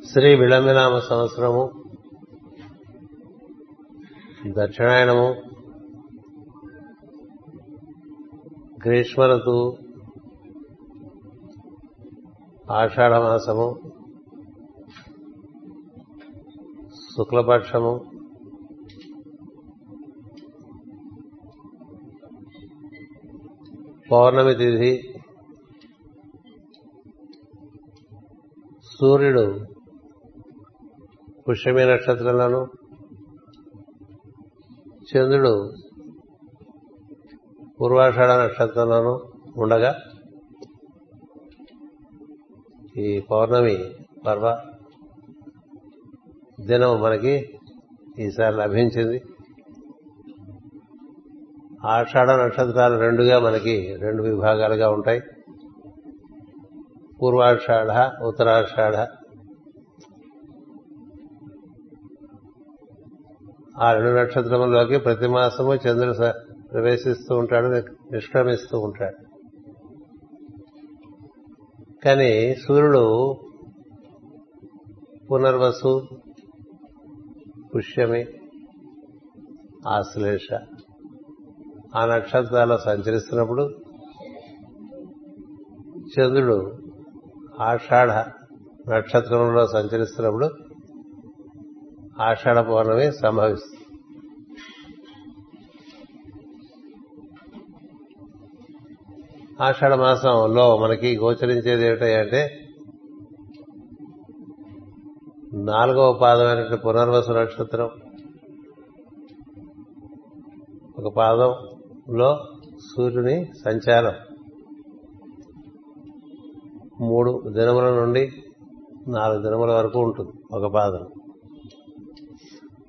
శ్రీ విళంబినామ సంవత్సరము దక్షిణాయనము గ్రీష్మ ఋతువు ఆషాఢమాసము శుక్లపక్షము పౌర్ణమి తిథి సూర్యుడు పుష్యమి నక్షత్రంలోను. చంద్రుడు పూర్వాషాఢ నక్షత్రంలోను ఉండగా ఈ పౌర్ణమి పర్వ దినం మనకి ఈసారి లభించింది. ఆషాఢ నక్షత్రాలు రెండుగా మనకి రెండు విభాగాలుగా ఉంటాయి. పూర్వాషాఢ ఉత్తరాషాఢ ఆ రెండు నక్షత్రములోకి ప్రతి మాసము చంద్రుడు ప్రవేశిస్తూ ఉంటాడు నిష్క్రమిస్తూ ఉంటాడు. కానీ సూర్యుడు పునర్వసు పుష్యమి ఆశ్లేష ఆ నక్షత్రాల్లో సంచరిస్తున్నప్పుడు చంద్రుడు ఆషాఢ నక్షత్రంలో సంచరిస్తున్నప్పుడు ఆషాఢ పౌర్ణమి సంభవిస్తుంది. ఆషాఢ మాసంలో మనకి గోచరించేది ఏమిటంటే నాలుగవ పాదమైనటువంటి పునర్వసు నక్షత్రం ఒక పాదంలో సూర్యుని సంచారం. మూడు దినముల నుండి నాలుగు దినముల వరకు ఉంటుంది ఒక పాదం.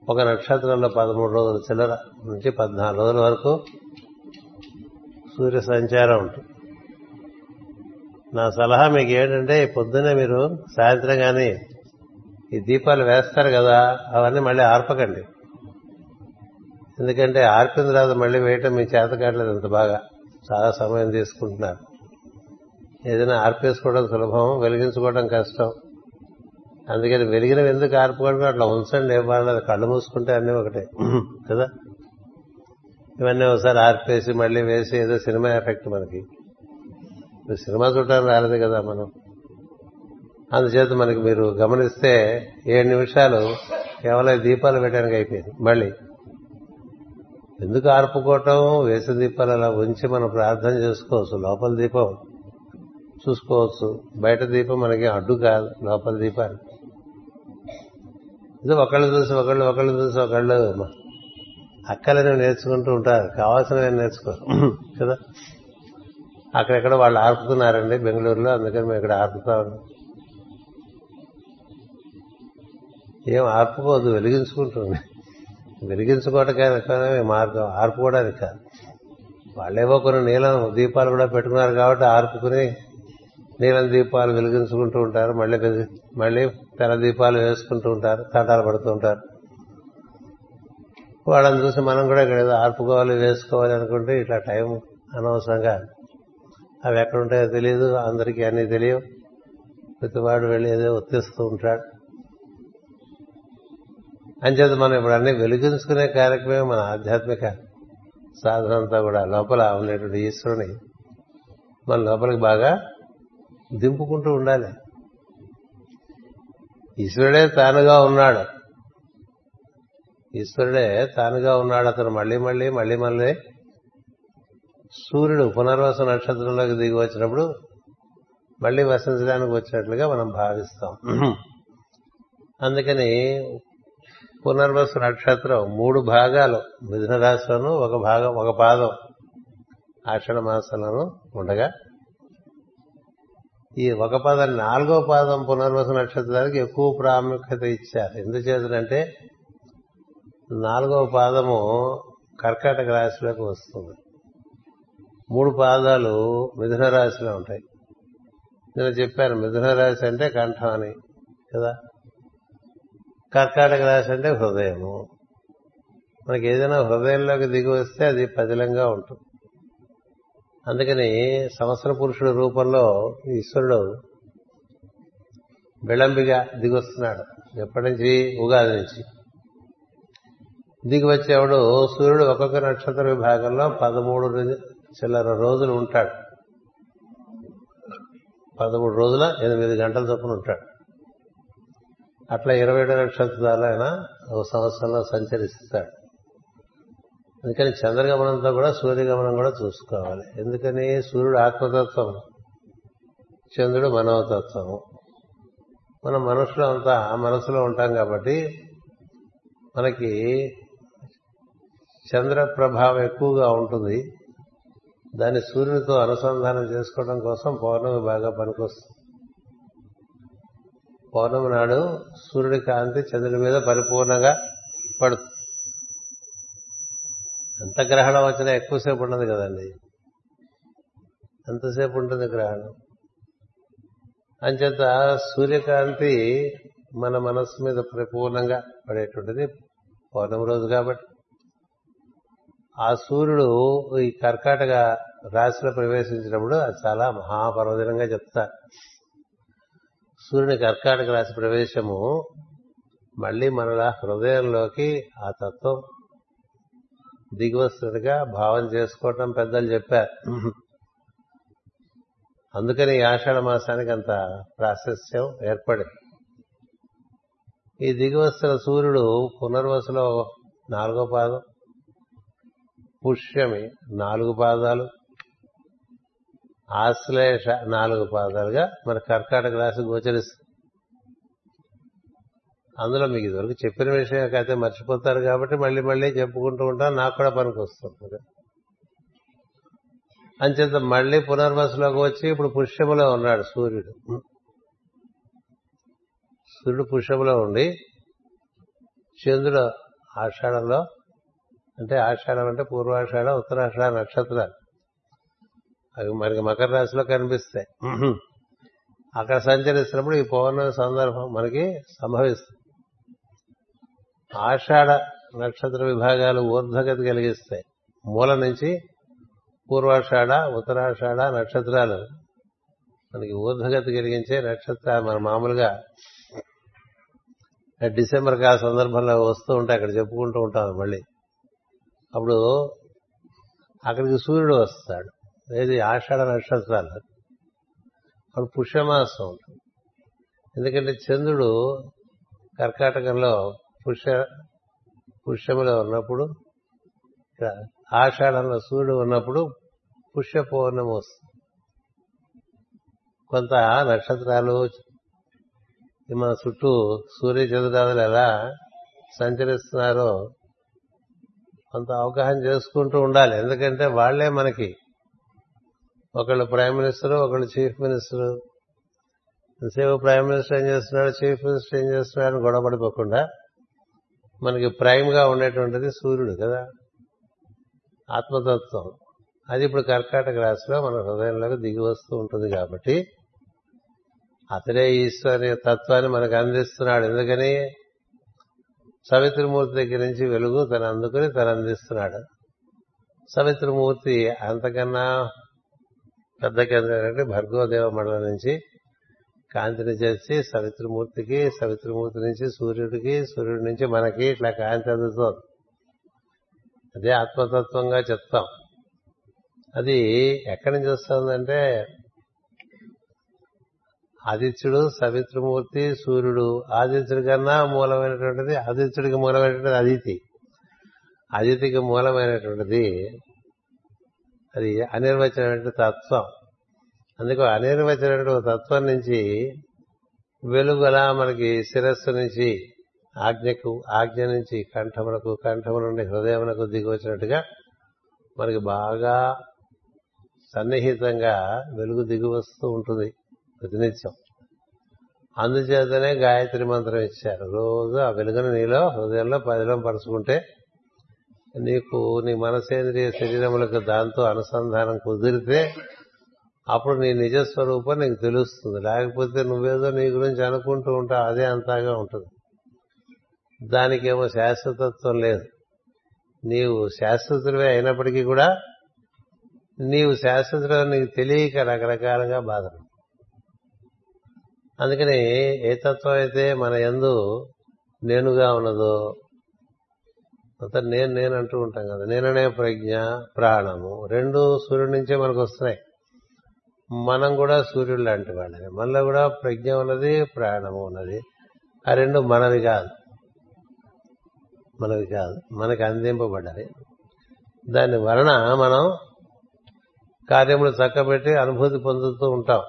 ఒక నక్షత్రంలో పదమూడు రోజుల చిల్లర నుంచి పద్నాలుగు రోజుల వరకు సూర్య సంచారం ఉంటుంది. నా సలహా మీకు ఏంటంటే పొద్దున్నే మీరు సాయంత్రం కానీ ఈ దీపాలు వేస్తారు కదా అవన్నీ మళ్ళీ ఆర్పకండి. ఎందుకంటే ఆర్పిన తర్వాత మళ్ళీ వేయటం మీ చేత కావట్లేదు అంత బాగా. చాలా సమయం తీసుకుంటున్నారు. ఏదైనా ఆర్పేసుకోవడం సులభం వెలిగించుకోవడం కష్టం. అందుకని వెలిగిన ఎందుకు ఆర్పుకోవడం అట్లా ఉంచండి ఇవ్వాలి కళ్ళు మూసుకుంటే అన్నీ ఒకటే. కదా? ఇవన్నీ ఒకసారి ఆర్పేసి మళ్ళీ వేసి ఏదో సినిమా ఎఫెక్ట్ మనకి. సినిమా చూడటానికి రాలేదు కదా మనం. అందుచేత మనకి మీరు గమనిస్తే ఏడు నిమిషాలు కేవలం దీపాలు పెట్టడానికి అయిపోయింది. మళ్ళీ. ఎందుకు ఆర్పుకోవటం? వేసిన దీపాలు అలా ఉంచి మనం ప్రార్థన చేసుకోవచ్చు. లోపల దీపం చూసుకోవచ్చు. బయట దీపం మనకి అడ్డు కాదు లోపల దీపాలు. ఇది ఒకళ్ళు చూసి ఒకళ్ళు ఒకళ్ళు చూసి ఒకళ్ళు. అక్కలని నేర్చుకుంటూ ఉంటారు. కావాల్సినవి నేర్చుకోరు కదా? అక్కడెక్కడ వాళ్ళు ఆర్పుతున్నారండి బెంగళూరులో. అందుకని మేము ఇక్కడ ఆర్పుతాం ఏం ఆర్పుకోవద్దు వెలిగించుకుంటుంది. వెలిగించుకోవటానికి మార్గం? ఆర్పుకోవడానికి కాదు. వాళ్ళేవో కొన్ని నీలం దీపాలు కూడా పెట్టుకున్నారు కాబట్టి ఆర్పుకుని నీలం దీపాలు వెలిగించుకుంటూ ఉంటారు మళ్ళీ మళ్ళీ తెల్ల దీపాలు వేసుకుంటూ ఉంటారు తాటాలు పడుతూ ఉంటారు. వాళ్ళని చూసి మనం కూడా ఇక్కడ ఏదో ఆర్పుకోవాలి వేసుకోవాలి అనుకుంటే ఇట్లా టైం అనవసరంగా. అవి ఎక్కడ ఉంటాయో తెలియదు అందరికీ అన్నీ తెలియవు. ప్రతివాడు వెళ్ళి ఏదో ఒత్తిస్తూ ఉంటాడు. అంచేత మనం ఇప్పుడు అన్ని వెలిగించుకునే కార్యక్రమం మన ఆధ్యాత్మిక సాధన అంతా కూడా లోపల ఉండేటువంటి ఈశ్వరుని మన లోపలికి బాగా దింపుకుంటూ ఉండాలి. ఈశ్వరుడే తానుగా ఉన్నాడు. ఈశ్వరుడే తానుగా ఉన్నాడు అతను మళ్ళీ మళ్ళీ మళ్ళీ మళ్ళీ సూర్యుడు పునర్వస నక్షత్రంలోకి దిగి వచ్చినప్పుడు మళ్ళీ వసించడానికి వచ్చినట్లుగా మనం భావిస్తాం. అందుకని పునర్వసు నక్షత్రం మూడు భాగాలు. మిథున రాశిలోను ఒక భాగం ఒక పాదం. ఆషాఢ మాసంలోనూ ఉండగా ఈ ఒక పాదం నాలుగో పాదం పునర్వసు నక్షత్రానికి ఎక్కువ ప్రాముఖ్యత ఇచ్చారు. ఎందుచేతంటే నాలుగవ పాదము కర్కాటక రాశిలోకి వస్తుంది. మూడు పాదాలు మిథున రాశిలో ఉంటాయి. నేను చెప్పాను మిథున రాశి అంటే కంఠం అని కదా? కర్కాటక రాశి అంటే హృదయము. మనకి ఏదైనా హృదయంలోకి దిగి వస్తే అది పదిలంగా ఉంటుంది. అందుకని సంవత్సర పురుషుడు రూపంలో ఈశ్వరుడు విళంబిగా దిగొస్తున్నాడు. ఎప్పటి నుంచి? ఉగాది నుంచి. దిగి వచ్చేవాడు సూర్యుడు ఒక్కొక్క నక్షత్ర విభాగంలో పదమూడు చిల్లర రోజులు ఉంటాడు. పదమూడు రోజుల ఎనిమిది గంటల చొప్పున ఉంటాడు. అట్లా ఇరవై ఏడు నక్షత్రాలు ఆయన ఒక సంవత్సరంలో సంచరిస్తాడు. అందుకని చంద్రగమనంతో కూడా సూర్యగమనం కూడా చూసుకోవాలి. ఎందుకని? సూర్యుడు ఆత్మతత్వం చంద్రుడు మనవతత్వము మనం మనుషులు అంతా మనసులో ఉంటాం కాబట్టి మనకి చంద్ర ప్రభావం ఎక్కువగా ఉంటుంది. దాన్ని సూర్యునితో అనుసంధానం చేసుకోవడం కోసం పౌర్ణమి బాగా పనికొస్తుంది. పౌర్ణమి నాడు సూర్యుడి కాంతి చంద్రుడి మీద పరిపూర్ణంగా పడుతుంది. ఎంత గ్రహణం వచ్చినా ఎక్కువసేపు ఉండదు కదండి. ఎంతసేపు ఉంటుంది గ్రహణం. అంచేత సూర్యకాంతి మన మనస్సు మీద పరిపూర్ణంగా పడేటువంటిది పౌర్ణమి రోజు కాబట్టి. ఆ సూర్యుడు ఈ కర్కాటక రాశిలో ప్రవేశించినప్పుడు అది చాలా మహాపర్వదినంగా చెప్తారు సూర్యుని కర్కాటక రాశి ప్రవేశము మళ్ళీ మనల హృదయంలోకి ఆ తత్వం దిగివస్తున్నట్టుగా భావం చేసుకోవటం పెద్దలు చెప్పారు. అందుకని ఈ ఆషాఢ మాసానికి అంత ప్రాశస్యం ఏర్పడింది. ఈ దిగివస్తున్న సూర్యుడు పునర్వసులో నాలుగో పాదం పుష్యమి నాలుగు పాదాలు ఆశ్లేష నాలుగు పాదాలుగా మన కర్కాటక రాశి గోచరిస్తుంది. అందులో మీకు ఇదివరకు చెప్పిన విషయం అయితే మర్చిపోతారు కాబట్టి మళ్ళీ మళ్ళీ చెప్పుకుంటూ ఉంటాను నాకు కూడా పనికి వస్తుంది అంచేత మళ్ళీ పునర్వసులోకి వచ్చి ఇప్పుడు పుష్యములో ఉన్నాడు సూర్యుడు. సూర్యుడు పుష్యములో ఉండి చంద్రుడు ఆషాఢంలో అంటే ఆషాఢం అంటే పూర్వాషాఢ ఉత్తరాషాఢ నక్షత్రాలు. అవి మనకి మకర రాశిలో కనిపిస్తాయి. అక్కడ సంచరిస్తున్నప్పుడు ఈ పౌర్ణమి సందర్భం మనకి సంభవిస్తుంది. ఆషాఢ నక్షత్ర విభాగాలు ఊర్ధ్వగతి కలిగిస్తాయి మూల నుంచి పూర్వాషాఢ ఉత్తరాషాఢ నక్షత్రాలు. మనకి ఊర్ధ్వగతి కలిగించే నక్షత్రాలు మన మామూలుగా డిసెంబర్ ఆ సందర్భంలో వస్తూ ఉంటే అక్కడ చెప్పుకుంటూ ఉంటాం మళ్ళీ. అప్పుడు అక్కడికి సూర్యుడు వస్తాడు. ఏది? ఆషాఢ నక్షత్రాలు. అప్పుడు పుష్యమాసం ఉంటుంది. ఎందుకంటే చంద్రుడు కర్కాటకంలో పుష్య పుష్యములో ఉన్నప్పుడు ఆషాఢంలో సూర్యుడు ఉన్నప్పుడు పుష్య పౌర్ణమి వస్తుంది. కొంత నక్షత్రాలు మన చుట్టూ సూర్య చంద్రాదులు ఎలా సంచరిస్తున్నారో కొంత అవగాహన చేసుకుంటూ ఉండాలి. ఎందుకంటే వాళ్ళే మనకి ఒకళ్ళు ప్రైమ్ మినిస్టర్ ఒకళ్ళు చీఫ్ మినిస్టర్. సేవ ప్రైమ్ మినిస్టర్ ఏం చేస్తున్నాడు చీఫ్ మినిస్టర్ ఏం చేస్తున్నాడు అని గొడవ పడిపోకుండా మనకి ప్రైమ్గా ఉండేటువంటిది సూర్యుడు కదా. ఆత్మతత్వం. అది ఇప్పుడు కర్కాటక రాశిలో మన హృదయంలోకి దిగి వస్తూ ఉంటుంది కాబట్టి అతడే ఈశ్వరి తత్వాన్ని మనకు అందిస్తున్నాడు. ఎందుకని? సవిత్రమూర్తి దగ్గర నుంచి వెలుగు తను అందుకుని తను అందిస్తున్నాడు. సవిత్రమూర్తి అంతకన్నా పెద్ద కేంద్రం భర్గోదేవ మండలం నుంచి కాంతిని చేసి సవిత్రమూర్తికి సవిత్రమూర్తి నుంచి సూర్యుడికి సూర్యుడి నుంచి మనకి ఇట్లా కాంతి అందుతుంది. అదే ఆత్మతత్వంగా చెప్తాం. అది ఎక్కడి నుంచి వస్తుందంటే ఆదిత్యుడు సవిత్రమూర్తి సూర్యుడు. ఆదిత్యుడి కన్నా మూలమైనటువంటిది ఆదిత్యుడికి మూలమైనటువంటిది అదితి. అదితికి మూలమైనటువంటిది అది అనిర్వచనమైన తత్వం. అందుకు అనిర్వచనమైన తత్వం నుంచి వెలుగులా మనకి శిరస్సు నుంచి ఆజ్ఞకు ఆజ్ఞ నుంచి కంఠమునకు కంఠము నుండి హృదయమునకు దిగివచ్చినట్టుగా మనకి బాగా సన్నిహితంగా వెలుగు దిగి వస్తూ ఉంటుంది ప్రతినిత్యం. అందుచేతనే గాయత్రి మంత్రం ఇచ్చారు. రోజు ఆ వెలుగును నీలో హృదయంలో పదిలం పరుచుకుంటే నీకు నీ మనసేంద్రియ శరీరములకు దాంతో అనుసంధానం కుదిరితే అప్పుడు నీ నిజస్వరూపం నీకు తెలుస్తుంది. లేకపోతే నువ్వేదో నీ గురించి అనుకుంటూ ఉంటావు అదే అంతాగా ఉంటుంది. దానికేమో శాశ్వతత్వం లేదు. నీవు శాశ్వతుడివే అయినప్పటికీ కూడా నీవు శాశ్వతుడు నీకు తెలియక రకరకాలుగా బాధ అందుకని ఏ తత్వం అయితే మన ఎందు నేనుగా ఉన్నదో అతను నేను నేను అంటూ ఉంటాం కదా. నేననే ప్రజ్ఞ ప్రాణము రెండు సూర్యుడి నుంచే మనకు వస్తున్నాయి. మనం కూడా సూర్యుడు లాంటి వాళ్ళని మనలో కూడా ప్రజ్ఞ ఉన్నది ప్రాణము ఉన్నది. ఆ రెండు మనవి కాదు. మనవి కాదు. మనకి అందింపబడ్డవి దాని వలన మనం కార్యములు చక్కబెట్టి అనుభూతి పొందుతూ ఉంటాం.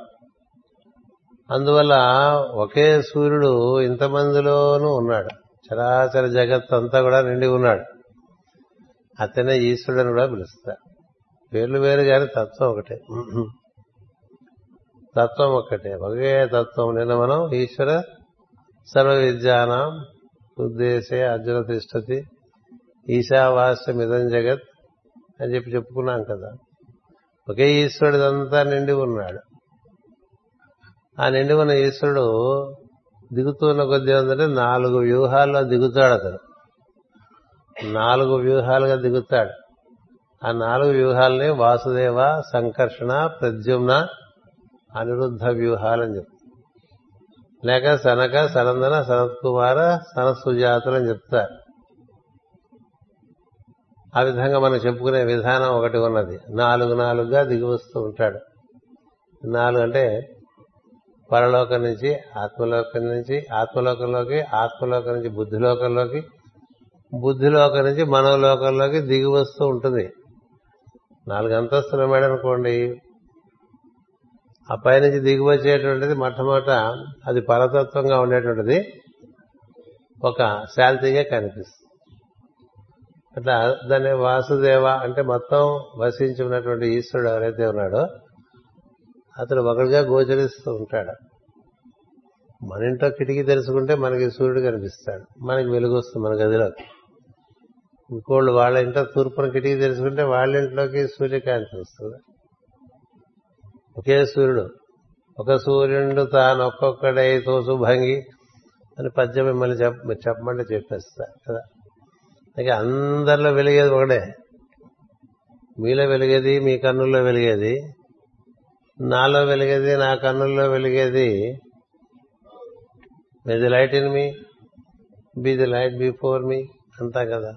అందువల్ల ఒకే సూర్యుడు ఇంతమందిలోనూ ఉన్నాడు. చరాచర జగత్ అంతా కూడా నిండి ఉన్నాడు. అతనే ఈశ్వరుడని కూడా పిలుస్తారు. పేర్లు వేరు కానీ తత్వం ఒకటే. తత్వం ఒక్కటే. ఒకే తత్వం నిన్న మనం ఈశ్వర సర్వ విద్యానం ఉద్దేశే అర్జున తిష్టతి. ఈశావాస్యం ఇదం జగత్ అని చెప్పి చెప్పుకున్నాం కదా. ఒకే ఈశ్వరుడిదంతా నిండి ఉన్నాడు. ఆ నిండి ఉన్న ఈశ్వరుడు దిగుతున్న కొద్ది ఏంటంటే నాలుగు వ్యూహాల్లో దిగుతాడు అతను. నాలుగు వ్యూహాలుగా దిగుతాడు. ఆ నాలుగు వ్యూహాలని వాసుదేవ సంకర్షణ ప్రద్యుమ్న అనిరుద్ధ వ్యూహాలని చెప్తారు. లేక సనక సనందన సనత్ కుమార సనత్సుజాతులు చెప్తారు. ఆ విధంగా మనం చెప్పుకునే విధానం ఒకటి ఉన్నది. నాలుగు నాలుగుగా దిగి వస్తూ ఉంటాడు. నాలుగు అంటే పరలోకం నుంచి ఆత్మలోకం నుంచి ఆత్మలోకంలోకి ఆత్మలోకం నుంచి బుద్ధిలోకంలోకి బుద్ధిలోకం నుంచి మనోలోకంలోకి దిగి వస్తూ ఉంటుంది. నాలుగు అంతస్తులు అనుకోండి ఆ పైనుంచి దిగువచ్చేటువంటిది మొట్టమొదట అది పరతత్వంగా ఉండేటువంటిది ఒక శాంతిగా కనిపిస్తుంది. అట్లా దాన్ని వాసుదేవ అంటే మొత్తం వసించి ఉన్నటువంటి ఈశ్వరుడు ఎవరైతే ఉన్నాడో అతడు ఒకరిగా గోచరిస్తూ ఉంటాడు. మన ఇంట్లో కిటికీ తెలుసుకుంటే మనకి సూర్యుడు కనిపిస్తాడు. మనకి వెలుగు వస్తుంది మన గదిలోకి. ఇంకోళ్ళు వాళ్ళ ఇంట్లో తూర్పున కిటికీ తెలుసుకుంటే వాళ్ళ ఇంట్లోకి సూర్యకాంతి వస్తుంది. ఒకే సూర్యుడు. ఒక సూర్యుడు తాను ఒక్కొక్కడై తోసు భంగి అని పద్యం మిమ్మల్ని చెప్ప చెప్పమంటే చెప్పేస్తా కదా? అలాగే అందరిలో వెలిగేది ఒకడే. మీలో వెలిగేది మీ కన్నుల్లో వెలిగేది. నాలో వెలిగేది నా కన్నుల్లో వెలిగేది. May the light in me be the light before me అంతా కదా?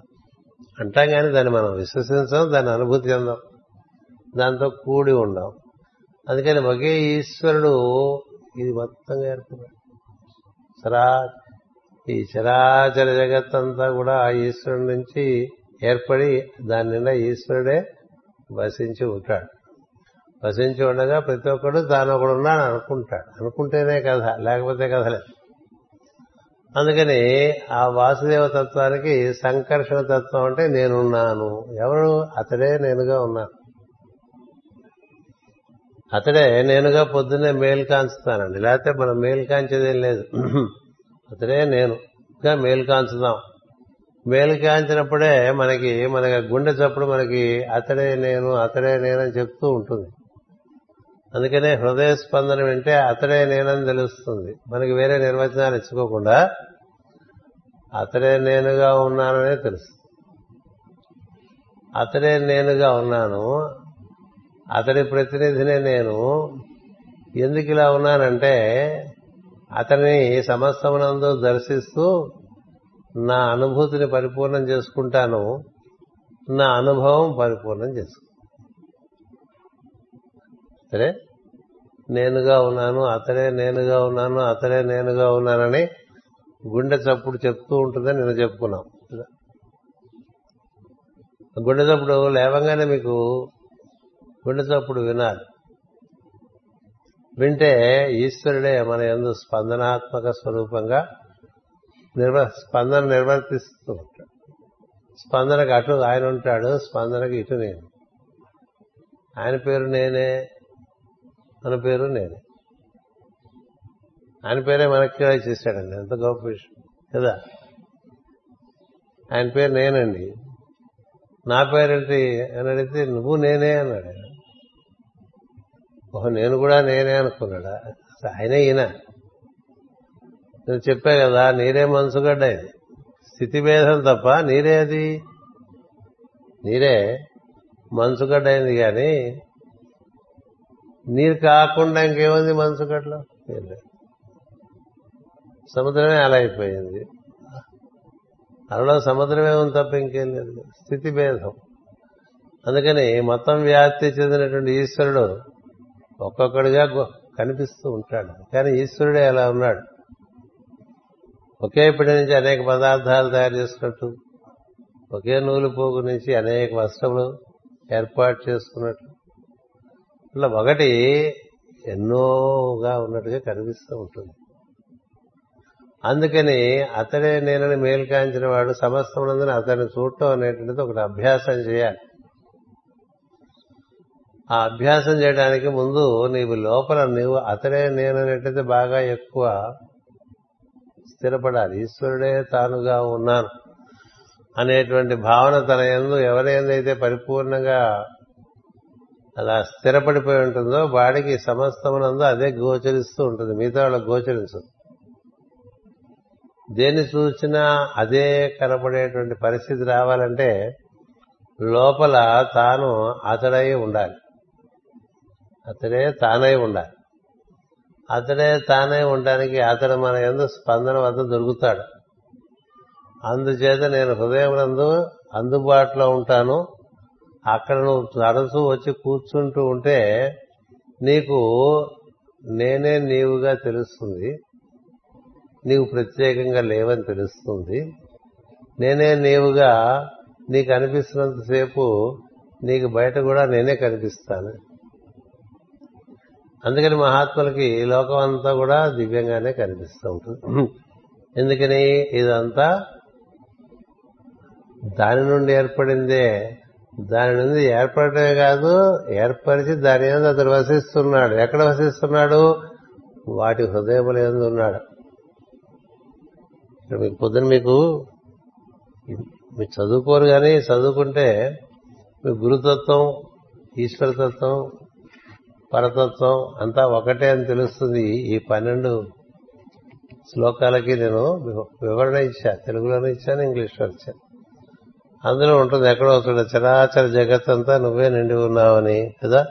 అంటాం కానీ దాన్ని మనం విశ్వసించాం దాన్ని అనుభూతి చెందాం. దాంతో కూడి ఉండం. అందుకని ఒకే ఈశ్వరుడు ఇది మొత్తంగా ఏర్పడాడు సరా ఈ చరాచర జగత్ అంతా కూడా ఆ ఈశ్వరుడి నుంచి ఏర్పడి దాని నిండా ఈశ్వరుడే వసించి ఉంటాడు. వసించి ఉండగా ప్రతి ఒక్కడు తాను ఒకడు ఉన్నాడు అనుకుంటాడు. అనుకుంటేనే కథ లేకపోతే కథ లేదు. అందుకని ఆ వాసుదేవ తత్వానికి సంకర్షణ తత్వం అంటే నేనున్నాను. ఎవరు? అతడే నేనుగా ఉన్నాను. అతడే నేనుగా పొద్దున్నే మేలు కాంచుతానండి. లేకపోతే మనం మేలు కాంచేదేం లేదు. అతడే నేనుగా మేలు కాంచుదాం. మేలు కాంచినప్పుడే మనకి మన గుండె చప్పుడు మనకి అతడే నేను అతడే నేనని చెప్తూ ఉంటుంది. అందుకనే హృదయ స్పందన వింటే అతడే నేనని తెలుస్తుంది. మనకి వేరే నిర్వచనాలు ఇచ్చుకోకుండా అతడే నేనుగా ఉన్నాననే తెలుసు అతడే నేనుగా ఉన్నాను అతడి ప్రతినిధినే నేను. ఎందుకు ఇలా ఉన్నానంటే అతని సమస్తమునందు దర్శిస్తూ నా అనుభూతిని పరిపూర్ణం చేసుకుంటాను. నా అనుభవం పరిపూర్ణం చేసుకుంటాను. సరే? నేనుగా ఉన్నాను అతడే నేనుగా ఉన్నాను అతడే నేనుగా ఉన్నానని గుండె చప్పుడు చెప్తూ ఉంటుందని నేను చెప్పుకున్నాం. గుండె చప్పుడు లేవంగానే మీకు గుండె చప్పుడు వినాలి. వింటే ఈశ్వరుడే మన ఎందు స్పందనాత్మక స్వరూపంగా నిర్వ స్పందన నిర్వర్తిస్తూ ఉంటాడు. స్పందనకు అటు ఆయన ఉంటాడు స్పందనకు ఇటు నేను. ఆయన పేరు నేనే మన పేరు నేనే. ఆయన పేరే మనకి చేశాడండి ఎంత గొప్ప విషయం కదా? ఆయన పేరు నేనండి. నా పేరేంటి అని అడిగితే నువ్వు నేనే అన్నాడు ఆయన. ఓహో నేను కూడా నేనే అనుకున్నాడా? ఆయనే ఈయన. నేను చెప్పా కదా నీరే మనసుగడ్డ ఇది. స్థితి భేదం తప్ప నీరే అది. నీరే మనసుగడ్డ అయింది కానీ నీరు కాకుండా ఇంకేముంది మనసుగడ్డలో సముద్రమే అలా అయిపోయింది. అలలో సముద్రమే ఉంది తప్ప ఇంకేం లేదు. స్థితి భేదం. అందుకని మొత్తం వ్యాప్తి చెందినటువంటి ఈశ్వరుడు ఒక్కొక్కడిగా కనిపిస్తూ ఉంటాడు. కానీ ఈశ్వరుడే ఎలా ఉన్నాడు. ఒకే పిడి నుంచి అనేక పదార్థాలు తయారు చేసుకున్నట్టు ఒకే నూలు పోగు నుంచి అనేక వస్త్రములు ఏర్పాటు చేసుకున్నట్టు. ఇట్లా ఒకటి ఎన్నోగా ఉన్నట్టుగా కనిపిస్తూ ఉంటుంది. అందుకని అతడే నేనని మేల్కాంచిన వాడు సమస్తమునందున అతన్ని చూడటం అనేటువంటిది ఒకటి అభ్యాసం చేయాలి. ఆ అభ్యాసం చేయడానికి ముందు నీవు లోపల నీవు అతడే నేననేటైతే బాగా ఎక్కువ స్థిరపడాలి. ఈశ్వరుడే తానుగా ఉన్నాను అనేటువంటి భావన తన ఎందు ఎవరైందైతే పరిపూర్ణంగా అలా స్థిరపడిపోయి ఉంటుందో వాడికి సమస్తమునందు అదే గోచరిస్తూ ఉంటుంది. మిగతా వాళ్ళకి గోచరించదు. దేన్ని చూసినా అదే కనపడేటువంటి పరిస్థితి రావాలంటే లోపల తాను అతడై ఉండాలి. అతడే తానై ఉండాలి అతడే తానై ఉండడానికి అతడు మన ఎందు స్పందన వద్ద దొరుకుతాడు. అందుచేత నేను హృదయమునందు అందుబాటులో ఉంటాను. అక్కడ నువ్వు నడుస్తూ వచ్చి కూర్చుంటూ ఉంటే నీకు నేనే నీవుగా తెలుస్తుంది. నీవు ప్రత్యేకంగా లేవని తెలుస్తుంది. నేనే నీవుగా నీకు అనిపిస్తున్నంతసేపు నీకు బయట కూడా నేనే కనిపిస్తాను. అందుకని మహాత్ములకి లోకం అంతా కూడా దివ్యంగానే కనిపిస్తూ ఉంటుంది. ఎందుకని ఇదంతా దాని నుండి ఏర్పడిందే. దాని నుండి ఏర్పడటమే కాదు ఏర్పరిచి దాని మీద అతడు వసిస్తున్నాడు. ఎక్కడ వసిస్తున్నాడు? వాటి హృదయముల ఎందు ఉన్నాడు. ఇక్కడ మీకు పొద్దున మీకు మీరు చదువుకోరు కానీ చదువుకుంటే మీ గురుతత్వం ఈశ్వరతత్వం పరతత్వం అంతా ఒకటే అని తెలుస్తుంది ఈ పన్నెండు శ్లోకాలకి నేను వివరణ ఇచ్చా. తెలుగులోనే ఇచ్చాను ఇంగ్లీష్లో ఇచ్చాను. అందులో ఉంటుంది ఎక్కడో చూడ చరాచర జగత్ అంతా నువ్వే నిండి ఉన్నావని కదా?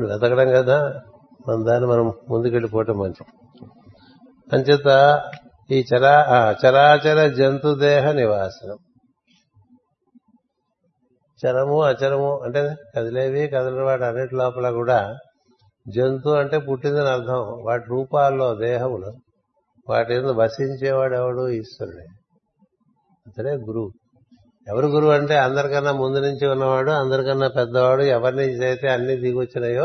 వెతకడం కదా? మన దాన్ని మనం ముందుకెళ్ళిపోవటం మంచిది. అంచేత ఈ చరా చరాచర జంతుదేహ నివాసనం. చరము అచరము అంటే కదిలేవి కదిలిన వాటి అన్నిటి లోపల కూడా జంతు అంటే పుట్టిందని అర్థం. వాటి రూపాల్లో దేహములు. వాటి మీద వసించేవాడు ఎవడు? ఈశ్వరుడే. అతడే గురువు. ఎవరు గురువు అంటే అందరికన్నా ముందు నుంచి ఉన్నవాడు అందరికన్నా పెద్దవాడు ఎవరి నుంచి అయితే అన్ని దిగొచ్చినాయో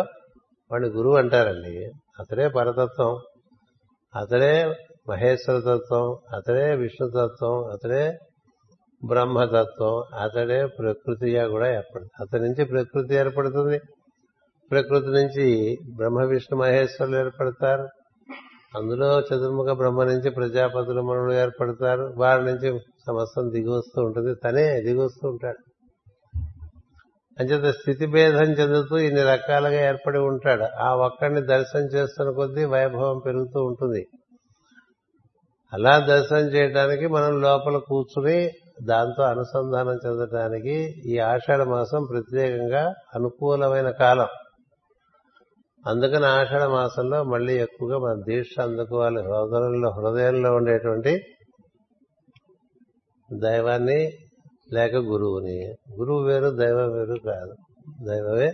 వాడిని గురువు అంటారండి. అతడే పరతత్వం. అతడే మహేశ్వర తత్వం. అతడే విష్ణుతత్వం అతడే బ్రహ్మతత్వం అతడే ప్రకృతిగా కూడా ఏర్పడుతుంది. అతని నుంచి ప్రకృతి ఏర్పడుతుంది. ప్రకృతి నుంచి బ్రహ్మ విష్ణు మహేశ్వరులు ఏర్పడతారు. అందులో చతుర్ముఖ బ్రహ్మ నుంచి ప్రజాపతులు మనుడు ఏర్పడతారు. వారి నుంచి సమస్తం దిగివస్తూ ఉంటుంది. తనే దిగివస్తూ ఉంటాడు. అంచేత స్థితి భేదం చెందుతూ ఇన్ని రకాలుగా ఏర్పడి ఉంటాడు. ఆ ఒక్కడిని దర్శనం చేస్తున్న కొద్దీ వైభవం పెరుగుతూ ఉంటుంది. అలా దర్శనం చేయడానికి మనం లోపల కూర్చుని దాంతో అనుసంధానం చెందడానికి ఈ ఆషాఢ మాసం ప్రత్యేకంగా అనుకూలమైన కాలం. అందుకని ఆషాఢ మాసంలో మళ్ళీ ఎక్కువగా మన దీక్ష అందుకోవాలి. హృదయంలో హృదయంలో ఉండేటువంటి దైవాన్ని లేక గురువుని. గురువు వేరు దైవం వేరు కాదు. దైవమే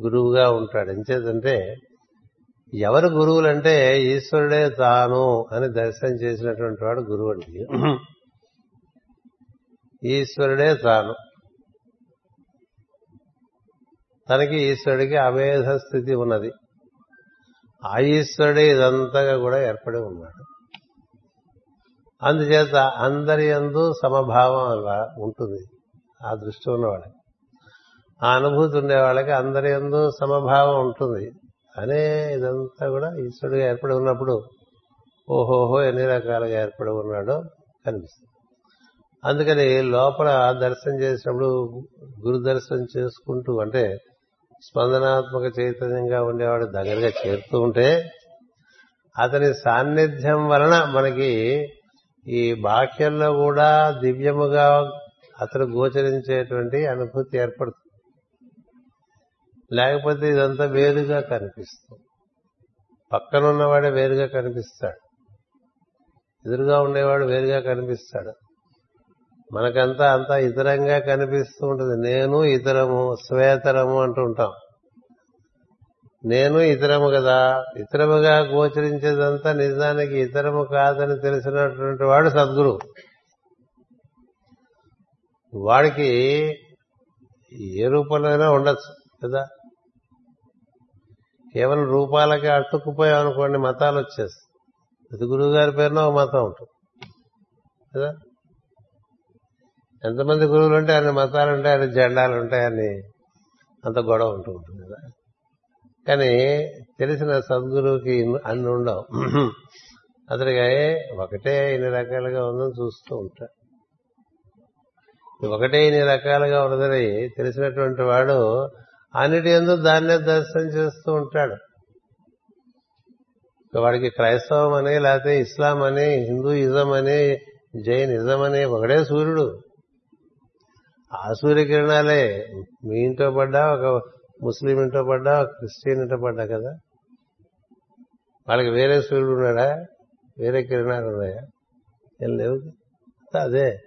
గురువుగా ఉంటాడు. ఎంచేతంటే ఎవరు గురువులంటే ఈశ్వరుడే తాను అని దర్శనం చేసినటువంటి వాడు గురువు అండి. ఈశ్వరుడే తాను తనకి ఈశ్వరుడికి అభేధ స్థితి ఉన్నది. ఆ ఈశ్వరుడే ఇదంతగా కూడా ఏర్పడి ఉన్నాడు. అందుచేత అందరి ఎందు సమభావం అలా ఉంటుంది. ఆ దృష్టి ఉన్నవాళ్ళకి. ఆ అనుభూతి ఉండే వాళ్ళకి అందరి ఎందు సమభావం ఉంటుంది. అనే ఇదంతా కూడా ఈశ్వరుడిగా ఏర్పడి ఉన్నప్పుడు ఓహోహో ఎన్ని రకాలుగా ఏర్పడి ఉన్నాడో కనిపిస్తుంది. అందుకని లోపల దర్శనం చేసినప్పుడు గురు దర్శనం చేసుకుంటూ అంటే స్పందనాత్మక చైతన్యంగా ఉండేవాడు దగ్గరగా చేరుతూ ఉంటే అతని సాన్నిధ్యం వలన మనకి ఈ బాహ్యంలో కూడా దివ్యముగా అతను గోచరించేటువంటి అనుభూతి ఏర్పడుతుంది. లేకపోతే ఇదంతా వేరుగా కనిపిస్తుంది. పక్కన ఉన్నవాడే వేరుగా కనిపిస్తాడు. ఎదురుగా ఉండేవాడు వేరుగా కనిపిస్తాడు. మనకంతా అంతా ఇతరంగా కనిపిస్తూ ఉంటుంది. నేను ఇతరము స్వేతరము అంటూ ఉంటాం. నేను ఇతరము కదా. ఇతరముగా గోచరించేదంతా నిజానికి ఇతరము కాదని తెలిసినటువంటి వాడు సద్గురు. వాడికి ఏ రూపంలోనైనా ఉండొచ్చు కదా. కేవలం రూపాలకి అట్టుకుపోయాం అనుకోండి మతాలు వచ్చేస్తాయి. ప్రతి గురువు గారి పేరున ఒక మతం ఉంటుంది కదా. ఎంతమంది గురువులు ఉంటే అన్ని మతాలు ఉంటాయి అన్ని జెండాలు ఉంటాయని అంత గొడవ ఉంటూ ఉంటుంది కదా. కానీ తెలిసిన సద్గురువుకి అన్ని ఉండవు. అతడికి ఒకటే ఇన్ని రకాలుగా ఉందని చూస్తూ ఉంటాడు. ఒకటే ఇన్ని రకాలుగా ఉన్నదని తెలిసినటువంటి వాడు అన్నిటి ఎందు దాన్నే దర్శనం చేస్తూ ఉంటాడు. వాడికి క్రైస్తవం అని లేకపోతే ఇస్లాం అని హిందూయిజం అని జైనిజం అని ఒకడే సూర్యుడు. ఆ సూర్యకిరణాలే మీ ఇంట్లో పడ్డా ఒక ముస్లిం ఇంట్లో పడ్డా ఒక క్రిస్టియన్ ఇంట్లో పడ్డా కదా? వాళ్ళకి వేరే సూర్యుడు ఉన్నాడా? వేరే కిరణాలు ఉన్నాయా? ఏం లేవు. అదే.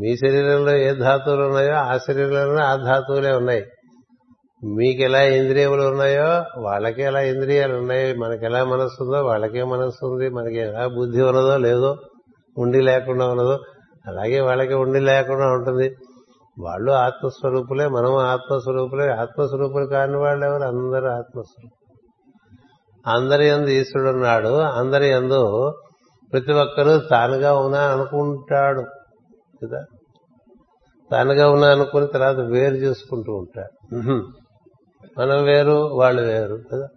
మీ శరీరంలో ఏ ధాతువులు ఉన్నాయో ఆ శరీరంలో ఆ ధాతువులే ఉన్నాయి. మీకు ఎలా ఇంద్రియములు ఉన్నాయో వాళ్ళకి ఎలా ఇంద్రియాలు ఉన్నాయి మనకి ఎలా మనస్సు ఉందో వాళ్ళకే మనస్సు ఉంది మనకి ఎలా బుద్ధి ఉన్నదో లేదో ఉండి లేకుండా ఉన్నదో అలాగే వాళ్ళకి ఉండి లేకుండా ఉంటుంది. వాళ్ళు ఆత్మస్వరూపులే మనం ఆత్మస్వరూపులే. ఆత్మస్వరూపులు కాని వాళ్ళు ఎవరు? అందరూ ఆత్మస్వరూపులు. అందరి ఎందు ఈశ్వరుడు ఉన్నాడు. అందరి ఎందు ప్రతి ఒక్కరూ తానుగా ఉన్నా అనుకుంటాడు. కదా? తానుగా ఉన్నా అనుకుని తర్వాత వేరు చేసుకుంటూ ఉంటాడు. మనం వేరు వాళ్ళు వేరు. కదా?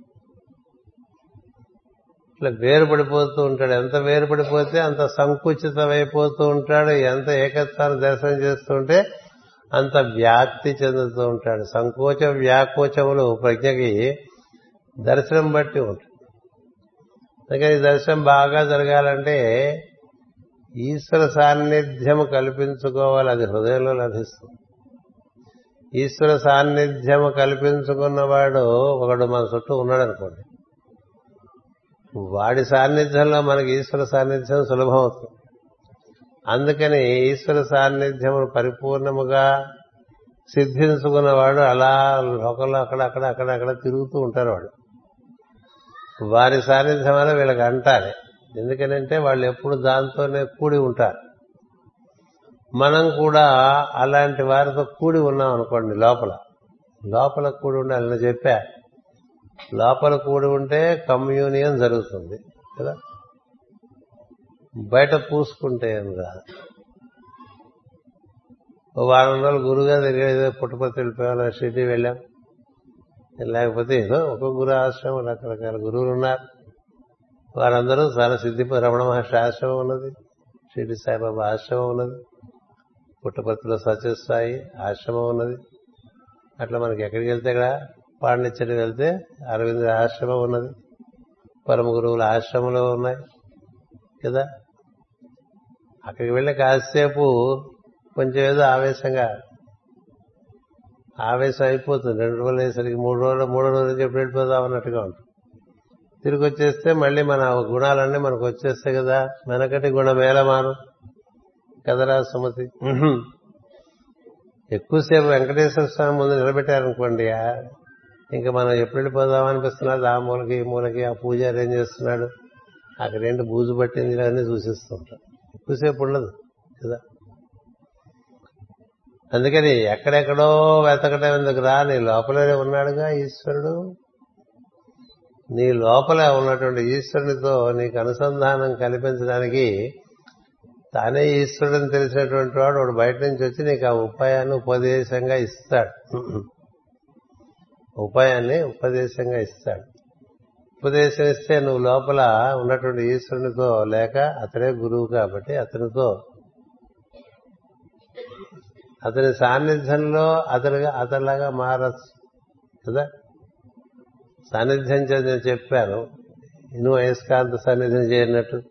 ఇట్లా వేరు పడిపోతూ ఉంటాడు. ఎంత వేరు పడిపోతే అంత సంకుచితమైపోతూ ఉంటాడు. ఎంత ఏకత్వాన్ని దర్శనం చేస్తుంటే అంత వ్యాప్తి చెందుతూ ఉంటాడు. సంకోచ వ్యాకోచములు ప్రజ్ఞకి దర్శనం బట్టి ఉంటుంది. అందుకని దర్శనం బాగా జరగాలంటే ఈశ్వర సాన్నిధ్యము కల్పించుకోవాలి. అది హృదయంలో లభిస్తుంది. ఈశ్వర సాన్నిధ్యము కల్పించుకున్నవాడు ఒకడు మన చుట్టూ ఉన్నాడు అనుకోండి వాడి సాన్నిధ్యంలో మనకి ఈశ్వర సాన్నిధ్యం సులభం అవుతుంది. అందుకని ఈశ్వర సాన్నిధ్యమును పరిపూర్ణముగా సిద్ధించుకున్నవాడు అలా లోకంలో అక్కడ అక్కడ అక్కడ అక్కడ తిరుగుతూ ఉంటారు వాడు. వారి సాన్నిధ్యం వల్ల వీళ్ళకి అంటాలి. ఎందుకనంటే వాళ్ళు ఎప్పుడు దాంతోనే కూడి ఉంటారు. మనం కూడా అలాంటి వారితో కూడి ఉన్నాం అనుకోండి లోపల. లోపల కూడి ఉండాలని చెప్పా. లోపల కూడి ఉంటే కమ్యూనియన్ జరుగుతుంది కదా? బయట పూసుకుంటే ఏం కాదు. ఓ వారం రోజులు గురువుగా దగ్గర ఏదో పుట్టపత్తి వెళ్ళిపోయాం షిరిడి వెళ్ళాం. లేకపోతే ఏదో ఒక గురు ఆశ్రమం రకరకాల గురువులు ఉన్నారు. వారందరూ చాలా సిద్ధి రమణ మహర్షి ఆశ్రమం ఉన్నది షిరిడి సాయిబాబా ఆశ్రమం ఉన్నది పుట్టపర్తిలో సత్యస్థాయి ఆశ్రమం ఉన్నది. అట్లా మనకి ఎక్కడికి వెళ్తే ఇక్కడ పాండిచ్చేరి వెళ్తే అరవింద ఆశ్రమం ఉన్నది. పరమ గురువుల ఆశ్రమంలో ఉన్నాయి. కదా? అక్కడికి వెళ్ళి కాసేపు కొంచెం ఏదో ఆవేశంగా ఆవేశం అయిపోతుంది. రెండు రోజులు అయ్యేసరికి మూడు రోజులు మూడో రోజు చెప్పి వెళ్ళిపోదాం అన్నట్టుగా ఉంటుంది. తిరిగి వచ్చేస్తే మళ్ళీ మన గుణాలన్నీ మనకు వచ్చేస్తాయి కదా. వెనకటి గుణమేళమాను కదరా సుమతి. ఎక్కువసేపు వెంకటేశ్వర స్వామి ముందు నిలబెట్టారనుకోండి ఇంకా మనం ఎప్పుడు వెళ్ళిపోదాం అనిపిస్తున్నది ఆ మూలకి ఈ మూలకి ఆ పూజారి ఏం చేస్తున్నాడు అక్కడేంటి బూజు పట్టింది అన్నీ చూసిస్తూ ఉంటాం ఎక్కువసేపు ఉండదు కదా? అందుకని ఎక్కడెక్కడో వెతకడం ఎందుకు రా? నీ లోపలనే ఉన్నాడుగా ఈశ్వరుడు. నీ లోపల ఉన్నటువంటి ఈశ్వరునితో నీకు అనుసంధానం కల్పించడానికి తానే ఈశ్వరుడిని తెలిసినటువంటి వాడు. వాడు బయట నుంచి వచ్చి నీకు ఆ ఉపాయాన్ని ఉపదేశంగా ఇస్తాడు. ఉపాయాన్ని ఉపదేశంగా ఇస్తాడు. ఉపదేశం ఇస్తే నువ్వు లోపల ఉన్నటువంటి ఈశ్వరునితో లేక అతడే గురువు కాబట్టి అతనితో. అతని సాన్నిధ్యంలో అతను అతనిలాగా మారచ్చు కదా? సాన్నిధ్యం చెందిన చెప్పాను. నువ్వు అయస్కాంత సన్నిధిని చేరినట్టు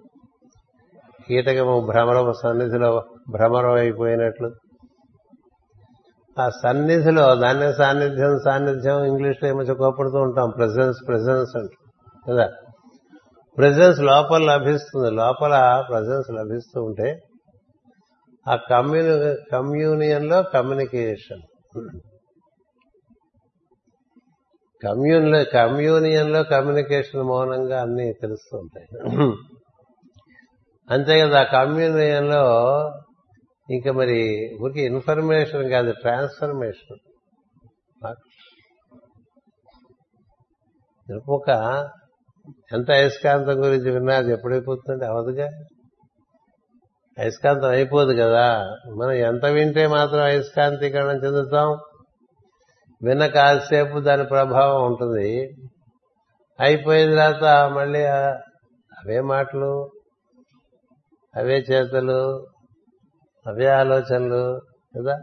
కీటకము భ్రమరము సన్నిధిలో భ్రమరం అయిపోయినట్లు ఆ సన్నిధిలో దాన్ని సాన్నిధ్యం సాన్నిధ్యం ఇంగ్లీష్లో ఏమో కోపడుతూ ఉంటాం ప్రెసెన్స్ ప్రెసెన్స్ అంటూ. కదా? ప్రెసెన్స్ లోపల లభిస్తుంది. లోపల ప్రజెన్స్ లభిస్తూ ఉంటే ఆ కమ్యూని కమ్యూనియన్లో కమ్యూనికేషన్ కమ్యూన్లో కమ్యూనియన్లో కమ్యూనికేషన్ మౌనంగా అన్నీ తెలుస్తూ ఉంటాయి. అంతే కదా ఆ కమ్యూనియన్లో ఇంకా మరి ఊరికి ఇన్ఫర్మేషన్ కాదు ట్రాన్స్ఫర్మేషన్ ఒక ఎంత అయస్కాంతం గురించి విన్నా అది ఎప్పుడైపోతుందంటే అవదుగా. అయస్కాంతం అయిపోదు కదా. మనం ఎంత వింటే మాత్రం అయస్కాంతీకరణం చెందుతాం. విన్న కాసేపు దాని ప్రభావం ఉంటుంది. అయిపోయిన తర్వాత మళ్ళీ అవే మాటలు అవే చేతలు అవే ఆలోచనలు కదా.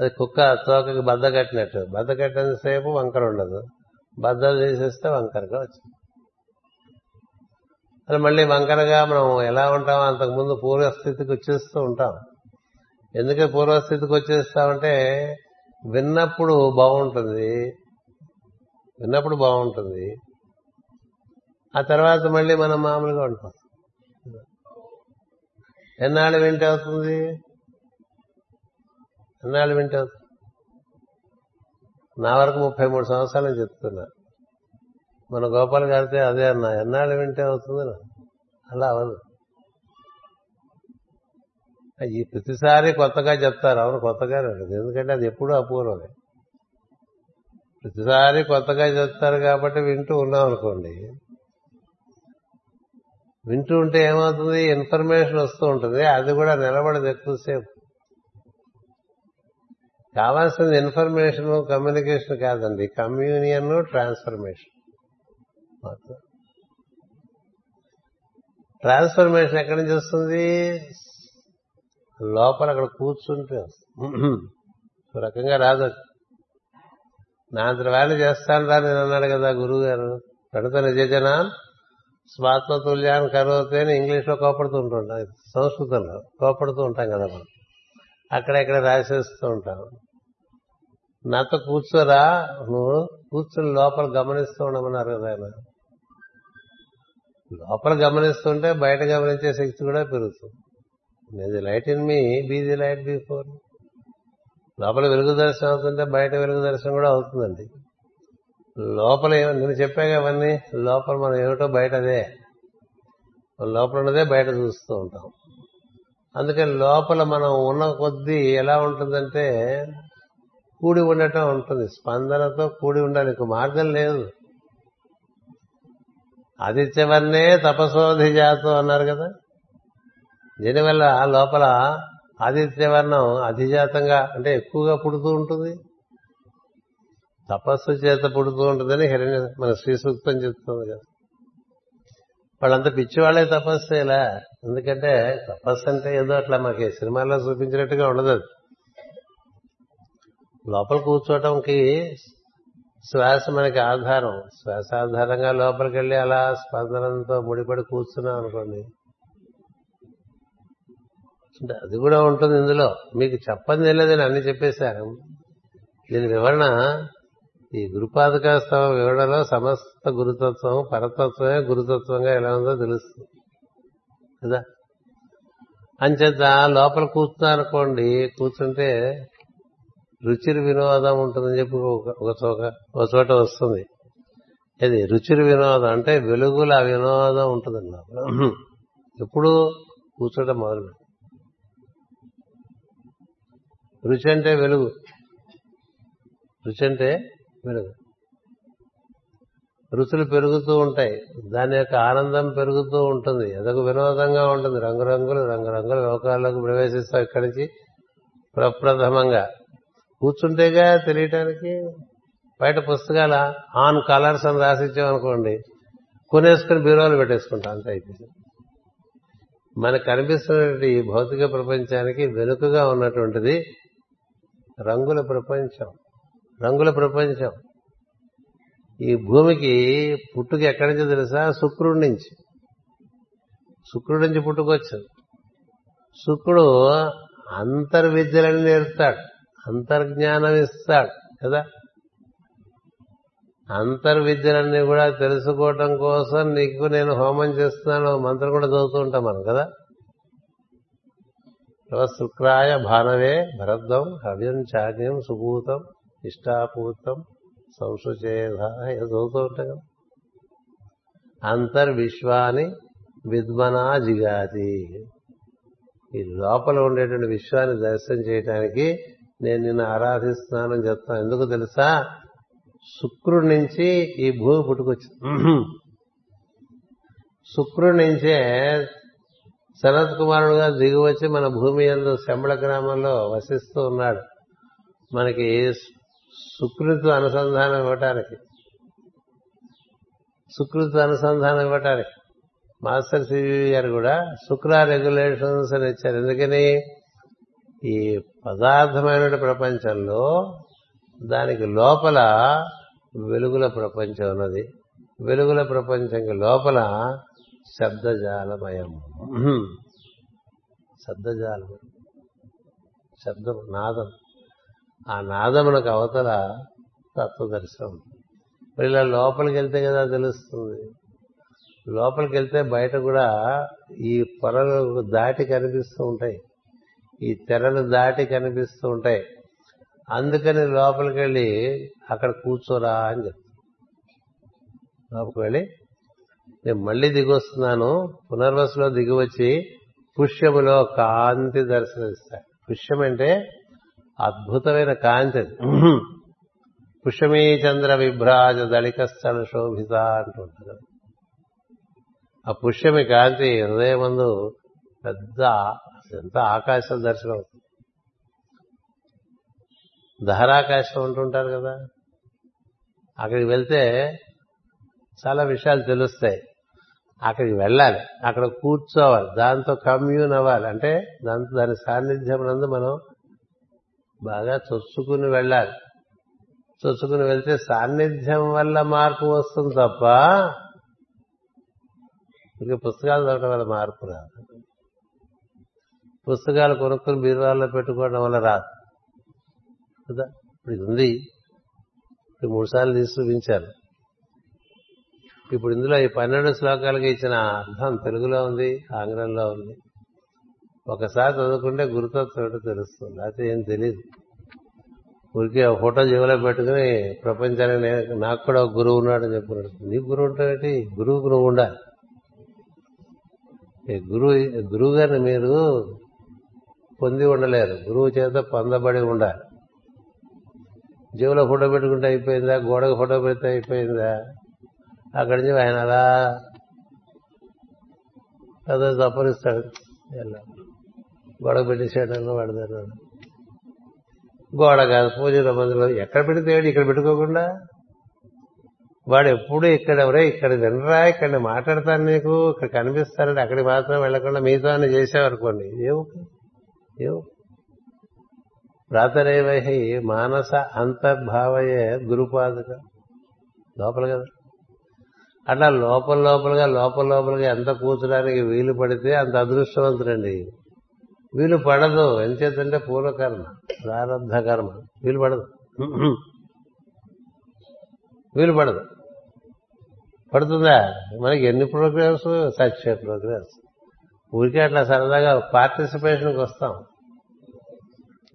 అది కుక్క తోకకి బద్ద కట్టినట్టు. బద్ద కట్టినంతసేపు వంకర ఉండదు. బద్దలు తీసేస్తే వంకరగా వచ్చింది. అది మళ్ళీ వంకరగా మనం ఎలా ఉంటామో అంతకుముందు పూర్వస్థితికి వచ్చేస్తూ ఉంటాం. ఎందుకంటే పూర్వస్థితికి వచ్చేస్తామంటే విన్నప్పుడు బాగుంటుంది. విన్నప్పుడు బాగుంటుంది. ఆ తర్వాత మళ్ళీ మనం మామూలుగా ఉంటాం ఎన్నాళ్ళు వింటే అవుతుంది ఎన్నాళ్ళు వింటే అవుతుంది నా వరకు ముప్పై మూడు సంవత్సరాలు చెప్తున్నా. మన గోపాల్ గారితే అదే అన్నా ఎన్నాళ్ళు వింటే అవుతుంది అలా అవదు ఈ ప్రతిసారి కొత్తగా చెప్తారు. అవును కొత్తగా ఉంటుంది ఎందుకంటే అది ఎప్పుడూ అపూర్వమే. ప్రతిసారి కొత్తగా చెప్తారు కాబట్టి వింటూ ఉన్నాం అనుకోండి. వింటూ ఉంటే ఏమవుతుంది? ఇన్ఫర్మేషన్ వస్తూ ఉంటుంది. అది కూడా నిలబడదు ఎక్కువసేపు. కావాల్సింది ఇన్ఫర్మేషన్ కమ్యూనికేషన్ కాదండి. కమ్యూనియన్ ట్రాన్స్ఫర్మేషన్ ట్రాన్స్ఫర్మేషన్ ఎక్కడి నుంచి వస్తుంది? లోపల అక్కడ కూర్చుంటే ఒక రకంగా రాదు నా వాళ్ళు చేస్తాను రా నేను అన్నాడు కదా గురువు గారు కడుత నిజజన స్వాత్మతుల్యాన్ని కరువుతే అని కోపడుతూ ఉంటుంటాం సంస్కృతంలో కోపడుతూ ఉంటాం కదా మనం. అక్కడెక్కడ రాసేస్తూ ఉంటాం. నాతో కూర్చోరా. నువ్వు కూర్చుని లోపల గమనిస్తూ ఉండమన్నారు కదా ఆయన. లోపల గమనిస్తుంటే బయట గమనించే శక్తి కూడా పెరుగుతుంది. ఇది light in me be the light before. లోపల వెలుగు దర్శనం అవుతుంటే బయట వెలుగు దర్శనం కూడా అవుతుందండి. లోపల నేను చెప్పాగా అవన్నీ లోపల మనం ఏమిటో బయట అదే. లోపల ఉన్నదే బయట చూస్తూ ఉంటాం. అందుకని లోపల మనం ఉన్న కొద్దీ ఎలా ఉంటుందంటే కూడి ఉండటం ఉంటుంది. స్పందనతో కూడి ఉండాలి. ఇంకో మార్గం లేదు. ఆదిత్యవర్ణే తపసోధి జాతం అన్నారు కదా. దీనివల్ల లోపల ఆదిత్యవర్ణం అధిజాతంగా అంటే ఎక్కువగా పుడుతూ ఉంటుంది. తపస్సు చేత పుడుతూ ఉంటుందని హిరణ్య మన శ్రీ సూక్తం చెప్తుంది కదా. వాళ్ళంతా పిచ్చివాళ్ళే తపస్సు ఇలా. ఎందుకంటే తపస్సు అంటే ఏదో అట్లా మనకి సినిమాల్లో చూపించినట్టుగా ఉండదు అది. లోపల కూర్చోవటంకి శ్వాస మనకి ఆధారం. శ్వాస ఆధారంగా లోపలికి వెళ్ళి అలా స్పందనంతో ముడిపడి కూర్చున్నాం అనుకోండి. అది కూడా ఉంటుంది ఇందులో. మీకు చెప్పంది లేదని అన్ని చెప్పేశారు. దీని వివరణ ఈ గురుపాదకాస్తవ వివరణలో సమస్త గురుతత్వం పరతత్వమే గురుతత్వంగా ఎలా ఉందో తెలుస్తుంది. కదా? అంచేత లోపల కూర్చున్నారనుకోండి కూర్చుంటే రుచిరి వినోదం ఉంటుందని చెప్పి ఒక చోక ఒక చోట వస్తుంది. అది రుచిరి వినోదం. అంటే వెలుగుల వినోదం ఉంటుందండి లోపల ఎప్పుడు కూర్చోటం మొదలు రుచి అంటే వెలుగు. రుచి అంటే వెలుగు. రుచులు పెరుగుతూ ఉంటాయి. దాని యొక్క ఆనందం పెరుగుతూ ఉంటుంది. అదొక వినోదంగా ఉంటుంది. రంగురంగులు రంగురంగుల లోకాల్లోకి ప్రవేశిస్తాం ఇక్కడి నుంచి. ప్రప్రథమంగా కూర్చుంటేగా తెలియటానికి బయట పుస్తకాల ఆన్ కలర్స్ అని రాసిచ్చామనుకోండి కొనేసుకుని బీరోలు పెట్టేసుకుంటాం అంత అయిపోయింది. మనకు కనిపిస్తున్నటువంటి ఈ భౌతిక ప్రపంచానికి వెనుకగా ఉన్నటువంటిది రంగుల ప్రపంచం రంగుల ప్రపంచం. ఈ భూమికి పుట్టుక ఎక్కడి నుంచి తెలుసా? శుక్రుడి నుంచి. శుక్రుడి నుంచి పుట్టుకొచ్చు శుక్రుడు అంతర్విద్యలని నేర్పుతాడు. అంతర్జ్ఞానం ఇస్తాడు కదా? అంతర్విద్యలన్నీ కూడా తెలుసుకోవటం కోసం నీకు నేను హోమం చేస్తున్నాను మంత్రం కూడా చదువుతూ ఉంటాం మనం కదా? శుక్రాయ భానవే భరద్వం హవ్యం చాగ్యం సుభూతం ఇష్టాపూతం సంశుచేధ చదువుతూ ఉంటాం కదా? అంతర్విశ్వాని విద్మనా జిగాతి. ఈ లోపల ఉండేటువంటి విశ్వాన్ని దర్శనం చేయటానికి నేను నిన్ను ఆరాధిస్తున్నానని చెప్తాను ఎందుకు తెలుసా? శుక్రుడి నుంచి ఈ భూమి పుట్టుకొచ్చింది. శుక్రుడి నుంచే శరత్ కుమారుడుగా దిగివచ్చి మన భూమి ఎందు శంబళ గ్రామంలో వసిస్తూ ఉన్నాడు. మనకి సుకృతి అనుసంధానం ఇవ్వటానికి. సుకృతి అనుసంధానం ఇవ్వటానికి. మాస్టర్ సివి గారు కూడా శుక్ర రెగ్యులేషన్స్ అని ఇచ్చారు. ఎందుకని? ఈ పదార్థమైన ప్రపంచంలో దానికి లోపల వెలుగుల ప్రపంచం ఉన్నది. వెలుగుల ప్రపంచంకి లోపల శబ్దజాలమయం. శబ్దజాలం. శబ్దం నాదం. ఆ నాదమునకు అవతల తత్వదర్శనం. మరి ఇలా లోపలికి వెళ్తే కదా తెలుస్తుంది. లోపలికి వెళ్తే బయట కూడా ఈ పొరలు దాటి కనిపిస్తూ ఉంటాయి. ఈ తెరలు దాటి కనిపిస్తూ ఉంటాయి. అందుకని లోపలికి వెళ్ళి అక్కడ కూర్చోరా అని చెప్తాను లోపలికి వెళ్ళి నేను మళ్ళీ దిగొస్తున్నాను. పునర్వసులో దిగివచ్చి పుష్యములో కాంతి దర్శనమిస్తాడు. పుష్యం అంటే అద్భుతమైన కాంతి పుష్యమీ చంద్ర విభ్రాజ దళికస్థల శోభిత అంటుంటారు ఆ పుష్యమి కాంతి హృదయమందు పెద్ద ఎంతో ఆకాశం దర్శనం అవుతుంది? దహరాకాశం ఉంటుంటారు కదా. అక్కడికి వెళ్తే చాలా విషయాలు తెలుస్తాయి. అక్కడికి వెళ్ళాలి. అక్కడ కూర్చోవాలి. దాంతో కమ్యూన్ అవ్వాలి. అంటే దాంతో దాని సాన్నిధ్యం నందు మనం బాగా చొచ్చుకుని వెళ్ళాలి. చొచ్చుకుని వెళ్తే సాన్నిధ్యం వల్ల మార్పు వస్తుంది తప్ప ఇంకా పుస్తకాలు చదవడం వల్ల మార్పు రాదు. పుస్తకాలు కొనుక్కుని బీరువాల్లో పెట్టుకోవడం వల్ల రాదు. కదా? ఇప్పుడు ఇది ఉంది. ఇప్పుడు మూడు సార్లు తీసి చూపించాను ఇప్పుడు ఇందులో ఈ పన్నెండు శ్లోకాలకి ఇచ్చిన అర్థం తెలుగులో ఉంది ఆంగ్లంలో ఉంది. ఒకసారి చదువుకుంటే గురుతత్వం తెలుస్తుంది. అయితే ఏం తెలియదు ఊరికే ఫోటో జీవలో పెట్టుకుని ప్రపంచానికి నాకు కూడా ఒక గురువు ఉన్నాడని చెప్పుకున్నాడు నీ గురువు ఉంటాడేంటి గురువుకు నువ్వు ఉండాలి. గురువు గురువు గారిని మీరు పొంది ఉండలేరు. గురువు చేత పొందబడి ఉండాలి. జీవులో ఫోటో పెట్టుకుంటే అయిపోయిందా? గోడకు ఫోటో పెడితే అయిపోయిందా? అక్కడి నుంచి ఆయన అలా అదో తప్పనిస్తాడు. ఎలా? గోడ పెట్టేసాడని వాడదాడు గోడ కాదు పూజల మందిలో ఎక్కడ పెడితే ఇక్కడ పెట్టుకోకుండా? వాడు ఎప్పుడు ఇక్కడ ఎవరే ఇక్కడ వినరా ఇక్కడ మాట్లాడతాను నీకు ఇక్కడ కనిపిస్తానంటే అక్కడికి మాత్రం వెళ్ళకుండా మీతో అని కొన్ని ఏవు ప్రాతరేవై మానస అంతర్భావయే గురుపాదుక. లోపల కదా. అట్లా లోపల లోపలగా లోపల లోపలగా ఎంత కూర్చోడానికి వీలు పడితే అంత అదృష్టవంతుడండి. వీలు పడదు. ఎంచేతంటే పూర్వకర్మ ప్రారంభ కర్మ. వీలు పడదు. వీలు పడదు. పడుతుందా? మనకి ఎన్ని ప్రోగ్రామ్స్? సచ్చే ప్రోగ్రామ్స్. ఊరికే అట్లా సరదాగా పార్టిసిపేషన్కి వస్తాం.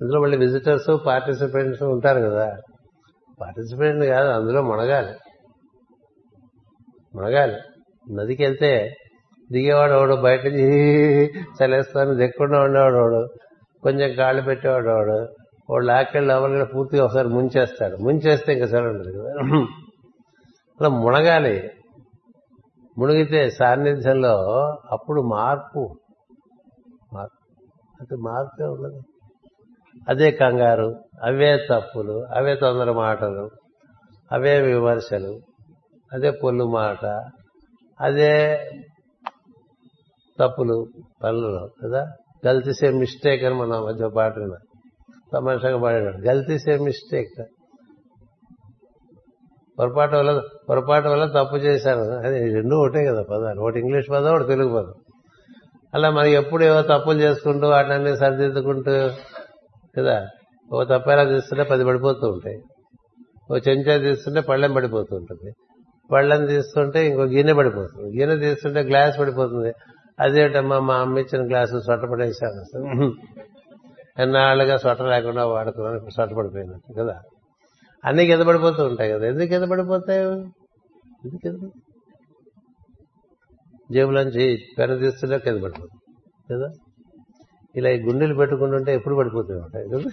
ఇందులో మళ్ళీ విజిటర్స్ పార్టిసిపెంట్స్ ఉంటారు కదా. పార్టిసిపేషన్ కాదు అందులో మునగాలి. మునగాలి. నదికి వెళ్తే దిగేవాడు వాడు బయట చలేస్తాను దిక్కుండా ఉండేవాడు వాడు కొంచెం కాళ్ళు పెట్టేవాడు వాడు వాడు లాక్కెళ్ళి లోపలికి పూర్తిగా ఒకసారి ముంచేస్తాడు. ముంచేస్తే ఇంకా సరే ఉండదు కదా. అలా మునగాలి. మునిగితే సాన్నిధ్యంలో అప్పుడు మార్పు. మార్పు. అంటే మార్పే ఉండదు. అదే కంగారు అవే తప్పులు అవే తొందర మాటలు అవే విమర్శలు అదే పొల్లు మాట అదే తప్పులు పనులు కదా? గల్తీసే మిస్టేక్ అని మన మధ్య పాట తమాషాగా పాడాడు గల్తీసే మిస్టేక్ పొరపాటు వల్ల పొరపాటు వల్ల తప్పు చేశాను అది రెండు ఒకటే కదా పదాలు ఒకటి ఇంగ్లీష్ పదం ఒకటి తెలుగు పదం. అలా మనం ఎప్పుడు ఏవో తప్పులు చేసుకుంటూ వాటిని సరిదిద్దుకుంటూ కదా ఓ తప్పు ఎలా తీస్తుంటే పది పడిపోతూ ఉంటాయి. ఓ చెంచా తీస్తుంటే పళ్ళెం పడిపోతూ ఉంటుంది. పళ్ళెం తీస్తుంటే ఇంకో గిన్నె పడిపోతుంది. గిన్నె తీస్తుంటే గ్లాస్ పడిపోతుంది. అదేటమ్మా మా అమ్మ ఇచ్చిన గ్లాసు సొట్ట పడేసాను ఎన్నాళ్ళుగా సొట్ట లేకుండా వాడుకున్నాను ఇప్పుడు సొట్ట పడిపోయినట్టు కదా. అన్ని కింద పడిపోతూ ఉంటాయి కదా. ఎందుకు కింద పడిపోతాయి? ఎందుకు కింద జేబులోంచి పెన తీస్తుంటే కింద పడిపోతుంది కదా? ఇలా ఈ గుండెలు పెట్టుకుంటుంటే ఎప్పుడు పడిపోతూ ఉంటాయి కదా?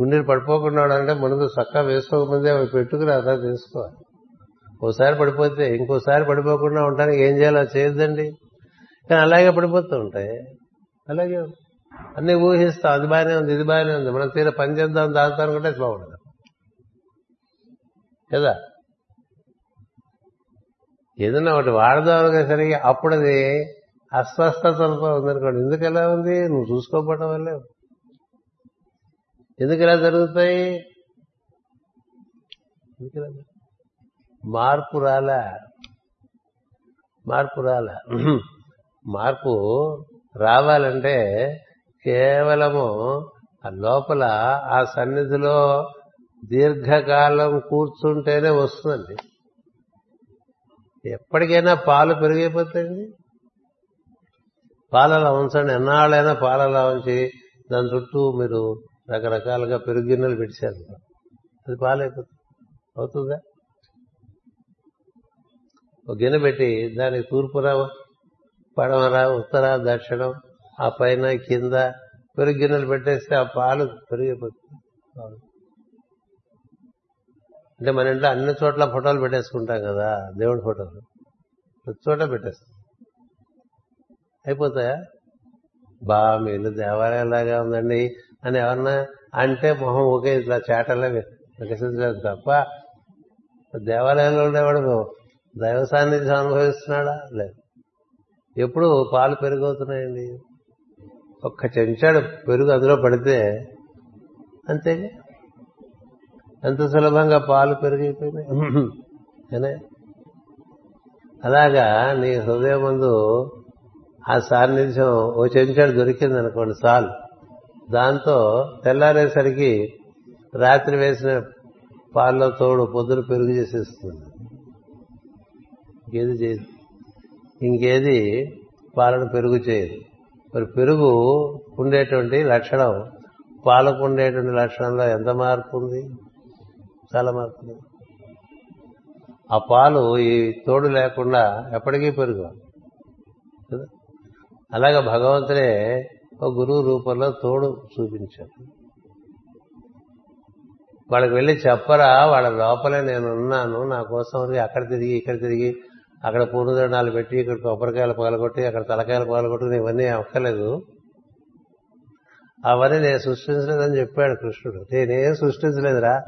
గుండెలు పడిపోకుండా అంటే ముందు చక్కగా వేసుకోకముందే అవి పెట్టుకుని అదా తీసుకోవాలి ఓసారి పడిపోతే ఇంకోసారి పడిపోకుండా ఉండడానికి ఏం చేయాలో చేయొద్దండి. కానీ అలాగే పడిపోతూ ఉంటాయి. అలాగే అన్ని ఊహిస్తాం అది బాగానే ఉంది ఇది బాగానే ఉంది. మనం తీర పని చేద్దాం దాగుతాం అనుకుంటే అది బాగుండదు. కదా? ఏదన్నా ఒకటి వాడదాం సరిగా అప్పుడు అది అస్వస్థతలతో ఉందనుకోండి ఎందుకు ఎలా ఉంది? నువ్వు చూసుకోకపోవడం వల్లే. ఎందుకు జరుగుతాయి? ఎందుకు ఇలా జరుగుతాయి? మార్పు రాలా? మార్పు రాలా? మార్పు రావాలంటే కేవలము ఆ లోపల ఆ సన్నిధిలో దీర్ఘకాలం కూర్చుంటేనే వస్తుందండి. ఎప్పటికైనా పాలు పెరిగిపోతాయండి. పాలలా ఉంచండి. ఎన్నాళ్ళైనా పాలలా ఉంచి దాని చుట్టూ మీరు రకరకాలుగా పెరుగు గిన్నెలు పెట్టారు. అది పాలైపోతుంది. అవుతుందా? ఒక గిన్నె పెట్టి దానికి తూర్పున పడమర ఉత్తర దక్షిణం ఆ పైన కింద పెరుగు గిన్నెలు పెట్టేస్తే ఆ పాలు పెరిగిపోతుంది. అంటే మన ఇంట్లో అన్ని చోట్ల ఫోటోలు పెట్టేసుకుంటాం కదా దేవుడి ఫోటోలు. ప్రతి చోట పెట్టేస్తాం. అయిపోతాయా? బా మీ ఇల్లు దేవాలయంలాగా ఉందండి అని ఎవరన్నా అంటే మొహం ఒకే ఇట్లా చేటలే వికసించలేదు తప్ప దేవాలయంలో ఉండేవాడు దైవ సాన్నిధ్యం అనుభవిస్తున్నాడా? లేదు. ఎప్పుడు పాలు పెరిగవుతున్నాయండి ఒక్క చెంచాడు పెరుగు అందులో పడితే అంతేగా? ఎంత సులభంగా పాలు పెరిగిపోయినాయి. అలాగా నీ హృదయం ముందు ఆ సాన్నిధ్యం ఓ చెంచాడు దొరికింది అనుకోండి చాలు. దాంతో తెల్లారేసరికి రాత్రి వేసిన పాల్లో తోడు పొద్దున పెరుగు చేసేస్తుంది. ఇంకేది చేయదు. ఇంకేది పాలను పెరుగు చేయదు. మరి పెరుగు ఉండేటువంటి లక్షణం పాలకు ఉండేటువంటి లక్షణంలో ఎంత మార్పు ఉంది? చాలా మార్పు ఉంది. ఆ పాలు ఈ తోడు లేకుండా ఎప్పటికీ పెరుగు. కదా? అలాగే భగవంతుడే ఒక గురువు రూపంలో తోడు చూపించాడు. వాళ్ళకి వెళ్ళి చెప్పరా వాళ్ళ లోపలే నేను ఉన్నాను నా కోసం అక్కడ తిరిగి ఇక్కడ తిరిగి అక్కడ పూర్ణదండాలు పెట్టి ఇక్కడ కొబ్బరికాయలు పగలగొట్టి అక్కడ తలకాయలు పగలగొట్టుకుని ఇవన్నీ అక్కర్లేదు. అవన్నీ నేను సృష్టించలేదని చెప్పాడు కృష్ణుడు. నేనేం సృష్టించలేదురా.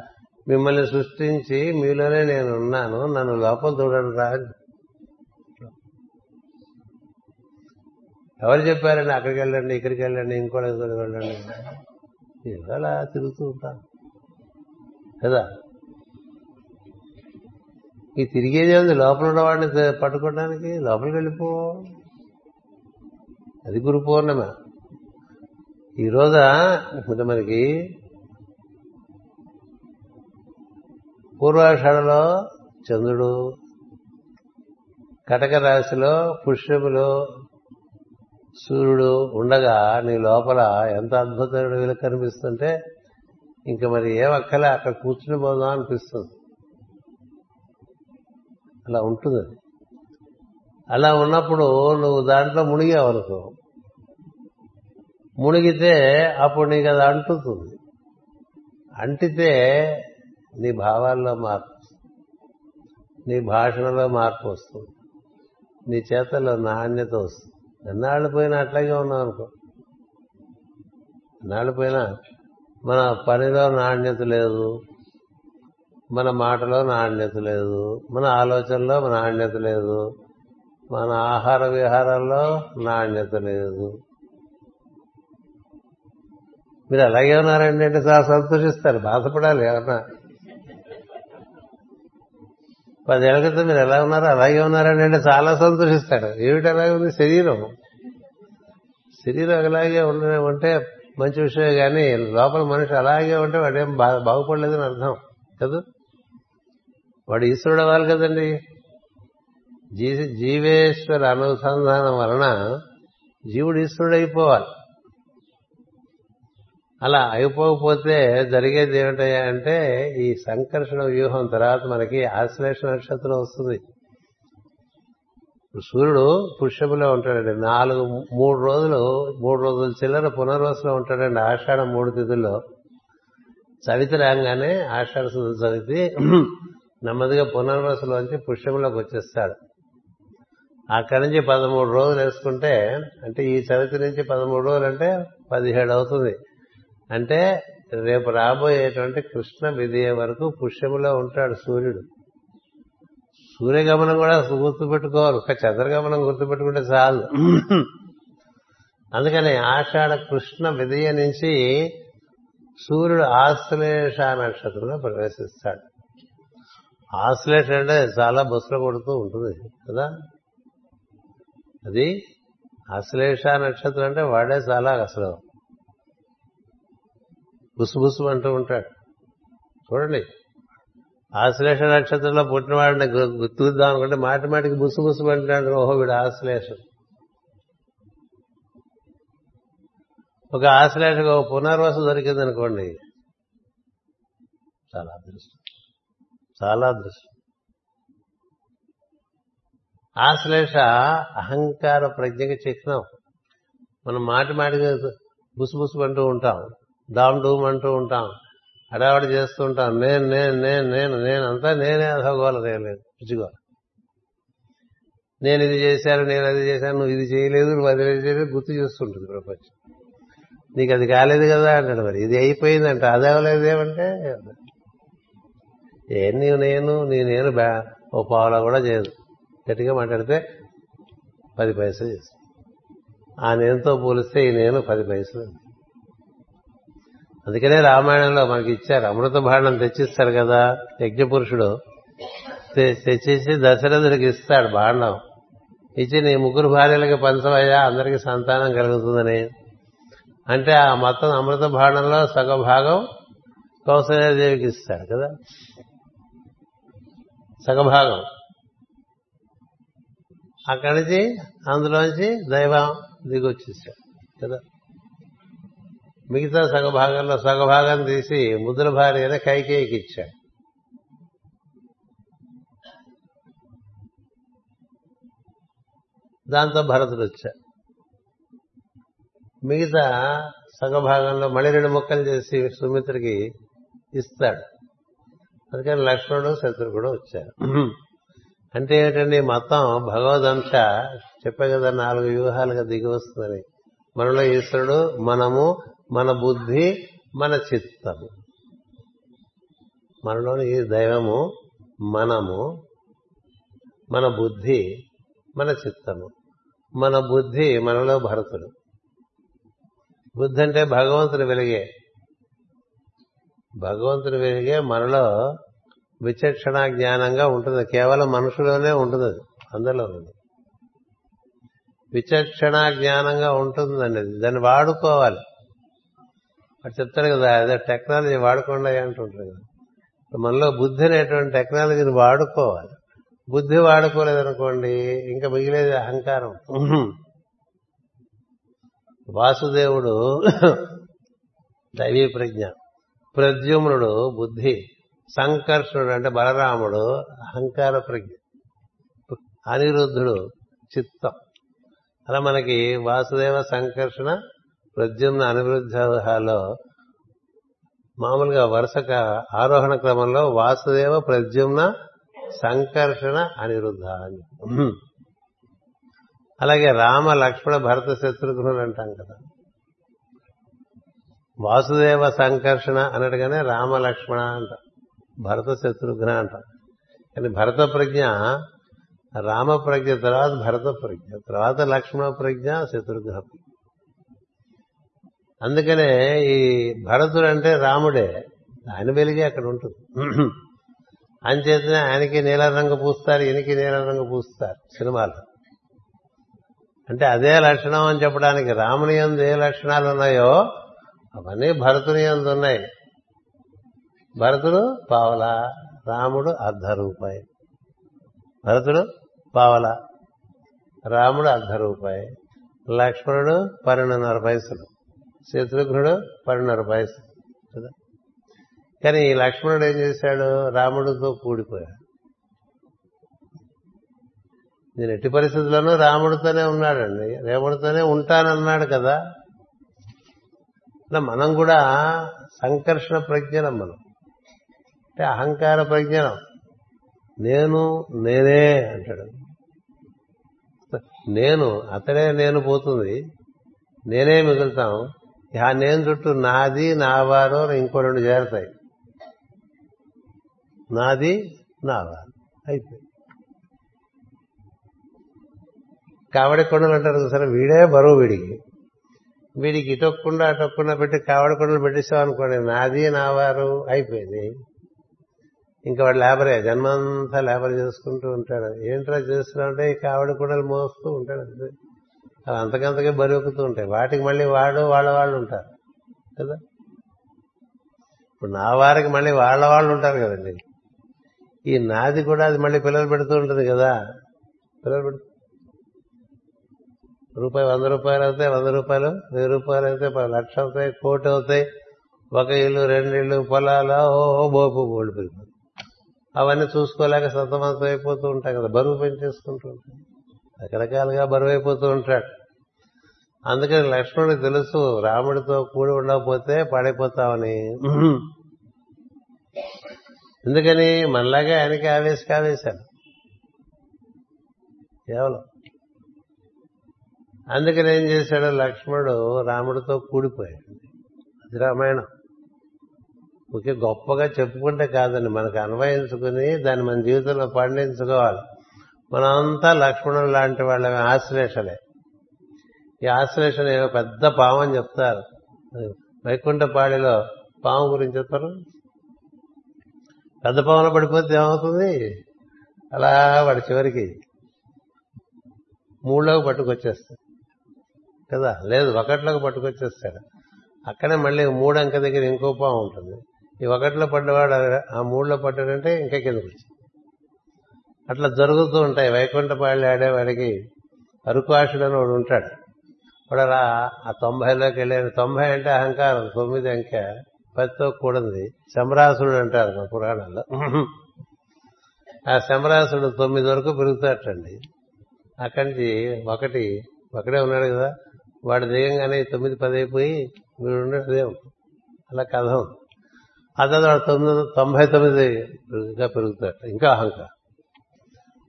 మిమ్మల్ని సృష్టించి మీలోనే నేను ఉన్నాను నన్ను లోపల చూడండి రా ఎవరు చెప్పారండి? అక్కడికి వెళ్ళండి ఇక్కడికి వెళ్ళండి ఇంకోటి వెళ్ళండి. ఇవాళ తిరుగుతూ ఉంటాను. కదా? ఈ తిరిగేది ఉంది లోపల ఉన్నవాడిని పట్టుకోవడానికి లోపలికి వెళ్ళిపో. అది గురు పౌర్ణమ. ఈరోజు మనకి పూర్వాషాఢలో చంద్రుడు కటక రాశిలో పుష్యములు సూర్యుడు ఉండగా నీ లోపల ఎంత అద్భుతమైన వెలుగు కనిపిస్తుంటే ఇంకా మరి ఏం అక్కలే అక్కడ కూర్చుని పోదాం అనిపిస్తుంది. అలా ఉంటుంది అలా ఉన్నప్పుడు నువ్వు దాంట్లో మునిగావు మునిగితే అప్పుడు నీకు అది అంటుతుంది. అంటితే నీ భావాల్లో మార్పు నీ భాషణలో మార్పు వస్తుంది. నీ చేతల్లో నాణ్యత వస్తుంది. ఎన్నాళ్ళు పోయినా అట్లాగే ఉన్నావు అనుకో ఎన్నాళ్ళు పోయినా మన పనిలో నాణ్యత లేదు. మన మాటలో నాణ్యత లేదు మన ఆలోచనలో నాణ్యత లేదు మన ఆహార విహారాల్లో నాణ్యత లేదు. మీరు అలాగే ఉన్నారండి అంటే చాలా సంతోషిస్తారు బాధపడాలి ఏమన్నా పదేళ్ళ క్రితం మీరు ఎలా ఉన్నారు అలాగే ఉన్నారని అంటే చాలా సంతోషిస్తాడు. ఏమిటి అలాగే ఉంది? శరీరం. శరీరం అలాగే ఉంటే మంచి విషయమే కానీ లోపల మనిషి అలాగే ఉంటే వాడేం బా- బాగుపడలేదని అర్థం కదా? వాడు ఈశ్వరుడు అవ్వాలి కదండి. జీవేశ్వర అనుసంధానం వలన జీవుడు ఈశ్వరుడు అయిపోవాలి. అలా అయిపోకపోతే జరిగేది ఏమిటయ్యా అంటే ఈ సంకర్షణ వ్యూహం తర్వాత మనకి ఆశ్లేష నక్షత్రం వస్తుంది. సూర్యుడు పుష్యములో ఉంటాడండి. నాలుగు మూడు రోజులు మూడు రోజులు చిల్లర పునర్వసలో ఉంటాడండి ఆషాఢ మూడు తిథుల్లో. చవితి రాగానే ఆషాఢ చవితి. నెమ్మదిగా పునర్వసలోంచి పుష్యములోకి వచ్చేస్తాడు. అక్కడి నుంచి పదమూడు రోజులు వేసుకుంటే అంటే ఈ చవితి నుంచి పదమూడు రోజులు అంటే పదిహేడు అవుతుంది. అంటే రేపు రాబోయేటువంటి కృష్ణ విధియ వరకు పుష్యములో ఉంటాడు సూర్యుడు. సూర్యగమనం కూడా గుర్తుపెట్టుకోవాలి. ఒక చంద్రగమనం గుర్తుపెట్టుకుంటే చాలు. అందుకని ఆషాఢ కృష్ణ విధియ నుంచి సూర్యుడు ఆశ్లేష నక్షత్రంలో ప్రవేశిస్తాడు. ఆశ్లేష అంటే చాలా బస్సులో కొడుతూ ఉంటుంది కదా? అది ఆశ్లేష నక్షత్రం అంటే వాడే చాలా అసలు. బుసు అంటూ ఉంటాడు. చూడండి. ఆశ్లేష నక్షత్రంలో పుట్టినవాడిని వాడిని గుర్తుద్దాం అనుకుంటే మాటి మాటికి బుసు బుసు అంటాడు ఓహో వీడు ఆశ్లేషం ఒక ఆశ్లేషకు ఒక పునర్వసం దొరికింది అనుకోండి చాలా అదృష్టం. చాలా అదృష్టం. ఆశ్లేష అహంకార ప్రజ్ఞకి చిహ్నం మనం మాటి మాటిగా బుసు అంటూ ఉంటాం. డామ్ డూమ్ అంటూ ఉంటాం. అడావడి చేస్తూ ఉంటాం. నేను నేను నేను నేను నేను అంతా నేనే అసగోల లేదు పిచ్చిగోల నేను ఇది చేశాను నేను అది చేశాను నువ్వు ఇది చేయలేదు నువ్వు అది చేయలేదు గుర్తు చేస్తుంటుంది ప్రపంచం. నీకు అది కాలేదు కదా అంటాడు మరి. ఇది అయిపోయిందంట. అది అవ్వలేదేమంటే ఏ నీవు నేను నీ నేను బ్యా ఓ పావులా కూడా చేయదు గట్టిగా మాట్లాడితే పది పైసలు చేస్తుంది ఆ నేనుతో పోలిస్తే ఈ నేను పది పైసలు అందుకనే రామాయణంలో మనకి ఇచ్చారు అమృత భాండం తెచ్చిస్తారు కదా యజ్ఞపురుషుడు. తె- తెచ్చేసి దశరథుడికి ఇస్తాడు భాండం. ఇచ్చి నీ ముగ్గురు భార్యలకి పంచవయ్యా అందరికి సంతానం కలుగుతుందని. అంటే ఆ మొత్తం అమృత భాండంలో సగ భాగం కౌసల్యాదేవికి ఇస్తాడు కదా. సగభాగం అక్కడి నుంచి అందులోంచి దైవం దిగొచ్చేసాడు కదా? మిగతా సగభాగంలో సగభాగం తీసి ముద్ర భార్య అయిన కైకేయికి ఇచ్చాడు. దాంతో భరతుడు వచ్చాడు. మిగతా సగభాగంలో మళ్ళీ రెండు ముక్కలు చేసి సుమిత్రకి ఇస్తాడు. అందుకని లక్ష్మణుడు శత్రుఘ్నుడు వచ్చారు. అంటే ఏంటండి మొత్తం భగవదంశ చెప్పే కదా నాలుగు వ్యూహాలుగా దిగి వస్తుందని. మనలో ఈశ్వరుడు మనము మన బుద్ధి మన చిత్తము. మనలోని ఈ దైవము మనము మన బుద్ధి మన చిత్తము. మన బుద్ధి మనలో భరతుడు. బుద్ధి అంటే భగవంతుని వెలిగే. భగవంతుడు వెలిగే మనలో విచక్షణ జ్ఞానంగా ఉంటుంది. కేవలం మనుషులోనే ఉంటుంది అది. అందరిలో ఉంది. విచక్షణ జ్ఞానంగా ఉంటుందండి అది. దాన్ని వాడుకోవాలి. అది చెప్తారు కదా అదే టెక్నాలజీ వాడుకోండి అంటుంటారు కదా. మనలో బుద్ధి అనేటువంటి టెక్నాలజీని వాడుకోవాలి. బుద్ధి వాడుకోలేదనుకోండి ఇంకా మిగిలేది అహంకారం. వాసుదేవుడు దైవీ ప్రజ్ఞ ప్రద్యుమ్నుడు బుద్ధి సంకర్షణుడు అంటే బలరాముడు అహంకార ప్రజ్ఞ అనిరుద్ధుడు చిత్తం. అలా మనకి వాసుదేవ సంకర్షణ ప్రద్యుమ్న అనిరుద్ధలో మామూలుగా వరుసక ఆరోహణ క్రమంలో వాసుదేవ ప్రద్యుమ్న సంకర్షణ అనిరుద్ధ అని. అలాగే రామ లక్ష్మణ భరత శత్రుఘ్నులు అంటాం కదా. వాసుదేవ సంకర్షణ అన్నట్టుగానే రామ లక్ష్మణ అంట. భరత శత్రుఘ్న అంట. కానీ భరత ప్రజ్ఞ రామ ప్రజ్ఞ తర్వాత భరత ప్రజ్ఞ తర్వాత లక్ష్మణ ప్రజ్ఞ శత్రుఘ్న ప్రజ్ఞ. అందుకనే ఈ భరతుడు అంటే రాముడే. ఆయన వెలిగే అక్కడ ఉంటుంది. అంచేతనే ఆయనకి నీలం రంగు పూస్తారు ఈయనకి నీలం రంగు పూస్తారు సినిమాలు. అంటే అదే లక్షణం అని చెప్పడానికి రాముని ఎందు ఏ లక్షణాలు ఉన్నాయో అవన్నీ భరతుని ఎందు ఉన్నాయి. భరతుడు పావల రాముడు అర్ధ రూపాయి భరతుడు పావల రాముడు అర్ధ రూపాయి లక్ష్మణుడు పన్నెండున్నర పైసలు. శత్రుఘ్నుడు పన్నెండున్నర పైసలు. కదా? కానీ ఈ లక్ష్మణుడు ఏం చేశాడు? రాముడితో కూడిపోయాడు. నేను ఎట్టి పరిస్థితుల్లోనూ రాముడితోనే ఉన్నాడండి. రేముడితోనే ఉంటానన్నాడు కదా. ఇలా మనం కూడా సంకర్షణ ప్రజ్ఞనం మనం. అంటే అహంకార ప్రజ్ఞనం. నేను నేనే అంటాడు. నేను అతడే నేను పోతుంది. నేనే మిగులుతాం. ఆ నేను చుట్టూ నాది నా వారు ఇంకో రెండు చేరతాయి. నాది నా వారు అయిపోయి కావడి కొండలు అంటారు సరే వీడే బరువు వీడికి. వీడికి ఇటొక్కకుండా అటొక్కకుండా పెట్టి కావడకుండా కొండలు పెట్టేసావు అనుకోండి. నాది నా వారు అయిపోయింది. ఇంకా వాడు లేబరే జన్మంతా లేబర్ చేసుకుంటూ ఉంటాడు. ఏంట్రా చేస్తున్నాడంటే ఈ కావడి కూడా మోస్తూ ఉంటాడు అంతే. అవి అంతకంతకే బరువుకుతూ ఉంటాయి. వాటికి మళ్ళీ వాడు వాళ్ళ వాళ్ళు ఉంటారు. కదా? ఇప్పుడు నా వారికి మళ్ళీ వాళ్ళ వాళ్ళు ఉంటారు కదండి. ఈ నాది కూడా అది మళ్ళీ పిల్లలు పెడుతూ ఉంటుంది కదా. పిల్లలు పెడుతూ రూపాయి వంద రూపాయలు అవుతాయి వంద రూపాయలు వెయ్యి రూపాయలు అయితే లక్ష అవుతాయి కోటి అవుతాయి. ఒక ఇల్లు రెండు ఇల్లు పొలాలు ఓ బోపు బోల్డ్ పెరిగిపోతుంది. అవన్నీ చూసుకోలేక సతమతం అయిపోతూ ఉంటాయి కదా బరువు పెంచేసుకుంటూ ఉంటాయి. రకరకాలుగా బరువు అయిపోతూ ఉంటాడు అందుకని లక్ష్మణుడికి తెలుసు రాముడితో కూడి ఉండకపోతే పడిపోతామని. ఎందుకని? మనలాగే ఆయనకి ఆవేశ ఆవేశాలు. కేవలం. అందుకని ఏం చేశాడు? లక్ష్మణుడు రాముడితో కూడిపోయాడు. అది రామాయణం. ఓకే గొప్పగా చెప్పుకుంటే కాదండి. మనకు అన్వయించుకుని దాన్ని మన జీవితంలో పండించుకోవాలి. మనమంతా లక్ష్మణుడు లాంటి వాళ్ళ ఆశ్లేషలే. ఈ ఆశ్లేషణ ఏదో పెద్ద పాము అని చెప్తారు. వైకుంఠపాడిలో పాము గురించి చెప్తారు పెద్ద పాములో పడిపోతే ఏమవుతుంది? అలా వాడి చివరికి మూడులోకి పట్టుకొచ్చేస్తాడు కదా? లేదు ఒకట్లోకి పట్టుకొచ్చేస్తాడు అక్కడే మళ్ళీ మూడు అంక దగ్గర ఇంకో పాము ఉంటుంది. ఈ ఒకటిలో పడ్డవాడు ఆ మూడులో పడ్డాడంటే ఇంకా కిందకి వచ్చింది అట్లా జరుగుతూ ఉంటాయి. వైకుంఠపాళ్ళు ఆడేవాడికి అరుకాషుడు అని వాడు ఉంటాడు. వాడు అలా ఆ తొంభైలోకి వెళ్ళాను తొంభై అంటే అహంకారం తొమ్మిది అంకె పదితో కూడింది శంబరాసుడు అంటారు మా పురాణాల్లో ఆ శంబరాసుడు తొమ్మిది వరకు పెరుగుతాటండి అక్కడి నుంచి ఒకటి ఒకడే ఉన్నాడు కదా వాడు దిగంగానే తొమ్మిది పది అయిపోయి వీడు ఉండేదే అలా కథ. ఉంది ఆ వాడు తొమ్మిది తొంభై తొమ్మిదిగా పెరుగుతాడు. ఇంకా అహంకారం.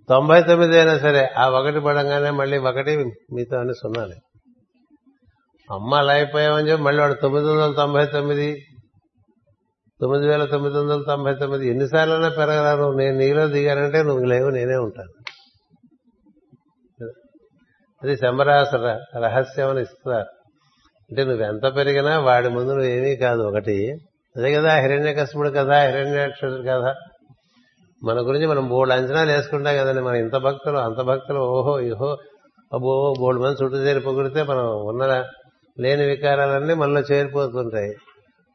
తొంభై తొమ్మిది అయినా సరే ఆ ఒకటి పడంగానే మళ్ళీ ఒకటి మీతో అని సున్నాలే. అమ్మ అలా అయిపోయామని చెప్పి మళ్ళీ వాడు తొమ్మిది వందల తొంభై తొమ్మిది తొమ్మిది వేల తొమ్మిది వందల తొంభై తొమ్మిది ఎన్నిసార్లైనా పెరగరాను నేను నీలో దిగానంటే నువ్వు లేవు నేనే ఉంటాను. అది శంబరాస రహస్యం అని అంటే నువ్వు ఎంత పెరిగినా వాడి ముందు నువ్వేమీ ఏమీ కాదు ఒకటి. అదే కదా హిరణ్య కశ్ముడు కదా హిరణ్యాక్షుడు కదా మన గురించి మనం బోల్డ్ అంచనాలు వేసుకుంటాం కదండి. మనం ఇంత భక్తులు అంత భక్తులు ఓహో ఇహో అబ్బో బోల్డ్ మంది చుట్టూ చేరి పొగిడితే మనం ఉన్న లేని వికారాలన్నీ మనలో చేరిపోతుంటాయి.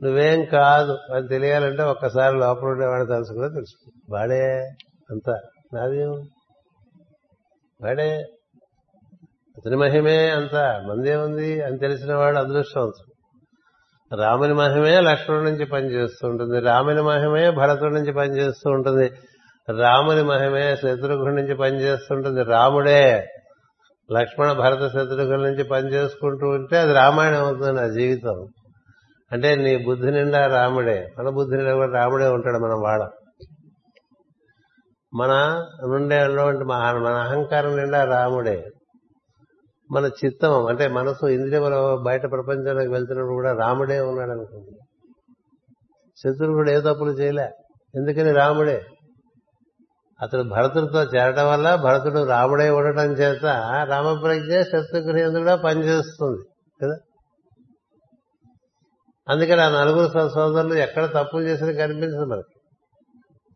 నువ్వేం కాదు అని తెలియాలంటే ఒక్కసారి లోపల ఉండేవాడు తెలుసుకుంటే తెలుసు వాడే అంత. నాది వాడే అతని మహిమే అంత. మందే ఉంది అని తెలిసిన వాడు అదృష్టవంతుడు. రాముని మహిమే లక్ష్మణుడి నుంచి పనిచేస్తూ ఉంటుంది. రాముని మహిమే భరతుడి నుంచి పనిచేస్తూ ఉంటుంది. రాముని మహిమే శత్రుఘ్నుడి నుంచి పనిచేస్తుంటుంది రాముడే లక్ష్మణ భరత శత్రుఘ్నుల నుంచి పనిచేసుకుంటూ ఉంటే అది రామాయణం అవుతుంది నా జీవితం. అంటే నీ బుద్ధి నిండా రాముడే. మన బుద్ధి నిండా కూడా రాముడే ఉంటాడు మనం వాడ. మన నుండే మన అహంకారం నిండా రాముడే. మన చిత్తం అంటే మనసు ఇంద్రియముల బయట ప్రపంచానికి వెళ్తున్నప్పుడు కూడా రాముడే ఉన్నాడు అనుకుంది శత్రుఘ్నుడు ఏ తప్పులు చేయలే. ఎందుకని రాముడే? అతడు భరతుడితో చేరడం వల్ల భరతుడు రాముడే ఉండటం చేత రామప్రజ్ఞ శత్రుఘ్ని కూడా పనిచేస్తుంది కదా? అందుకని ఆ నలుగురు సోదరులు ఎక్కడ తప్పులు చేసిన కనిపించదు మనకి.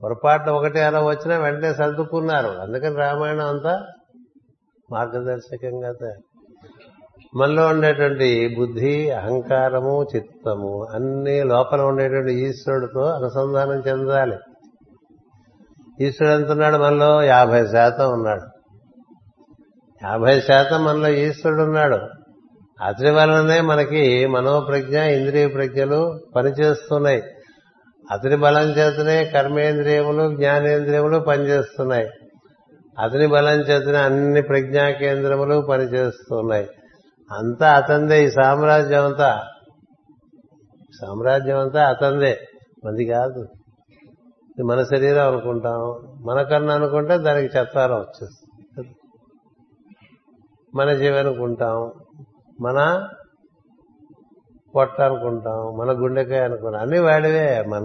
పొరపాటు ఒకటి అలా వచ్చినా వెంటనే సర్దుకున్నారు. అందుకని రామాయణం అంతా మార్గదర్శకంగా తయారు. మనలో ఉండేటువంటి బుద్ధి అహంకారము చిత్తము అన్ని లోపల ఉండేటువంటి ఈశ్వరుడితో అనుసంధానం చెందాలి. ఈశ్వరుడు ఎంత ఉన్నాడు మనలో యాభై శాతం ఉన్నాడు. యాభై శాతం మనలో ఈశ్వరుడు ఉన్నాడు అతడి వలననే మనకి మనోప్రజ్ఞ ఇంద్రియ ప్రజ్ఞలు పనిచేస్తున్నాయి. అతడి బలం చేతనే కర్మేంద్రియములు జ్ఞానేంద్రియములు పనిచేస్తున్నాయి. అతని బలం చేతనే అన్ని ప్రజ్ఞా కేంద్రములు పనిచేస్తున్నాయి. అంతా అతందే ఈ సామ్రాజ్యం అంతా. సామ్రాజ్యం అంతా అతందే. మంది కాదు. ఇది మన శరీరం అనుకుంటాం. మనకన్నా అనుకుంటే దానికి చెత్తారం వచ్చేస్తుంది. మన జీవి అనుకుంటాం. మన పొట్ట అనుకుంటాం. మన గుండెకాయ అనుకుంటాం. అన్ని వాడివే. మన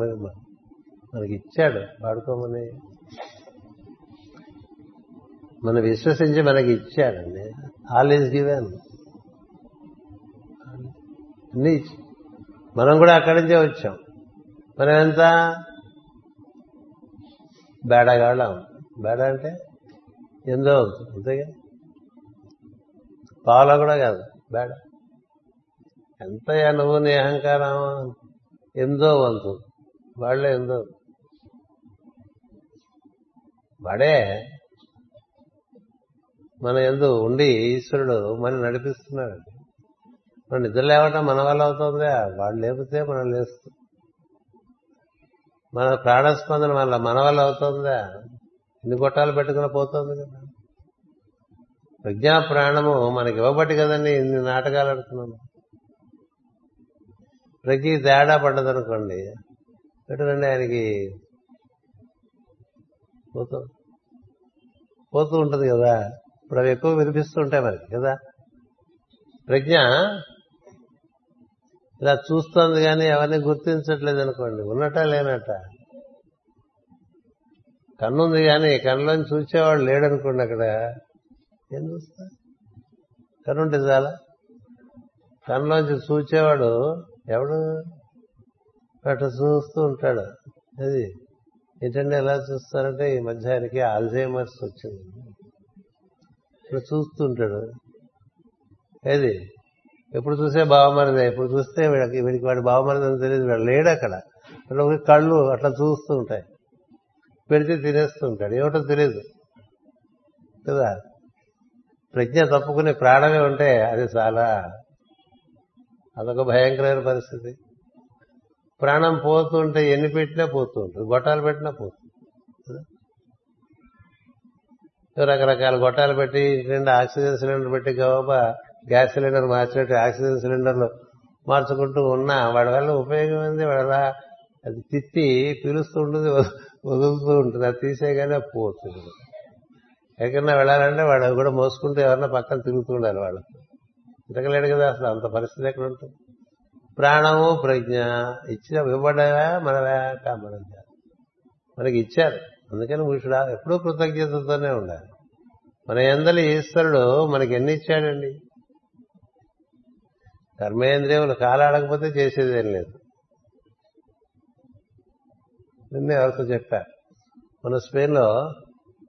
మనకి ఇచ్చాడు. వాడుకోమని. మనం విశ్వసించి మనకి ఇచ్చాడండి ఆల్ ఈజ్ గివెన్ అన్ని మనం కూడా అక్కడి నుంచే వచ్చాం. మనం ఎంత? బేడగాళ్ళం. బేడ అంటే ఎందో అంతేగా? పావులా కూడా కాదు బేడ. ఎంతయ్యా నువ్వు నీ అహంకారం ఎందో వంతు. వాళ్ళే ఎందో. వాడే మన ఎందు ఉండి ఈశ్వరుడు మనం నడిపిస్తున్నాడు మనం నిద్ర లేవటం మన వల్ల అవుతుందా వాడు లేపితే మనం లేస్తాం మన ప్రాణస్పందన వల్ల మన వల్ల అవుతుందా ఎన్ని గొట్టాలు పెట్టుకుని పోతుంది కదా ప్రజ్ఞా ప్రాణము మనకి ఇవ్వబట్టి కదండి ఇన్ని నాటకాలు ఆడుతున్నాము ప్రతి తేడా పడ్డదనుకోండి ఎటునండి ఆయనకి పోతూ పోతూ ఉంటుంది కదా. ఇప్పుడు అవి ఎక్కువ వినిపిస్తూ ఉంటాయి మనకి కదా? ప్రజ్ఞ ఇలా చూస్తోంది కానీ ఎవరిని గుర్తించట్లేదు అనుకోండి ఉన్నట లేనట కన్నుంది కానీ కన్నులోని చూసేవాడు లేడనుకోండి అక్కడ ఏం చూస్తా? కన్నుంటే చాలా. కన్నులోంచి చూచేవాడు ఎవడు? అట్లా చూస్తూ ఉంటాడు. అది ఏంటంటే ఎలా చూస్తారంటే ఈ మధ్య ఆయనకి ఆల్జైమర్స్ వచ్చింది. ఇప్పుడు చూస్తుంటాడు. ఏది? ఎప్పుడు చూసే బావమరిదే? ఇప్పుడు చూస్తే వీడికి వీడికి వాడి బావమరిది అని తెలియదు. వీడు లేడు అక్కడ. వీళ్ళకి కళ్ళు అట్లా చూస్తూ ఉంటాయి. పెడితే తినేస్తూ ఉంటాడు. ఏమిటో తెలియదు కదా? ప్రజ్ఞ తప్పుకునే ప్రాణమే ఉంటే అది చాలా అదొక భయంకరమైన పరిస్థితి. ప్రాణం పోతుంటే ఎన్ని పెట్టినా పోతూ ఉంటుంది. గొట్టాలు పెట్టినా పోతుంది. రకరకాల గొట్టాలు పెట్టి నిండా ఆక్సిజన్ సిలిండర్ పెట్టి గబాబా గ్యాస్ సిలిండర్ మార్చినట్టు ఆక్సిజన్ సిలిండర్లు మార్చుకుంటూ ఉన్నా వాడి వల్ల ఉపయోగం ఉంది వాడలా అది తిత్తి పిలుస్తూ ఉంటుంది వదులుతూ ఉంటుంది. అది తీసేయగానే పోతుంది. ఎక్కడన్నా వెళ్ళాలంటే వాడు కూడా మోసుకుంటూ ఎవరన్నా పక్కన తిరుగుతూ ఉండాలి వాళ్ళు. తిరగలేడు కదా అసలు అంత పరిస్థితి ఎక్కడ ఉంటుంది? ప్రాణము ప్రజ్ఞ ఇచ్చిన ఇవ్వడవా మనవా మనకి ఇచ్చారు. అందుకని వీషుడా ఎప్పుడూ కృతజ్ఞతతోనే ఉండాలి. మన ఎందలి ఈశ్వరుడు మనకి ఎన్ని ఇచ్చాడండి? కర్మేంద్రియములు కాలాడకపోతే చేసేదేం లేదు. నిన్నే ఎవరితో చెప్పా? మన స్పెయిన్లో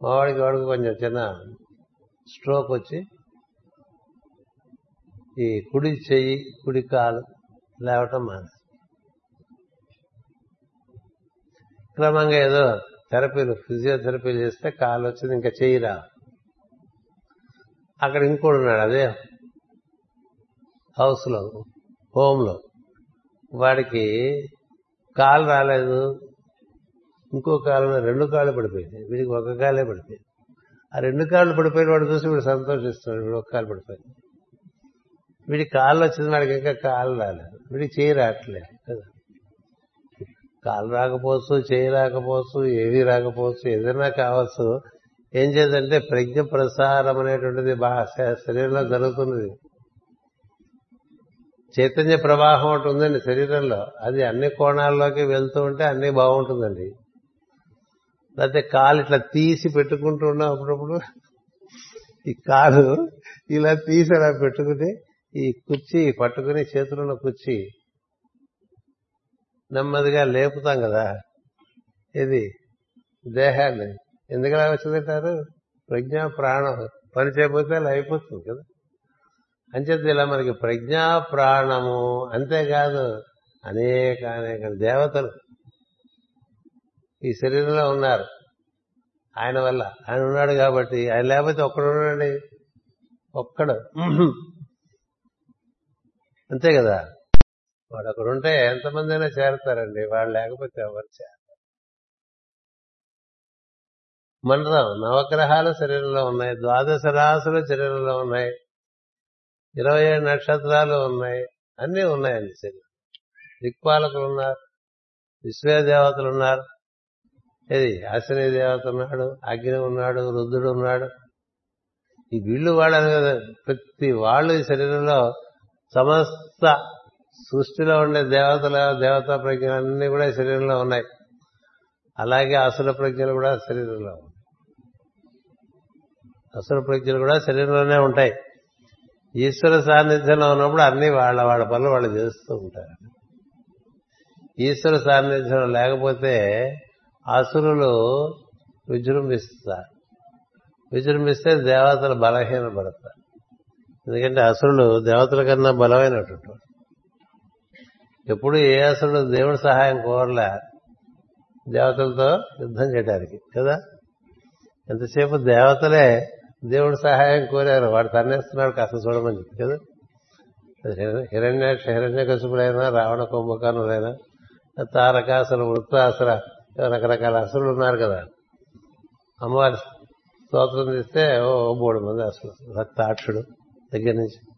మావాడికి వాడికి కొంచెం చిన్న స్ట్రోక్ వచ్చి ఈ కుడి చెయ్యి కుడి కాలు లేవటం మానేసి క్రమంగా ఏదో థెరపీలు ఫిజియోథెరపీలు చేస్తే కాలు వచ్చింది ఇంకా చేయిరా అక్కడ ఇంకోడు ఉన్నాడు అదే హౌస్లో హోమ్లో. వాడికి కాలు రాలేదు ఇంకో కాలు రెండు కాళ్ళు పడిపోయింది వీడికి ఒక కాలే పడిపోయింది. ఆ రెండు కాళ్ళు పడిపోయిన వాడు చూసి వీడు సంతోషిస్తున్నాడు వీడు ఒక కాలు పడిపోయింది. వీడి కాళ్ళు వచ్చింది వాడికి ఇంకా కాలు రాలేదు. వీడికి చేయి రావట్లేదు కదా. కాలు రాకపోవచ్చు చేయి రాకపోవచ్చు ఏవి రాకపోవచ్చు ఏదైనా కావచ్చు. ఏం చేద్దంటే ప్రజ్ఞ ప్రసారం అనేటువంటిది బాగా శరీరంలో జరుగుతున్నది. చైతన్య ప్రవాహం ఒకటి ఉందండి శరీరంలో. అది అన్ని కోణాల్లోకి వెళ్తూ ఉంటే అన్ని బాగుంటుందండి. లేకపోతే కాలు ఇట్లా తీసి పెట్టుకుంటూ ఉన్నాం అప్పుడప్పుడు. ఈ కాలు ఇలా తీసి అలా పెట్టుకుని ఈ కుర్చీ పట్టుకుని చేతులున్న కుర్చీ నెమ్మదిగా లేపుతాం కదా. ఇది దేహాన్ని. ఎందుకలా వచ్చిందంటారు? ప్రజ్ఞా ప్రాణం. పని చేయకపోతే అలా అయిపోతుంది కదా. అంచేది ఇలా మనకి ప్రజ్ఞా ప్రాణము అంతేకాదు అనేక అనేక దేవతలు ఈ శరీరంలో ఉన్నారు. ఆయన వల్ల. ఆయన ఉన్నాడు కాబట్టి. ఆయన లేకపోతే ఒక్కడు ఉన్నాడండి? ఒక్కడు. అంతే కదా. వాడు అక్కడ ఉంటే ఎంతమంది అయినా చేరతారండి. వాళ్ళు లేకపోతే ఎవరు చేరతారు మండలం నవగ్రహాలు శరీరంలో ఉన్నాయి. ద్వాదశ రాసులు శరీరంలో ఉన్నాయి. ఇరవై ఏడు నక్షత్రాలు ఉన్నాయి. అన్నీ ఉన్నాయండి శరీరం దిక్పాలకులు ఉన్నారు. విశ్వే దేవతలు ఉన్నారు. ఇది అశ్విని దేవత ఉన్నాడు అగ్ని ఉన్నాడు రుద్రుడు ఉన్నాడు. ఈ వీళ్ళు వాళ్ళని కదా. ప్రతి వాళ్ళు ఈ శరీరంలో సమస్త సృష్టిలో ఉండే దేవతల దేవతా ప్రజ్ఞలు అన్ని కూడా శరీరంలో ఉన్నాయి. అలాగే అసుర ప్రజ్ఞలు కూడా శరీరంలో ఉన్నాయి. అసుర ప్రజ్ఞలు కూడా శరీరంలోనే ఉంటాయి. ఈశ్వర సాన్నిధ్యంలో ఉన్నప్పుడు అన్ని వాళ్ళ వాళ్ళ పనులు వాళ్ళు చేస్తూ ఉంటారు. ఈశ్వర సాన్నిధ్యం లేకపోతే అసురులు విజృంభిస్తారు. విజృంభిస్తే దేవతలు బలహీనపడతారు. ఎందుకంటే అసురులు దేవతల కన్నా బలమైనటువంటి ఎప్పుడు ఏ అసురుడు దేవుడి సహాయం కోరలే దేవతలతో యుద్ధం చేయడానికి కదా? ఎంతసేపు దేవతలే దేవుడి సహాయం కోరారు వాడు తన్నేస్తున్నాడు కాస్త చూడమని చెప్పి కదా? హిరణ్య హిరణ్య కసుపుడైనా రావణ కుంభకర్ణులైనా తారకాసులు వృత్తాసుర రకరకాల అసురులు ఉన్నారు కదా? అమ్మవారి స్తోత్రం తీస్తే ఓ మూడు మంది అసలు రక్తాక్షుడు దగ్గర నుంచి.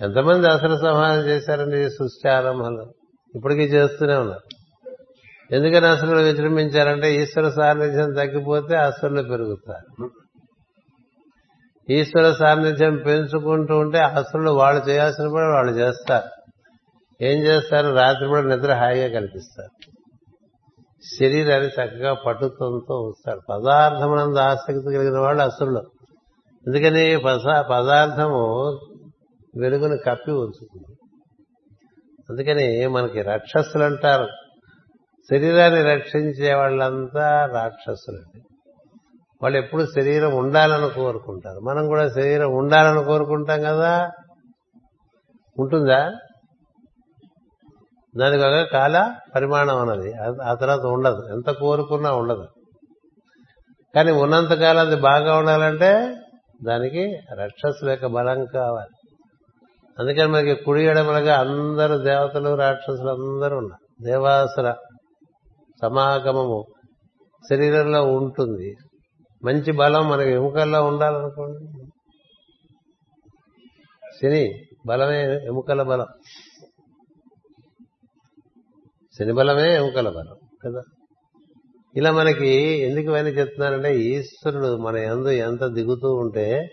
ఎంతమంది అసలు సంహారం చేశారండి సృష్టి ఆరంభంలో? ఇప్పటికీ చేస్తూనే ఉన్నారు. ఎందుకని అసలు విజృంభించారంటే ఈశ్వర సాన్నిధ్యం తగ్గిపోతే అసలు పెరుగుతారు. ఈశ్వర సాన్నిధ్యం పెంచుకుంటూ ఉంటే అసలు వాళ్ళు చేయాల్సిన కూడా వాళ్ళు చేస్తారు. ఏం చేస్తారు? రాత్రి కూడా నిద్ర హాయిగా కనిపిస్తారు. శరీరాన్ని చక్కగా పట్టుతంతో ఉంచుతారు. పదార్థమునందు ఆసక్తి కలిగిన వాళ్ళు అసలు. ఎందుకని? పదార్థము వెలుగును కప్పి ఉంచుతుంది. అందుకని మనకి రాక్షసులు అంటారు శరీరాన్ని రక్షించే వాళ్ళంతా రాక్షసులండి. వాళ్ళు ఎప్పుడు శరీరం ఉండాలని కోరుకుంటారు. మనం కూడా శరీరం ఉండాలని కోరుకుంటాం కదా? ఉంటుందా? దానికి ఒక కాల పరిమాణం అన్నది. ఆ- తర్వాత ఉండదు. ఎంత కోరుకున్నా ఉండదు. కానీ ఉన్నంతకాలం అది బాగా ఉండాలంటే దానికి రాక్షసుల యొక్క బలం కావాలి. అందుకని మనకి కుడి ఎడమలుగా అందరూ దేవతలు రాక్షసులు అందరూ ఉన్నారు. దేవాసుర సమాగమము శరీరంలో ఉంటుంది. మంచి బలం మనకి ఎముకల్లో ఉండాలనుకోండి. శని బలమే ఎముకల బలం. శని బలమే ఎముకల బలం కదా? ఇలా మనకి ఎందుకు ఇవన్నీ చెప్తున్నానంటే ఈశ్వరుడు మన ఎందు ఎంత దిగుతూ ఉంటే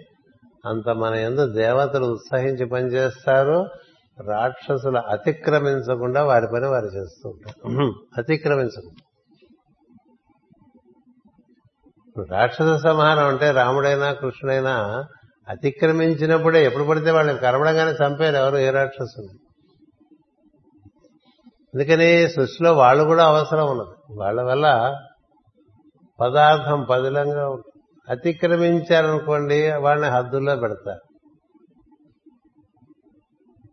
అంత మన యందు దేవతలు ఉత్సహించి పనిచేస్తారు రాక్షసులు అతిక్రమించకుండా వారి పని వారు చేస్తూ ఉంటారు. అతిక్రమించకుండా. రాక్షస సంహారం అంటే రాముడైనా కృష్ణుడైనా అతిక్రమించినప్పుడే ఎప్పుడు పడితే వాళ్ళని కరవడంగానే చంపారు ఎవరు ఏ రాక్షసుని అందుకని సృష్టిలో వాళ్ళు కూడా అవసరం ఉన్నది. వాళ్ళ వల్ల పదార్థం పదిలంగా ఉంటుంది. అతిక్రమించారనుకోండి వాళ్ళని హద్దుల్లో పెడతారు.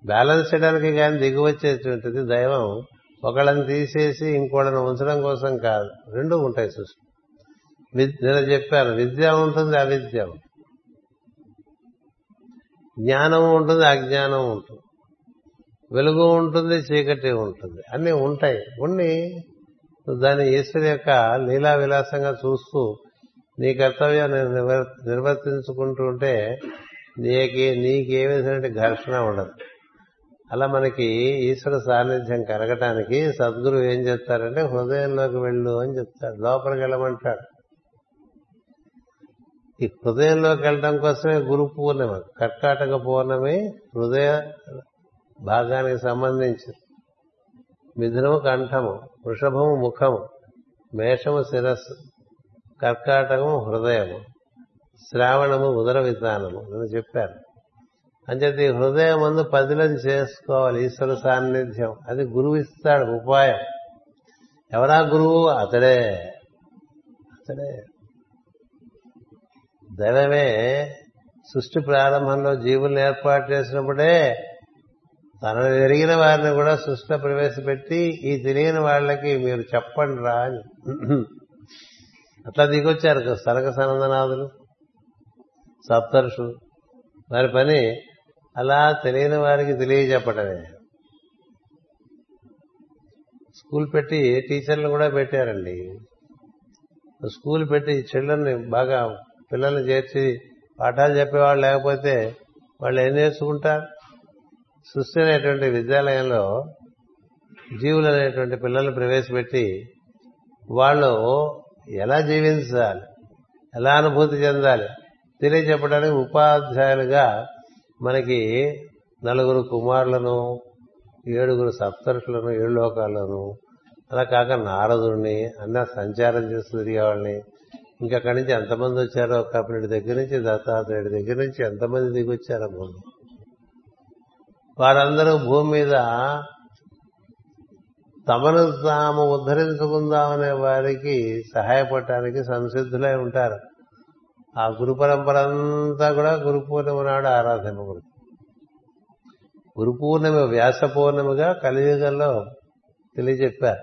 బ్యాలెన్స్ చేయడానికి కానీ దిగువచ్చేటువంటిది దైవం. ఒకళ్ళని తీసేసి ఇంకోళ్ళని ఉంచడం కోసం కాదు. రెండు ఉంటాయి సృష్టి. నేను చెప్పాను విద్య ఉంటుంది అవిద్య ఉంటుంది. జ్ఞానం ఉంటుంది అజ్ఞానం ఉంటుంది. వెలుగు ఉంటుంది చీకటి ఉంటుంది. అన్నీ ఉంటాయి. ఉండి దాన్ని ఈశ్వరు యొక్క లీలా విలాసంగా చూస్తూ నీ కర్తవ్యాన్ని నిర్వర్- నిర్వర్తించుకుంటూ ఉంటే నీకే నీకే విధమైన ఘర్షణ ఉండదు. అలా మనకి ఈశ్వర సాన్నిధ్యం కలగటానికి సద్గురు ఏం చెప్తారంటే హృదయంలోకి వెళ్ళు అని చెప్తాడు. లోపలికి వెళ్ళమంటాడు. ఈ హృదయంలోకి వెళ్ళడం కోసమే గురు పూర్ణిమ కర్కాటక పూర్ణమి హృదయ భాగానికి సంబంధించి మిథునము కంఠము వృషభము ముఖము మేషము శిరస్సు. కర్కాటకము హృదయము శ్రావణము ఉదర విధానము నేను చెప్పాను అంచేది ఈ హృదయం ముందు పదిలం చేసుకోవాలి ఈశ్వర సాన్నిధ్యం. అది గురువు ఇస్తాడు ఉపాయం. ఎవరా గురువు? అతడే. అతడే. దైవమే సృష్టి ప్రారంభంలో జీవుల్ని ఏర్పాటు చేసినప్పుడే తనను ఎరిగిన వారిని కూడా సృష్టిలో ప్రవేశపెట్టి ఈ తెలియని వాళ్ళకి మీరు చెప్పండి రా అని. అట్లా దిగొచ్చారు సనక సనందనాథులు సప్తర్షులు. వారి పని అలా తెలియని వారికి తెలియజెప్పటమే. స్కూల్ పెట్టి టీచర్లు కూడా పెట్టారండి. స్కూల్ పెట్టి చిల్డ్రన్ని బాగా పిల్లల్ని చేర్చి పాఠాలు చెప్పేవాళ్ళు లేకపోతే వాళ్ళు ఏం నేర్చుకుంటారు సృష్టి అనేటువంటి విద్యాలయంలో జీవులు అనేటువంటి పిల్లల్ని ప్రవేశపెట్టి వాళ్ళు ఎలా జీవించాలి? ఎలా అనుభూతి చెందాలి? తెలియజెప్పడానికి ఉపాధ్యాయులుగా మనకి నలుగురు కుమారులను ఏడుగురు సప్తరుషులను ఏడు లోకాలను అలా కాక నారదుడిని అన్న సంచారం చేస్తూ తిరిగేవాళ్ళని ఇంకా అక్కడి నుంచి ఎంతమంది వచ్చారో కపిలుడి దగ్గర నుంచి దత్తాత్రేయుడి దగ్గర నుంచి ఎంతమంది దిగొచ్చారో భూమి వారందరూ భూమి మీద తమను తాము ఉద్ధరించుకుందామనే వారికి సహాయపడటానికి సంసిద్ధులై ఉంటారు. ఆ గురు పరంపర అంతా కూడా గురు పూర్ణిమ నాడు ఆరాధింపబడుతుంది. గురు పూర్ణిమ వ్యాస పూర్ణిమగా కలియుగంలో తెలియజెప్పారు.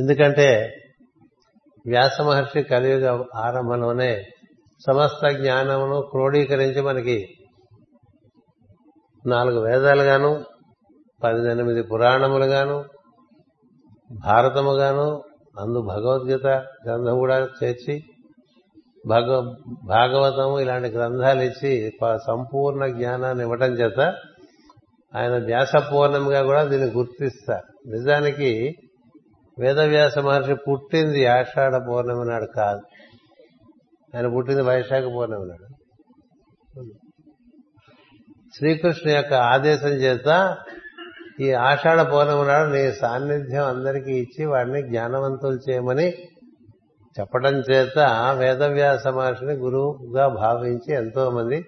ఎందుకంటే వ్యాస మహర్షి కలియుగ ఆరంభంలోనే సమస్త జ్ఞానమును క్రోడీకరించి మనకి నాలుగు వేదాలుగాను పద్దెనిమిది పురాణములుగాను భారతముగాను అందు భగవద్గీత గ్రంథం కూడా చేర్చి భగ భాగవతము ఇలాంటి గ్రంథాలు ఇచ్చి సంపూర్ణ జ్ఞానాన్ని ఇవ్వటం చేత ఆయన వ్యాస పూర్ణంగా కూడా దీన్ని గుర్తిస్తారు నిజానికి వేదవ్యాస మహర్షి పుట్టింది ఆషాఢ పౌర్ణమి నాడు కాదు. ఆయన పుట్టింది వైశాఖ పౌర్ణమి నాడు. శ్రీకృష్ణ యొక్క ఆదేశం చేత ఈ ఆషాఢ పౌర్ణమి నాడు నీ సాన్నిధ్యం అందరికీ ఇచ్చి వాడిని జ్ఞానవంతులు చేయమని చెప్పడం చేత వేదవ్యాస మహర్షిని గురువుగా భావించి ఎంతో మంది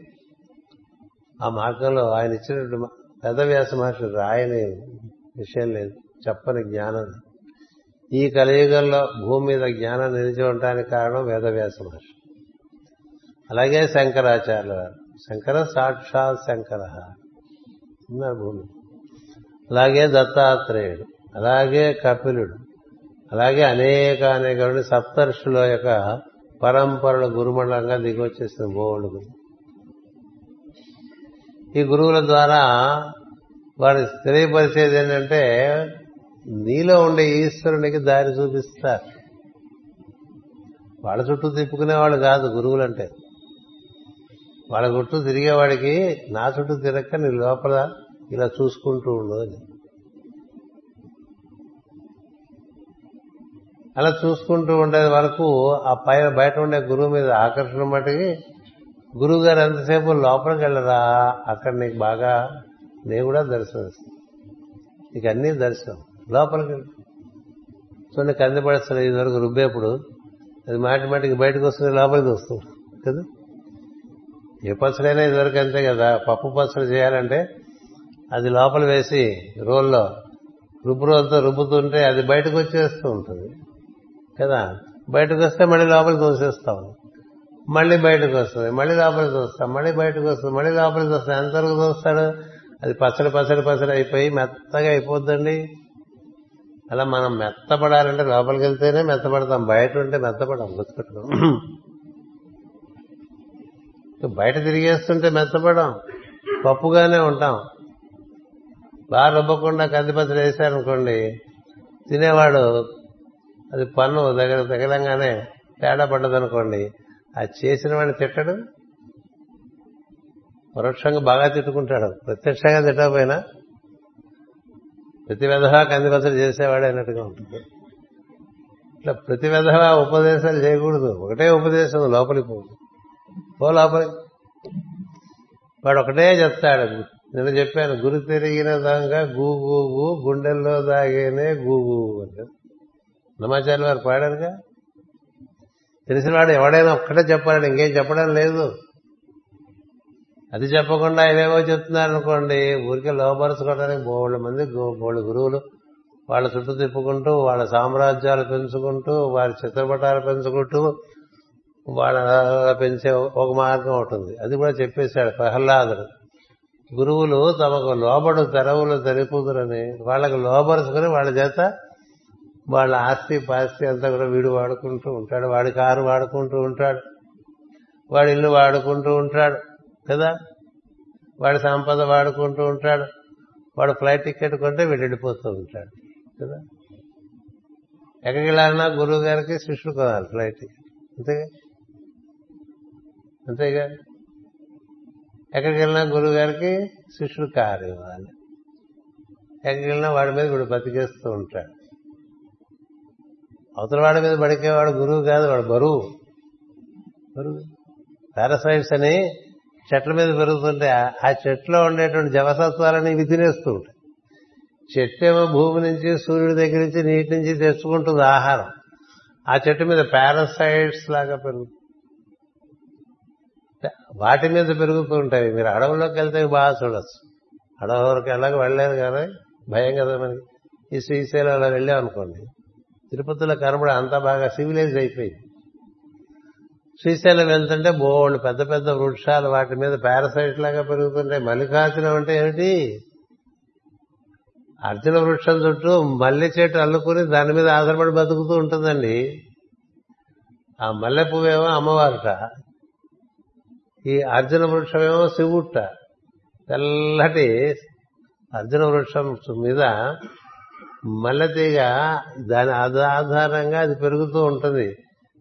ఆ మార్గంలో ఆయన ఇచ్చినటువంటి వేదవ్యాస మహర్షి రాయని విషయం లేదు చెప్పని జ్ఞానం ఈ కలియుగంలో భూమి మీద జ్ఞానం నిలిచి ఉండటానికి కారణం వేదవ్యాస మహర్షి. అలాగే శంకరాచార్యుల వారు. శంకర సాక్షాత్ శంకర. భూమి. అలాగే దత్తాత్రేయుడు అలాగే కపిలుడు అలాగే అనేక అనేక సప్తర్షుల యొక్క పరంపరల గురుమండలంగా దిగొచ్చేసిన బోవుడు ఈ గురువుల ద్వారా వారు తెలియపరిచేది ఏంటంటే నీలో ఉండే ఈశ్వరునికి దారి చూపిస్తారు. వాళ్ళ చుట్టూ తిప్పుకునేవాళ్ళు కాదు గురువులంటే వాళ్ళ చుట్టూ తిరిగేవాడికి నా చుట్టూ తిరగక నీ లోపల ఇలా చూసుకుంటూ ఉండు అని అలా చూసుకుంటూ ఉండే వరకు ఆ పైన బయట ఉండే గురువు మీద ఆకర్షణ మటుకి గురువు గారు ఎంతసేపు లోపలికి వెళ్ళరా? అక్కడ నీకు బాగా నేను కూడా దర్శనం ఇస్తాను. నీకు అన్నీ దర్శనం. లోపలికి వెళ్ళి. చూడండి కంది ఇదివరకు ఇది వరకు రుబ్బేప్పుడు అది మాటి మాటికి బయటకు వస్తుంది లోపలికి వస్తుంది. కదా? ఏ పచ్చడైనా ఇదివరకు అంతే కదా? పప్పు పచ్చడి చేయాలంటే అది లోపల వేసి రోల్లో రుబ్బు రోల్తో రుబ్బుతుంటే అది బయటకు వచ్చేస్తూ ఉంటుంది. కదా? బయటకు వస్తే మళ్ళీ లోపలికి తోసేస్తాం మళ్ళీ బయటకు వస్తుంది. మళ్ళీ లోపలికి తోస్తాం మళ్ళీ బయటకు వస్తుంది. మళ్ళీ లోపలికి వస్తుంది ఎంతవరకు తోస్తాడు అది పచ్చడి పచ్చడి పచ్చడి అయిపోయి మెత్తగా అయిపోద్దండి. అలా మనం మెత్తపడాలంటే లోపలికి వెళ్తేనే మెత్తపడతాం. బయట ఉంటే మెత్తపడం. గుర్తుపెట్టుకోం. బయట తిరిగేస్తుంటే మెత్తపడం. పప్పుగానే ఉంటాం. బాగా రుబ్బకుండా కందిపచ్చడి వేశారనుకోండి తినేవాడు అది పన్ను దగ్గర తగలంగానే తేడా పడ్డదనుకోండి అది చేసిన వాడిని తిట్టడు పరోక్షంగా బాగా తిట్టుకుంటాడు. ప్రత్యక్షంగా తిట్టకపోయినా ప్రతి విధవా కందిపచ్చడి చేసేవాడే అన్నట్టుగా ఉంటుంది. ఇట్లా ప్రతి విధవా ఉపదేశాలు చేయకూడదు. ఒకటే ఉపదేశం లోపలికి పో లోపలికి. వాడు ఒకటే చెప్తాడు నేను చెప్పాను గురి తిరిగిన దొంగ గూ గూ గూ గుండెల్లో దాగేనే గూ గూ అంటే. నమాచార్య వారు పాడారుగా? తెలిసినవాడు ఎవడైనా ఒక్కటే చెప్పాలని ఇంకేం చెప్పడం లేదు. అది చెప్పకుండా ఇవేవో చెప్తున్నారు అనుకోండి ఊరికే లోపరచుకోవడానికి బోళ్ళ మంది బోళ్ళ గురువులు వాళ్ళ చుట్టూ తిప్పుకుంటూ వాళ్ళ సామ్రాజ్యాలు పెంచుకుంటూ వారి చిత్రపటాలు పెంచుకుంటూ వాళ్ళ పెంచే ఒక మార్గం ఉంటుంది అది కూడా చెప్పేశాడు ప్రహ్లాదుడు. గురువులు తమకు లోబడు తెరవులు తెరుపుదురని వాళ్ళకు లోబరుచుకుని వాళ్ళ చేత వాళ్ళ ఆస్తి పాస్తి అంతా కూడా వీడు వాడుకుంటూ ఉంటాడు. వాడి కారు వాడుకుంటూ ఉంటాడు. వాడి ఇల్లు వాడుకుంటూ ఉంటాడు. కదా? వాడి సంపద వాడుకుంటూ ఉంటాడు. వాడు ఫ్లైట్ టికెట్ కొంటే వీడు వెళ్ళిపోతూ ఉంటాడు. కదా? ఎక్కడికి వెళ్ళాలన్నా గురువు గారికి శిష్యుడు కొనాలి ఫ్లైట్ టికెట్. అంతేగా? అంతేగా? ఎక్కడికి వెళ్ళినా గురువు గారికి శిష్యుడు కారు ఇవ్వాలి ఎక్కడికి వెళ్ళినా వాడి మీద వీడు బతికేస్తూ ఉంటాడు. అవతల వాడి మీద బడికేవాడు గురువు కాదు వాడు బరువు. బరువు. పారాసైట్స్ అని చెట్ల మీద పెరుగుతుంటే ఆ చెట్లో ఉండేటువంటి జవసత్వాలని ఇవి తినేస్తూ ఉంటాయి. చెట్టేమో భూమి నుంచి సూర్యుడి దగ్గర నుంచి నీటి నుంచి తెచ్చుకుంటుంది ఆహారం. ఆ చెట్టు మీద పారాసైట్స్ లాగా పెరుగుతుంది. వాటి మీద పెరుగుతూ ఉంటాయి. మీరు అడవుల్లోకి వెళ్తే బాగా చూడొచ్చు. వరకు ఎలాగ వెళ్ళలేదు కానీ భయం కదా మనకి. ఈ శ్రీశైలం అలా వెళ్ళాం అనుకోండి. తిరుపతిలో కనబడి అంతా బాగా సివిలైజ్ అయిపోయింది. శ్రీశైలం వెళ్తుంటే బోళ్ళు పెద్ద పెద్ద వృక్షాలు వాటి మీద పారసైట్ లాగా పెరుగుతుంటాయి. మల్లికార్జునం అంటే ఏమిటి? అర్జున వృక్షం చుట్టూ మల్లె చెట్టు అల్లుకుని దాని మీద ఆధారపడి బతుకుతూ ఉంటుందండి. ఆ మల్లె పువ్వేమో అమ్మవారుట. ఈ అర్జున వృక్షమేమో శివుట్ట. తెల్లటి అర్జున వృక్షం మీద మల్లెతీగ దాని ఆధారంగా అది పెరుగుతూ ఉంటుంది.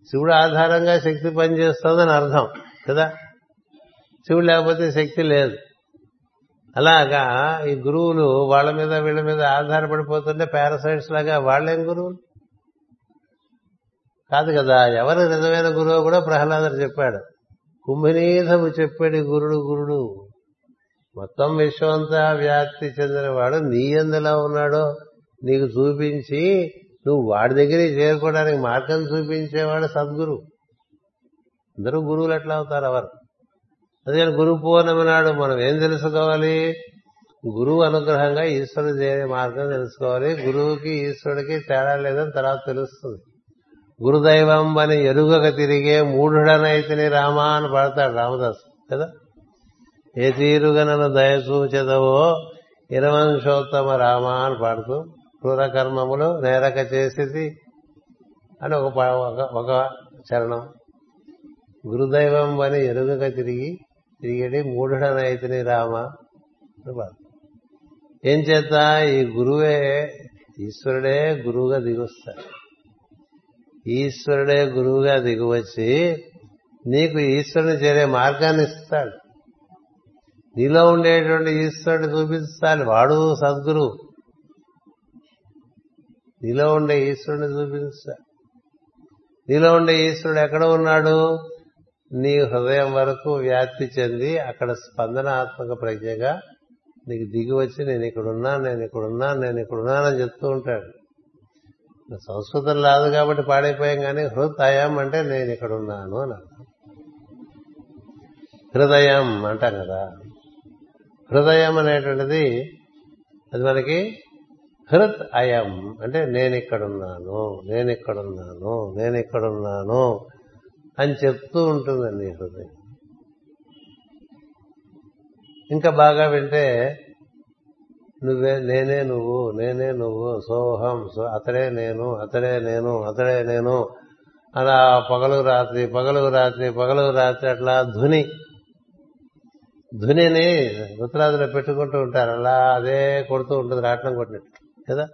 శివుడు ఆధారంగా శక్తి పనిచేస్తుందని అర్థం కదా? శివుడు లేకపోతే శక్తి లేదు. అలాగా ఈ గురువులు వాళ్ళ మీద వీళ్ళ మీద ఆధారపడిపోతుంటే పారాసైట్స్ లాగా వాళ్ళేం గురువులు? కాదు కదా ఎవరు నిజమైన గురువు కూడా ప్రహ్లాదుడు చెప్పాడు. కుంభినీధము చెప్పాడు గురుడు గురుడు. మొత్తం విశ్వంతా వ్యాప్తి చెందినవాడు నీ ఎందులో ఉన్నాడో నీకు చూపించి నువ్వు వాడి దగ్గరికి చేరుకోవడానికి మార్గం చూపించేవాడు సద్గురు. అందరూ గురువులు ఎట్లా అవుతారు ఎవరు? అదే గురు పూర్ణమి నాడు మనం ఏం తెలుసుకోవాలి? గురువు అనుగ్రహంగా ఈశ్వరుడు చేరే మార్గం తెలుసుకోవాలి. గురువుకి ఈశ్వరుడికి తేడా లేదని తర్వాత తెలుస్తుంది. గురుదైవం అని ఎరుగక తిరిగే మూఢుడనైతిని రామా అని పాడతాడు రామదాస్ కదా? ఏ తీరుగా నన్ను దయచూచెదవో ఇరవంశోత్తమ రామా అని పాడుతూ క్రూరకర్మములు నేరక చేసేది అని ఒక ఒక చరణం. గురుదైవం అని ఎరుగక తిరిగి తిరిగేటి మూఢుడనైతిని రామ ఏం చేత? ఈ గురువే ఈశ్వరుడే గురువుగా దిగొస్తాడు. ఈశ్వరుడే గురువుగా దిగువచ్చి నీకు ఈశ్వరుని చేరే మార్గాన్ని ఇస్తాడు. నీలో ఉండేటువంటి ఈశ్వరుడు చూపించాలి వాడు సద్గురువు నీలో ఉండే ఈశ్వరుని చూపించాలి నీలో ఉండే ఈశ్వరుడు ఎక్కడ ఉన్నాడు? నీ హృదయం వరకు వ్యాప్తి చెంది అక్కడ స్పందనాత్మక ప్రజ్ఞగా నీకు దిగి వచ్చి నేను ఇక్కడున్నా నేను ఇక్కడున్నా నేను ఇక్కడున్నానని చెప్తూ ఉంటాడు. సంస్కృతం రాదు కాబట్టి పాడైపోయాం కానీ హృదయం అంటే నేను ఇక్కడున్నాను అని అర్థం. హృదయం అంటాం కదా. హృదయం అనేటువంటిది అది మనకి హృత్ అయం అంటే నేను ఇక్కడున్నాను నేను ఇక్కడున్నాను నేను ఇక్కడున్నాను అని చెప్తూ ఉంటుందండి హృదయం. ఇంకా బాగా వింటే నువ్వే నేనే నువ్వు నేనే నువ్వు సోహం సో అతడే నేను అతడే నేను అతడే నేను. అలా పగలు రాత్రి పగలు రాత్రి పగలు రాత్రి అట్లా ధుని ధునిని ఉత్తరాదిలో పెట్టుకుంటూ ఉంటారు. అలా అదే కొడుతూ ఉంటుంది రాట్నం కొట్టినట్టు కదా?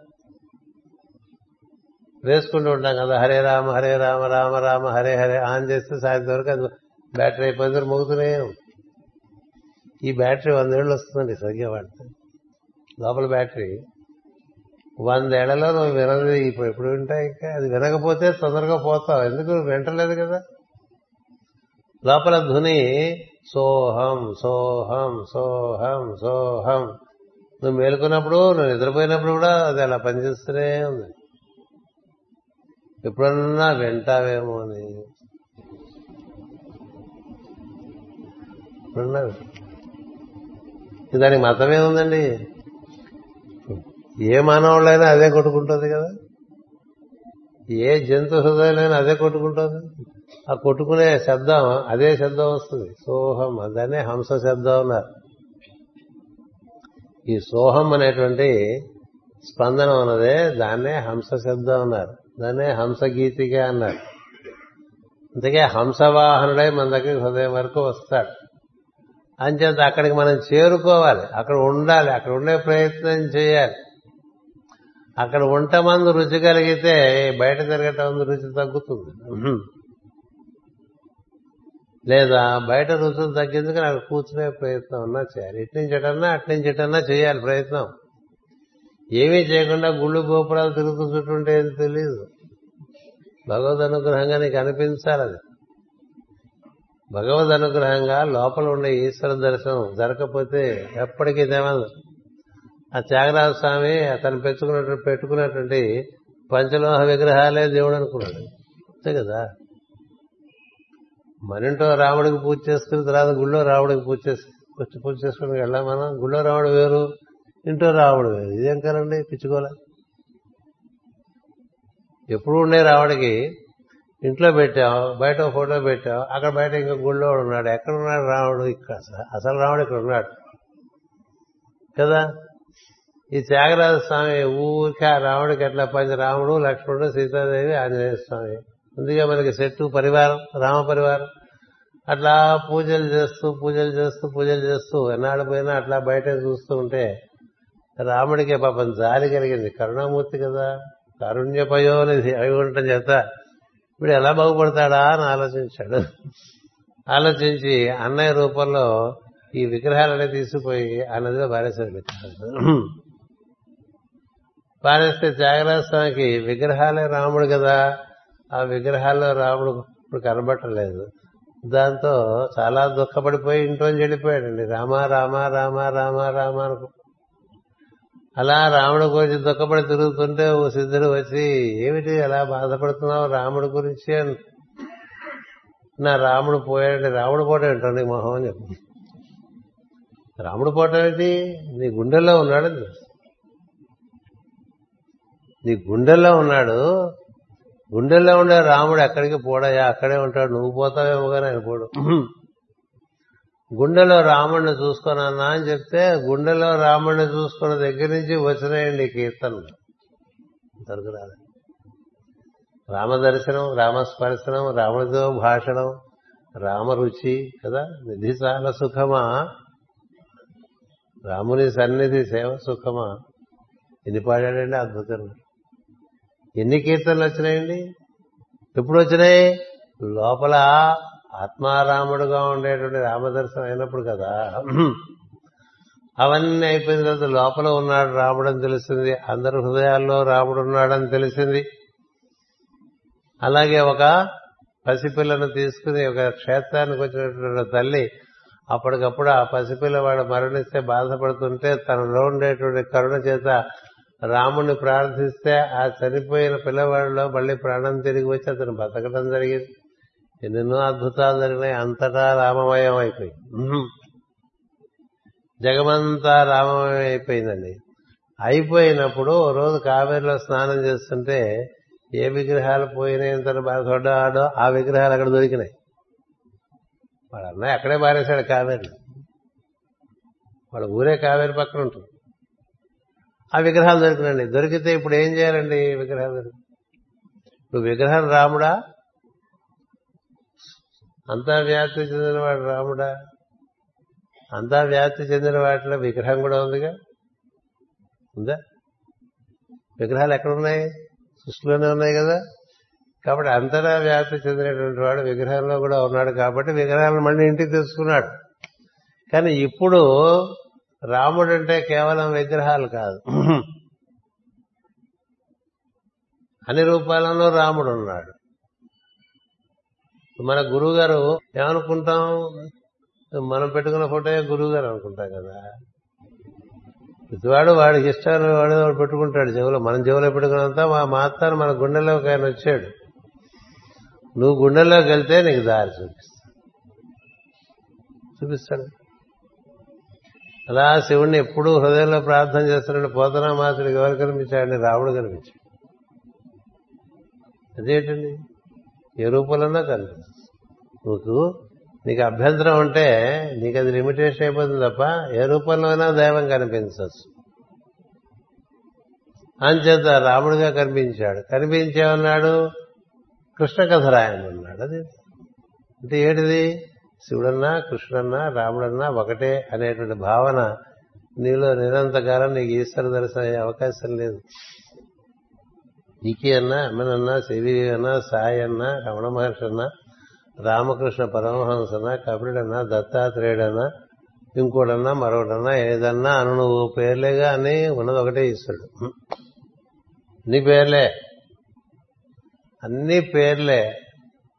వేసుకుంటూ ఉంటాం కదా హరే రామ హరే రామ రామ రామ హరే హరే ఆన్ చేస్తే సాయంత్రం వరకు అది బ్యాటరీ అయిపోయింది మోగుతూనే ఈ బ్యాటరీ వందేళ్ళు వస్తుందండి సరిగ్గా వాడితే. లోపల బ్యాటరీ. వందేళ్ళలో నువ్వు వినది ఇప్పుడు ఎప్పుడు వింటాయి? ఇంకా అది వినకపోతే తొందరగా పోతావు. ఎందుకు? వింటలేదు కదా. లోపల ధుని సోహం సోహం సోహం సోహం. నువ్వు మేలుకున్నప్పుడు నువ్వు నిద్రపోయినప్పుడు కూడా అది అలా పనిచేస్తూనే ఉంది. ఎప్పుడన్నా వింటావేమో అని. ఎప్పుడన్నా దానికి మతమే ఉందండి ఏ మానవుళ్ళైనా అదే కొట్టుకుంటుంది కదా? ఏ జంతు హృదయాలైనా అదే కొట్టుకుంటుంది? ఆ కొట్టుకునే శబ్దం అదే శబ్దం వస్తుంది. సోహం దాన్నే హంస శబ్దం అన్నారు. ఈ సోహం అనేటువంటి స్పందన ఉన్నదే దాన్నే హంస శబ్దం అన్నారు. దాన్నే హంస గీతికే అన్నారు. అందుకే హంసవాహనుడై మన దగ్గర హృదయం వరకు వస్తాడు. అంచేత అక్కడికి మనం చేరుకోవాలి. అక్కడ ఉండాలి. అక్కడ ఉండే ప్రయత్నం చేయాలి. అక్కడ ఉంట మందు రుచి కలిగితే బయట తిరగటం ముందు రుచి తగ్గుతుంది. లేదా బయట రుచులు తగ్గేందుకు నాకు కూర్చునే ప్రయత్నం అన్నా చేయాలి. ఇట్నించటన్నా నుంచి నుంచి చేయాలి ప్రయత్నం. ఏమీ చేయకుండా గుళ్ళు గోపురాలు తిరుగుతూ చుట్టుంటే ఏం తెలియదు భగవద్ అనుగ్రహంగా నీకు అనిపించాలి అది. భగవద్ అనుగ్రహంగా లోపల ఉండే ఈశ్వర దర్శనం జరగకపోతే ఎప్పటికీ దేవాలి ఆ త్యాగరాజ స్వామి అతను పెంచుకున్న పెట్టుకున్నటువంటి పంచలోహ విగ్రహాలే దేవుడు అనుకున్నాడు. అంతే కదా? మనింటో రాముడికి పూజ చేసుకుని తర్వాత గుళ్ళో రాముడికి పూజ చేసి వచ్చి పూజ చేసుకుని వెళ్ళాం మనం. గుళ్ళో రాముడు వేరు ఇంట్లో రాముడు వేరు. ఇదేం కదండి పిచ్చుకోలే? ఎప్పుడు ఉండే రాముడికి ఇంట్లో పెట్టాం బయట ఫోటో పెట్టాం. అక్కడ బయట ఇంకా గుళ్ళో ఉన్నాడు. ఎక్కడ ఉన్నాడు రాముడు? ఇక్కడ. అసలు రాముడు ఇక్కడ ఉన్నాడు. కదా? ఈ త్యాగరాజ స్వామి ఊరికే ఆ రాముడికి ఎట్లా పంచి రాముడు లక్ష్మణుడు సీతాదేవి ఆంజనేయ స్వామి. ముందుగా మనకి చెట్టు పరివారం రామ పరివారం. అట్లా పూజలు చేస్తూ పూజలు చేస్తూ పూజలు చేస్తూ ఎన్నాడు పోయినా అట్లా బయట చూస్తూ ఉంటే రాముడికి పాపం జాలి కలిగింది. కరుణామూర్తి కదా కారుణ్యపయోనిధి అవి ఉండటం చేత ఇప్పుడు ఎలా బాగుపడతాడా అని ఆలోచించాడు. ఆలోచించి అన్నయ్య రూపంలో ఈ విగ్రహాలనే తీసుకుపోయి ఆ నదిలో బారేసాడు పారేస్తే త్యాగరాజస్వామికి విగ్రహాలే రాముడు కదా. ఆ విగ్రహాల్లో రాముడు ఇప్పుడు కనబట్టలేదు దాంతో చాలా దుఃఖపడిపోయి ఇంట్లో చెడిపోయాడండి రామ రామ రామ రామ రామ అనుకు. అలా రాముడు గురించి దుఃఖపడి తిరుగుతుంటే ఓ సిద్ధుడు వచ్చి ఏమిటి అలా బాధపడుతున్నావు రాముడి గురించి? అని. నా రాముడు పోయాడు రాముడు పోవటం ఏంటండి మొహం? అని చెప్పు. రాముడు పోవటం ఏంటి? నీ గుండెల్లో ఉన్నాడు నీ గుండెల్లో ఉన్నాడు. గుండెల్లో ఉండే రాముడు ఎక్కడికి పోడయా అక్కడే ఉంటాడు. నువ్వు పోతావేమో కానీ ఆయన పోడు. గుండెలో రాముడిని చూసుకున్నా అని చెప్తే గుండెలో రాముడిని చూసుకున్న దగ్గర నుంచి వచ్చినాయండి కీర్తనలు. ఇంతవరకు రాదు రామదర్శనం రామస్పర్శనం రాముడితో భాషణం రామరుచి కదా? నిధి చాలా సుఖమా? రాముని సన్నిధి సేవ సుఖమా? ఎన్ని పాడాడండి అద్భుతంగా ఎన్ని కీర్తనలు వచ్చినాయండి? ఎప్పుడు వచ్చినాయి? లోపల ఆత్మారాముడుగా ఉండేటువంటి రామదర్శనం అయినప్పుడు కదా. అవన్నీ అయిపోయిన తర్వాత లోపల ఉన్నాడు రాముడు అని తెలిసింది. అందరి హృదయాల్లో రాముడు ఉన్నాడని తెలిసింది. అలాగే ఒక పసిపిల్లను తీసుకుని ఒక క్షేత్రానికి వచ్చినటువంటి తల్లి అప్పటికప్పుడు ఆ పసిపిల్లవాడు మరణిస్తే బాధపడుతుంటే తనలో ఉండేటువంటి కరుణ చేత రాముణ్ణి ప్రార్థిస్తే ఆ చనిపోయిన పిల్లవాడిలో మళ్ళీ ప్రాణం తిరిగి వచ్చి అతను బతకడం జరిగింది. ఎన్నెన్నో అద్భుతాలు జరిగినాయి. అంతటా రామమయం అయిపోయింది. జగమంతా రామమయం అయిపోయిందండి. అయిపోయినప్పుడు ఓ రోజు కావేరిలో స్నానం చేస్తుంటే ఏ విగ్రహాలు పోయినాయి తను బాధపడ్డాడో ఆ విగ్రహాలు అక్కడ దొరికినాయి. వాడు అన్నయ్య అక్కడే మారేశాడు కావేరి వాళ్ళ ఊరే కావేరి పక్కన ఉంటుంది. ఆ విగ్రహాలు దొరికినండి దొరికితే ఇప్పుడు ఏం చేయాలండి విగ్రహాలు దొరికి? ఇప్పుడు విగ్రహం రాముడా? అంతా వ్యాప్తి చెందినవాడు రాముడా? అంతా వ్యాప్తి చెందిన వాటిలో విగ్రహం కూడా ఉందిగా? ఉందా? విగ్రహాలు ఎక్కడున్నాయి? సృష్టిలోనే ఉన్నాయి కదా? కాబట్టి అంతటా వ్యాప్తి చెందినటువంటి వాడు విగ్రహంలో కూడా ఉన్నాడు కాబట్టి విగ్రహాలను మళ్ళీ ఇంటికి తెచ్చుకున్నాడు కానీ ఇప్పుడు రాముడు అంటే కేవలం విగ్రహాలు కాదు. అన్ని రూపాలలో రాముడు ఉన్నాడు మన గురువు గారు ఏమనుకుంటాం? మనం పెట్టుకున్న ఫోటో గురువు గారు అనుకుంటాం కదా. ప్రతివాడు వాడికి ఇష్టాలు వాడు వాడు పెట్టుకుంటాడు చెవులో మనం చెవులో పెట్టుకున్నంత మా మాత్తాను మన గుండెలోకి ఆయన వచ్చాడు. నువ్వు గుండెల్లోకి వెళ్తే నీకు దారి చూపిస్తా. చూపిస్తాడు. అలా శివుణ్ణి ఎప్పుడూ హృదయంలో ప్రార్థన చేస్తున్నాడు పోతనా మాసుడికి ఎవరు కనిపించాడని రాముడు కనిపించాడు. అదేంటండి? ఏ రూపంలోనో కనిపిస్తుంది. నువ్వు నీకు అభ్యంతరం ఉంటే నీకు అది లిమిటేషన్ అయిపోతుంది తప్ప ఏ రూపంలోనైనా దైవం కనిపించవచ్చు. అంచేత రాముడిగా కనిపించాడు. కనిపించేమన్నాడు కృష్ణ కథ రాయమన్నాడు. అది అంటే ఏంటిది? శివుడన్నా కృష్ణన్నా రాముడన్నా ఒకటే అనేటువంటి భావన నీలో నిరంతకాలం నీకు ఈశ్వర దర్శనం అయ్యే అవకాశం లేదు. ఈకి అన్నా అమ్మనన్నా శ్రీదేవి అన్నా సాయి అన్నా రమణ మహర్షి అన్నా రామకృష్ణ పరమహంస అన్నా కపిలుడన్నా దత్తాత్రేయుడన్నా ఇంకోడన్నా మరొకటన్నా ఏదన్నా అను నువ్వు పేర్లేగా అని ఉన్నది ఒకటే ఈశ్వరుడు. నీ పేర్లే. అన్ని పేర్లే.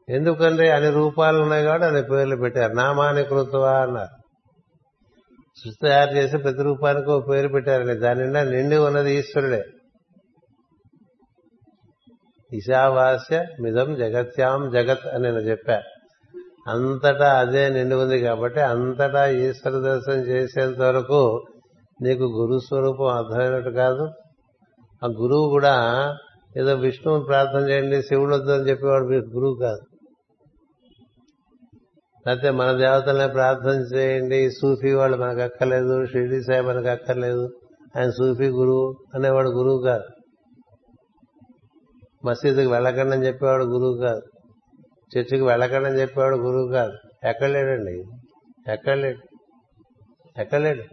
ఎందుకంటే అన్ని రూపాలు ఉన్నాయి కాబట్టి అన్ని పేర్లు పెట్టారు. నామాని కృతవా అన్నారు. సృష్టి తయారు చేసి ప్రతి రూపానికి ఒక పేరు పెట్టారని. దాని నిండా నిండి ఉన్నది ఈశ్వరుడే. ఈశావాస్య మిదం జగత్యాం జగత్ అని నేను చెప్పా. అంతటా అదే నిండి ఉంది కాబట్టి అంతటా ఈశ్వర దర్శనం చేసేంత వరకు నీకు గురు స్వరూపం అర్థమైనట్టు కాదు. ఆ గురువు కూడా ఏదో విష్ణువుని ప్రార్థన చేయండి శివుడు వద్దని చెప్పేవాడు మీకు గురువు కాదు. లేకపోతే మన దేవతలనే ప్రార్థన చేయండి. సూఫీ వాళ్ళు మనకు అక్కర్లేదు. షిర్డీ సాయి మనకు అక్కర్లేదు. ఆయన సూఫీ గురువు అనేవాడు గురువు కాదు. మసీదుకి వెళ్ళకండి అని చెప్పేవాడు గురువు కాదు. చర్చికి వెళ్ళకండి అని చెప్పేవాడు గురువు కాదు. ఎక్కడ లేడండి? ఎక్కడ లేడు? ఎక్కడ లేడు?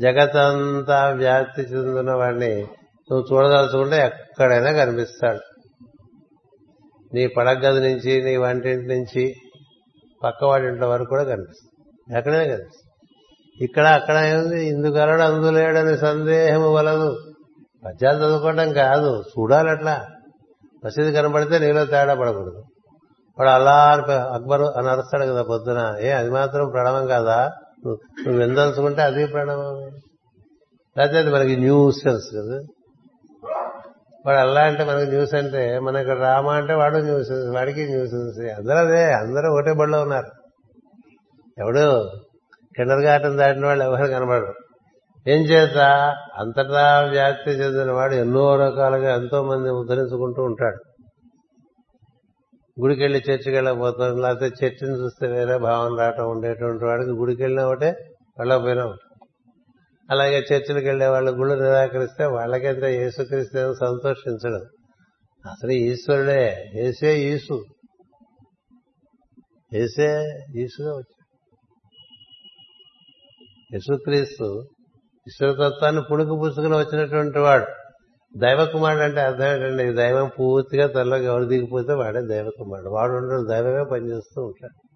జగతంతా వ్యాప్తి చెందిన వాడిని నువ్వు చూడదలుచుకుంటే ఎక్కడైనా కనిపిస్తాడు. నీ పడగది నుంచి నీ వంటింటి నుంచి పక్కవాడింట్ల వరకు కూడా కనిపిస్తుంది. ఎక్కడైనా కనిపిస్తుంది. ఇక్కడ అక్కడ ఏముంది? ఇందుకలడు అందులేడని సందేహము వలదు. పద్యాలు చదువుకోవడం కాదు. చూడాలి అట్లా మసీదు కనబడితే నీలో తేడా పడకూడదు. వాడు అలా అక్బర్ అని అరుస్తాడు కదా పొద్దున. ఏ అది మాత్రం ప్రణవం కాదా? నువ్వు ఎందలుచుకుంటే అది ప్రణవం. లేకపోతే మనకి న్యూసెన్స్ కదా. వాడు అల్లా అంటే మనకి న్యూస్ అంటే మనకు రామ అంటే వాడు న్యూస్ వాడికి న్యూస్ అందరూ అదే అందరూ ఒకటే బడిలో ఉన్నారు. ఎవడు? కిండర్ గార్టెన్ దాటిన వాళ్ళు ఎవరు కనబడరు. ఏం చేత? అంతటా వ్యాప్తి చెందిన వాడు ఎన్నో రకాలుగా ఎంతో మంది ఉద్ధరించుకుంటూ ఉంటాడు. గుడికి వెళ్ళి చర్చికి వెళ్ళకపోతాం లేకపోతే చర్చిని చూస్తే వేరే భావన రావటం ఉండేటువంటి వాడికి గుడికి వెళ్ళినా ఒకటే వెళ్ళకపోయినా ఒకటి. అలాగే చర్చిలకు వెళ్ళే వాళ్ళు గుళ్ళు నిరాకరిస్తే వాళ్ళకెంత యేసుక్రీస్తు సంతోషించడం. అసలు ఈశ్వరుడే ఏసే ఈసు ఏసే ఈసుగా వచ్చాడు. యేసుక్రీస్తు ఈశ్వరతత్వాన్ని పుణుకు పుచ్చుకుని వచ్చినటువంటి వాడు. దైవకుమారుడు అంటే అర్థం ఏంటండి దైవం పూర్తిగా తనలోకి ఎవరు దిగిపోతే వాడే దైవకుమారుడు. వాడు ఉండడు దైవమే పనిచేస్తూ ఉంటాడు.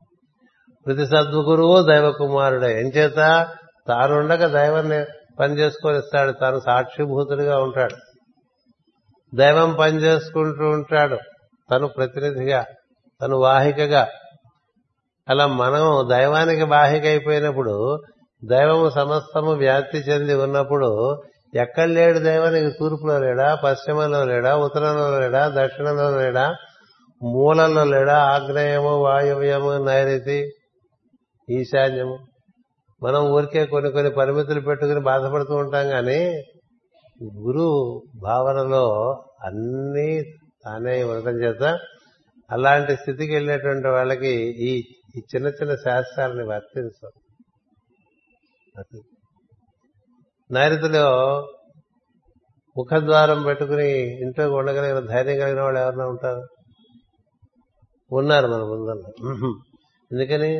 ప్రతి సద్గురువు దైవకుమారుడే. ఎంచేత తానుండగా దైవాన్ని పని చేసుకొని ఇస్తాడు తాను సాక్షిభూతుడిగా ఉంటాడు. దైవం పని చేసుకుంటూ ఉంటాడు. తను ప్రతినిధిగా తను వాహికగా. అలా మనం దైవానికి వాహిక అయిపోయినప్పుడు దైవము సమస్తము వ్యాప్తి చెంది ఉన్నప్పుడు ఎక్కడ లేడు దైవానికి? తూర్పులో లేడా? పశ్చిమలో లేడా? ఉత్తరంలో లేడా? దక్షిణంలో లేడా? మూలంలో లేడా? ఆగ్నేయము వాయువ్యము నైరుతి ఈశాన్యము. మనం ఊరికే కొన్ని కొన్ని పరిమితులు పెట్టుకుని బాధపడుతూ ఉంటాం కానీ గురు భావనలో అన్నీ తానే ఉండటం చేత అలాంటి స్థితికి వెళ్ళినటువంటి వాళ్ళకి ఈ ఈ చిన్న చిన్న శాస్త్రాలని వర్తించారు నైరుతిలో ముఖద్వారం పెట్టుకుని ఇంట్లో ఉండగలిగిన ధైర్యం కలిగిన వాళ్ళు ఎవరన్నా ఉంటారు? ఉన్నారు మన ముందర ఎందుకని?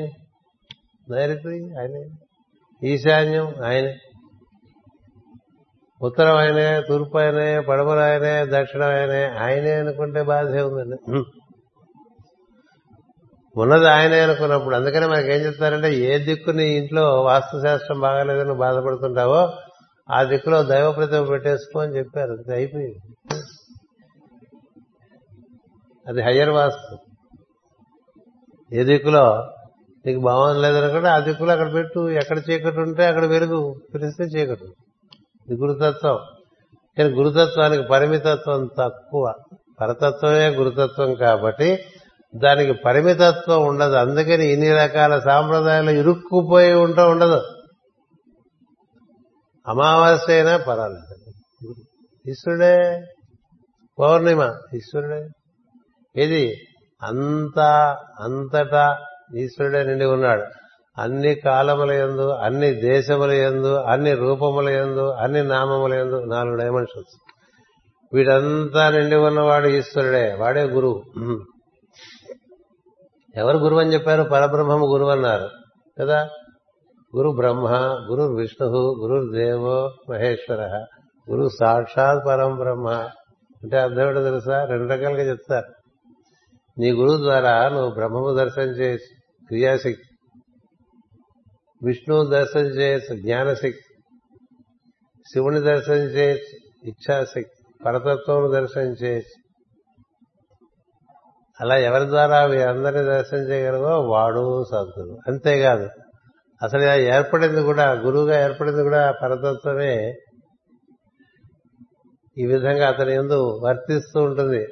నైరుతి ఆయన ఈశాన్యం ఆయనే. ఉత్తరం ఆయనే తూర్పు ఆయనే పడమర ఆయనే దక్షిణం ఆయనే ఆయనే అనుకుంటే బాధే ఉందండి. ఉన్నది ఆయనే అనుకున్నప్పుడు. అందుకనే మనకి ఏం చెప్తారంటే ఏ దిక్కు నీ ఇంట్లో వాస్తుశాస్త్రం బాగాలేదని బాధపడుతుంటావో ఆ దిక్కులో దైవ ప్రతిమ పెట్టేసుకో అని చెప్పారు. అది అయిపోయింది. అది హయ్యర్ వాస్తు. ఏ దిక్కులో నీకు భావం లేదనుకుంటే ఆ దిక్కులు అక్కడ పెట్టు. ఎక్కడ చీకటి ఉంటే అక్కడ వెలుగు పిలిస్తే చీకటి. ఇది గురుతత్వం. కానీ గురుతత్వానికి పరిమితత్వం తక్కువ. పరతత్వమే గురుతత్వం కాబట్టి దానికి పరిమితత్వం ఉండదు. అందుకని ఇన్ని రకాల సాంప్రదాయాలు ఇరుక్కుపోయి ఉంటా ఉండదు. అమావాస్య అయినా పర్వాలేదు. ఈశ్వరుడే. పౌర్ణిమ. ఈశ్వరుడే. ఇది అంతా అంతటా ఈశ్వరుడే నిండి ఉన్నాడు. అన్ని కాలముల యందు అన్ని దేశముల ఎందు అన్ని రూపముల ఎందు అన్ని నామముల ఎందు నాలుగు డైమెన్షన్స్. వీడంతా నిండి ఉన్నవాడు ఈశ్వరుడే వాడే గురువు. ఎవరు గురువు అని చెప్పారు? పరబ్రహ్మము గురువు అన్నారు. కదా? గురు బ్రహ్మ గురు విష్ణు గురు దేవో మహేశ్వర గురు సాక్షాత్ పరం బ్రహ్మ. అంటే అర్థం ఏంటో తెలుసా? రెండు రకాలుగా చెప్తారు. నీ గురువు ద్వారా నువ్వు బ్రహ్మము దర్శనం చేయొచ్చు క్రియాశక్తి. విష్ణువు దర్శనం చేయొచ్చు జ్ఞానశక్తి. శివుని దర్శనం చేయొచ్చు ఇచ్ఛాశక్తి. పరతత్వం దర్శనం చేయొచ్చు. అలా ఎవరి ద్వారా అందరినీ దర్శనం చేయగలగో వాడు సద్గురు అంతేకాదు అసలు ఏర్పడింది కూడా గురువుగా ఏర్పడింది కూడా పరతత్వమే. ఈ విధంగా అతని ఎందు వర్తిస్తూ ఉంటుంది.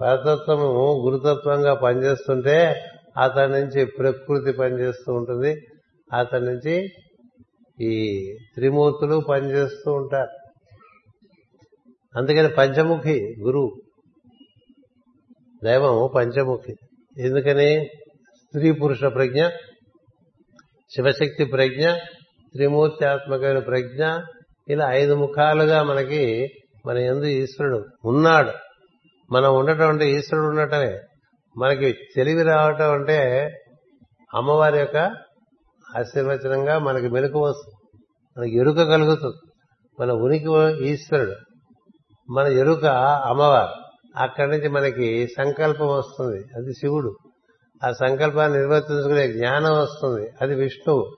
పరతత్వము గురుతత్వంగా పనిచేస్తుంటే అతని నుంచి ప్రకృతి పనిచేస్తూ ఉంటుంది. అతని నుంచి ఈ త్రిమూర్తులు పనిచేస్తూ ఉంటారు. అందుకని పంచముఖి గురువు. దైవం పంచముఖి. ఎందుకని? స్త్రీ పురుష ప్రజ్ఞ శివశక్తి ప్రజ్ఞ త్రిమూర్త్యాత్మకమైన ప్రజ్ఞ ఇలా ఐదు ముఖాలుగా మనకి మన ఎందు ఈశ్వరుడు ఉన్నాడు. మనం ఉండటం అంటే ఈశ్వరుడు ఉండటమే మనకి తెలివి రావటం అంటే అమ్మవారి యొక్క ఆశీర్వచనంగా మనకి మెలకు వస్తుంది. మనకి ఎరుక కలుగుతుంది. మన ఉనికి ఈశ్వరుడు. మన ఎరుక అమ్మవారు. అక్కడి నుంచి మనకి సంకల్పం వస్తుంది. అది శివుడు. ఆ సంకల్పాన్ని నిర్వర్తించుకునే జ్ఞానం వస్తుంది. అది విష్ణువు.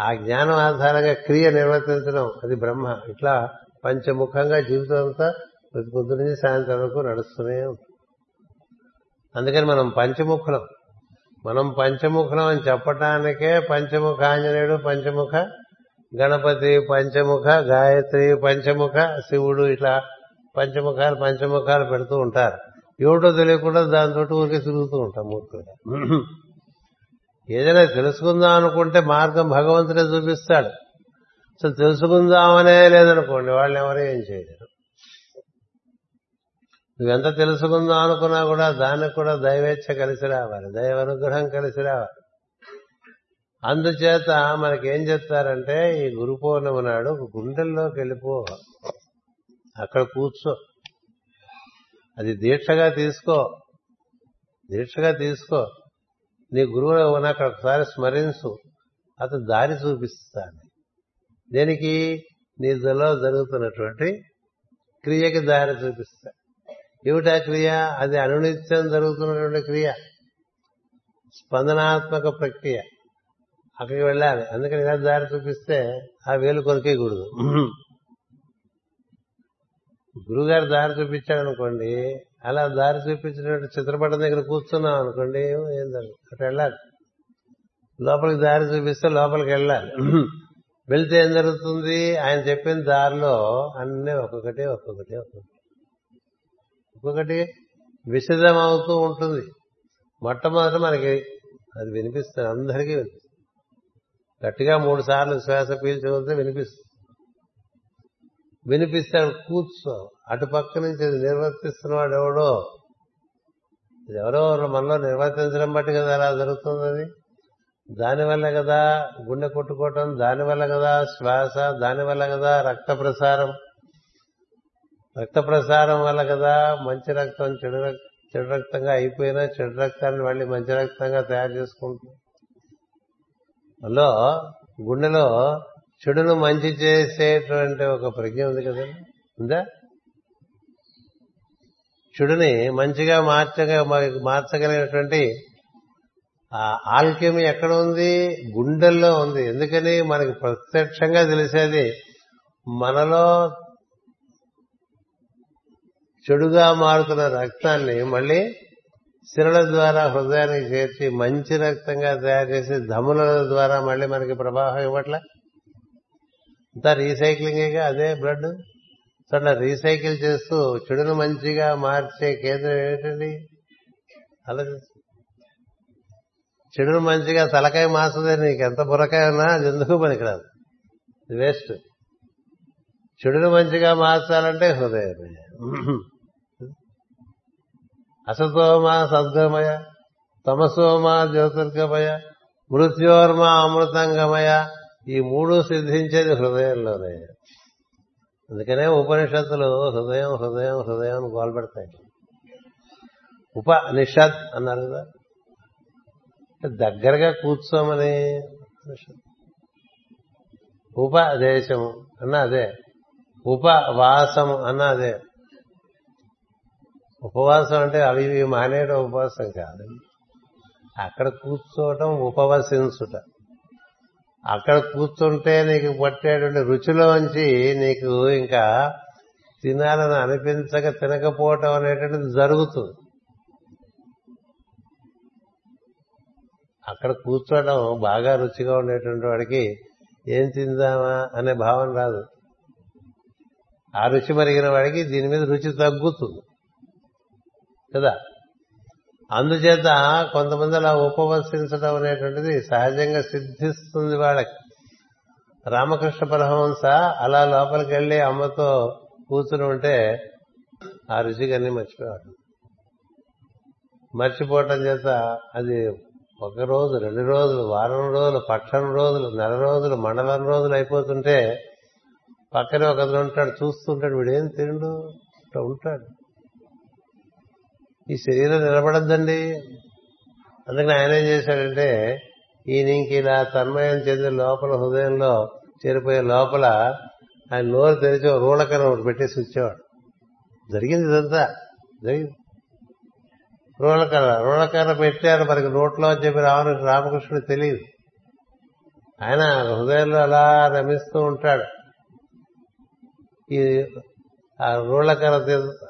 ఆ జ్ఞానం ఆధారంగా క్రియ నిర్వర్తించడం. అది బ్రహ్మ. ఇట్లా పంచముఖంగా జీవితం అంతా ప్రతి పొద్దు నుంచి సాయంత్రం వరకు నడుస్తూనే ఉంటుంది. అందుకని మనం పంచముఖులం. మనం పంచముఖులం అని చెప్పటానికే పంచముఖ ఆంజనేయుడు పంచముఖ గణపతి పంచముఖ గాయత్రి పంచముఖ శివుడు ఇట్లా పంచముఖాలు పంచముఖాలు పెడుతూ ఉంటారు. ఏమిటో తెలియకుండా దాంతో ఊరికే తిరుగుతూ ఉంటాం మూర్ఖులుగా ఏదైనా తెలుసుకుందాం అనుకుంటే మార్గం భగవంతుడే చూపిస్తాడు. సో తెలుసుకుందామనే లేదనుకోండి వాళ్ళు ఎవరు ఏం చేయలేరు. నువ్వెంత తెలుసుకుందాం అనుకున్నా కూడా దానికి కూడా దైవేచ్ఛ కలిసి రావాలి దైవ అనుగ్రహం కలిసి రావాలి. అందుచేత మనకేం చెప్తారంటే ఈ గురు పౌర్ణమి నాడు గుండెల్లోకి వెళ్ళిపో అక్కడ కూర్చో. అది దీక్షగా తీసుకో దీక్షగా తీసుకో. నీ గురువు అక్కడ ఒకసారి స్మరించు అతను దారి చూపిస్తాను దేనికి? నీలో జరుగుతున్నటువంటి క్రియకి దారి చూపిస్తా ఏమిటా క్రియ? అది అనునిత్యం జరుగుతున్నటువంటి క్రియ. స్పందనాత్మక ప్రక్రియ. అక్కడికి వెళ్ళాలి. అందుకని ఇలా దారి చూపిస్తే ఆ వేలు కొరికేయకూడదు గురుగారు దారి చూపించాడు అనుకోండి అలా దారి చూపించినట్టు చిత్రపటం దగ్గర కూర్చున్నాం అనుకోండి ఏందండి అటు వెళ్ళాలి. లోపలికి దారి చూపిస్తే లోపలికి వెళ్ళాలి. వెళ్తే ఏం జరుగుతుంది? ఆయన చెప్పిన దారిలో అన్నీ ఒక్కొక్కటి ఒక్కొక్కటి ఒక్కొక్కటి. ఒక్కొక్కటి విషదం అవుతూ ఉంటుంది. మొట్టమొదట మనకి అది వినిపిస్తుంది. అందరికీ వినిపిస్తుంది. గట్టిగా మూడు సార్లు శ్వాస పీల్చి వినిపిస్తుంది. వినిపిస్తాడు కూర్చో. అటు పక్క నుంచి అది నిర్వర్తిస్తున్నవాడు ఎవడో? ఎవరో మనలో నిర్వర్తించడం బట్టి కదా అలా జరుగుతుంది అది. దానివల్ల కదా గుండె కొట్టుకోవటం దానివల్ల కదా శ్వాస దానివల్ల కదా రక్త ప్రసారం. రక్త ప్రసారం వల్ల కదా మంచి రక్తం చెడు రక్తం చెడు రక్తంగా అయిపోయినా చెడు రక్తాన్ని మళ్ళీ మంచి రక్తంగా తయారు చేసుకుంటుంది అందులో గుండెలో చెడును మంచి చేసేటువంటి ఒక ప్రజ్ఞ ఉంది కదండి ఉందా? చెడుని మంచిగా మార్చగా మార్చగలిగినటువంటి ఆ ఆల్కెమీ ఎక్కడ ఉంది? గుండెల్లో ఉంది. ఎందుకని? మనకి ప్రత్యక్షంగా తెలిసేది మనలో చెడుగా మారుతున్న రక్తాన్ని మళ్ళీ సిరల ద్వారా హృదయానికి చేర్చి మంచి రక్తంగా తయారు చేసి ధముల ద్వారా మళ్ళీ మనకి ప్రవాహం ఇవ్వట్లే? అంతా రీసైక్లింగేగా అదే బ్లడ్? అట్లా రీసైకిల్ చేస్తూ చెడును మంచిగా మార్చే కేంద్రం ఏమిటండి? అలా చెడును మంచిగా తలకాయ మార్చదే నీకు ఎంత బుర్రకాయ ఉన్నా అది ఎందుకు పనికిరాదు? వేస్ట్. చెడును మంచిగా మార్చాలంటే హృదయమే. అసతోమా సద్గమయ తమసోమా జ్యోతిర్గమయ మృత్యోర్మ అమృతంగమయ ఈ మూడు సిద్ధించేది హృదయంలోనే. అందుకనే ఉపనిషత్తులు హృదయం హృదయం హృదయం అని గోల్పెడతాయి. ఉపనిషత్ అన్నారు కదా. దగ్గరగా కూర్చోమని ఉపదేశము అన్న అదే. ఉపవాసము అన్న అదే. ఉపవాసం అంటే అవి ఇవి మానేయడం ఉపవాసం కాదు. అక్కడ కూర్చోవటం ఉపవసించుట. అక్కడ కూర్చుంటే నీకు పట్టేటువంటి రుచిలోంచి నీకు ఇంకా తినాలని అనిపించక తినకపోవటం అనేటువంటిది జరుగుతుంది. అక్కడ కూర్చోవడం బాగా రుచిగా ఉండేటువంటి వాడికి ఏం తిందామా అనే భావన రాదు. ఆ రుచి మరిగిన వాడికి దీని మీద రుచి తగ్గుతుంది. కదా? అందుచేత కొంతమంది అలా ఉపవసించడం అనేటువంటిది సహజంగా సిద్ధిస్తుంది వాళ్ళకి. రామకృష్ణ పరమహంస అలా లోపలికి వెళ్ళి అమ్మతో కూర్చుని ఉంటే ఆ రుచిగానే అన్ని మర్చిపోయాడు మర్చిపోవటం చేత అది ఒక రోజు రెండు రోజులు వారం రోజులు పక్షం రోజులు నెల రోజులు మండలం రోజులు అయిపోతుంటే పక్కనే ఒకరు ఉంటాడు చూస్తుంటాడు వీడేం తిండు? ఉంటాడు. ఈ శరీరం నిలబడద్దండి. అందుకని ఆయన ఏం చేశాడంటే ఈయన ఇంక ఇలా తన్మయం చెంది లోపల హృదయంలో చేరిపోయే లోపల ఆయన నోరు తెరిచి రూలకరం ఒకటి పెట్టేసి వచ్చేవాడు జరిగింది ఇదంతా. జరిగింది. రూలకర రూలకర పెట్టారు మనకి నోట్లో అని చెప్పి రావణ రామకృష్ణుడు తెలియదు. ఆయన హృదయంలో అలా రమిస్తూ ఉంటాడు. ఈ ఆ రోళ్ళకర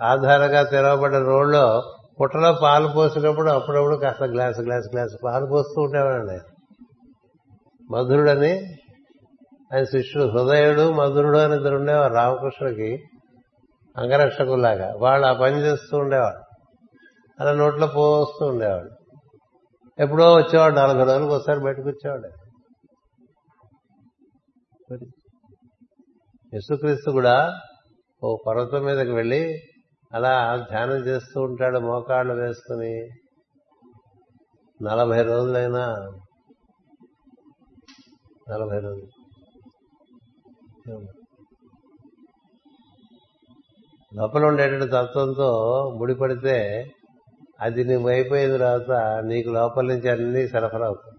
ఆధారంగా తెరవబడ్డ రోడ్లో పుట్టలో పాలు పోసినప్పుడు అప్పుడప్పుడు కాస్త గ్లాస్ గ్లాస్ గ్లాస్ పాలు పోస్తూ ఉండేవాడండి మధురుడని ఆయన శిష్యుడు హృదయుడు మధురుడు అని ఇద్దరు ఉండేవారు రామకృష్ణుడికి అంగరక్షకులాగా వాళ్ళు ఆ పని చేస్తూ ఉండేవాడు అలా నోట్లో పోస్తూ ఉండేవాడు ఎప్పుడో వచ్చేవాడు నలభై రోజులకు ఒకసారి బయటకు వచ్చేవాడు యశుక్రీస్తు కూడా ఓ పర్వతం మీదకి వెళ్ళి అలా ధ్యానం చేస్తూ ఉంటాడు మోకాళ్ళు వేసుకుని. నలభై రోజులైనా నలభై రోజులు. లోపల ఉండేటువంటి తత్వంతో ముడిపడితే అది నువ్వు అయిపోయిన తర్వాత నీకు లోపల నుంచి అన్నీ సరఫరా అవుతుంది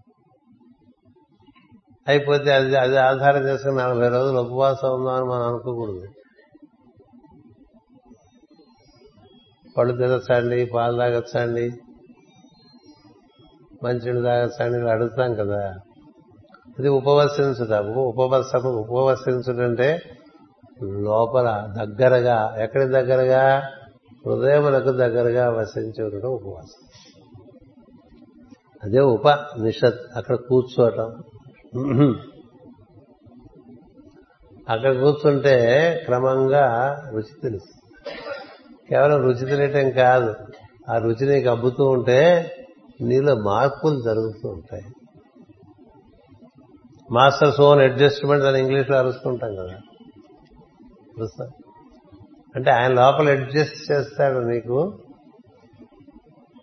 అయిపోతే అది అది ఆధారం చేసుకుని నలభై రోజులు ఉపవాసం ఉందామని మనం అనుకోకూడదు. పళ్ళు తినచ్చండి పాలు తాగచ్చండి మంచినీళ్ళు తాగొచ్చండి అడుగుతాం కదా. అది ఉపవసించుట ఉపవసము ఉపవసించుటంటే లోపల దగ్గరగా ఎక్కడి దగ్గరగా? హృదయములకు దగ్గరగా వసించి ఉపవాసం. అదే ఉప నిషత్ అక్కడ కూర్చోవటం అక్కడ కూర్చుంటే క్రమంగా రుచి తెలుసు కేవలం రుచి తెలియటం కాదు. ఆ రుచి నీకు అబ్బుతూ ఉంటే నీలో మార్పులు జరుగుతూ ఉంటాయి. మాస్టర్స్ ఓన్ అడ్జస్ట్మెంట్ అని ఇంగ్లీష్లో అరుస్తుంటాం కదా. అంటే ఆయన లోపల అడ్జస్ట్ చేస్తాడు నీకు.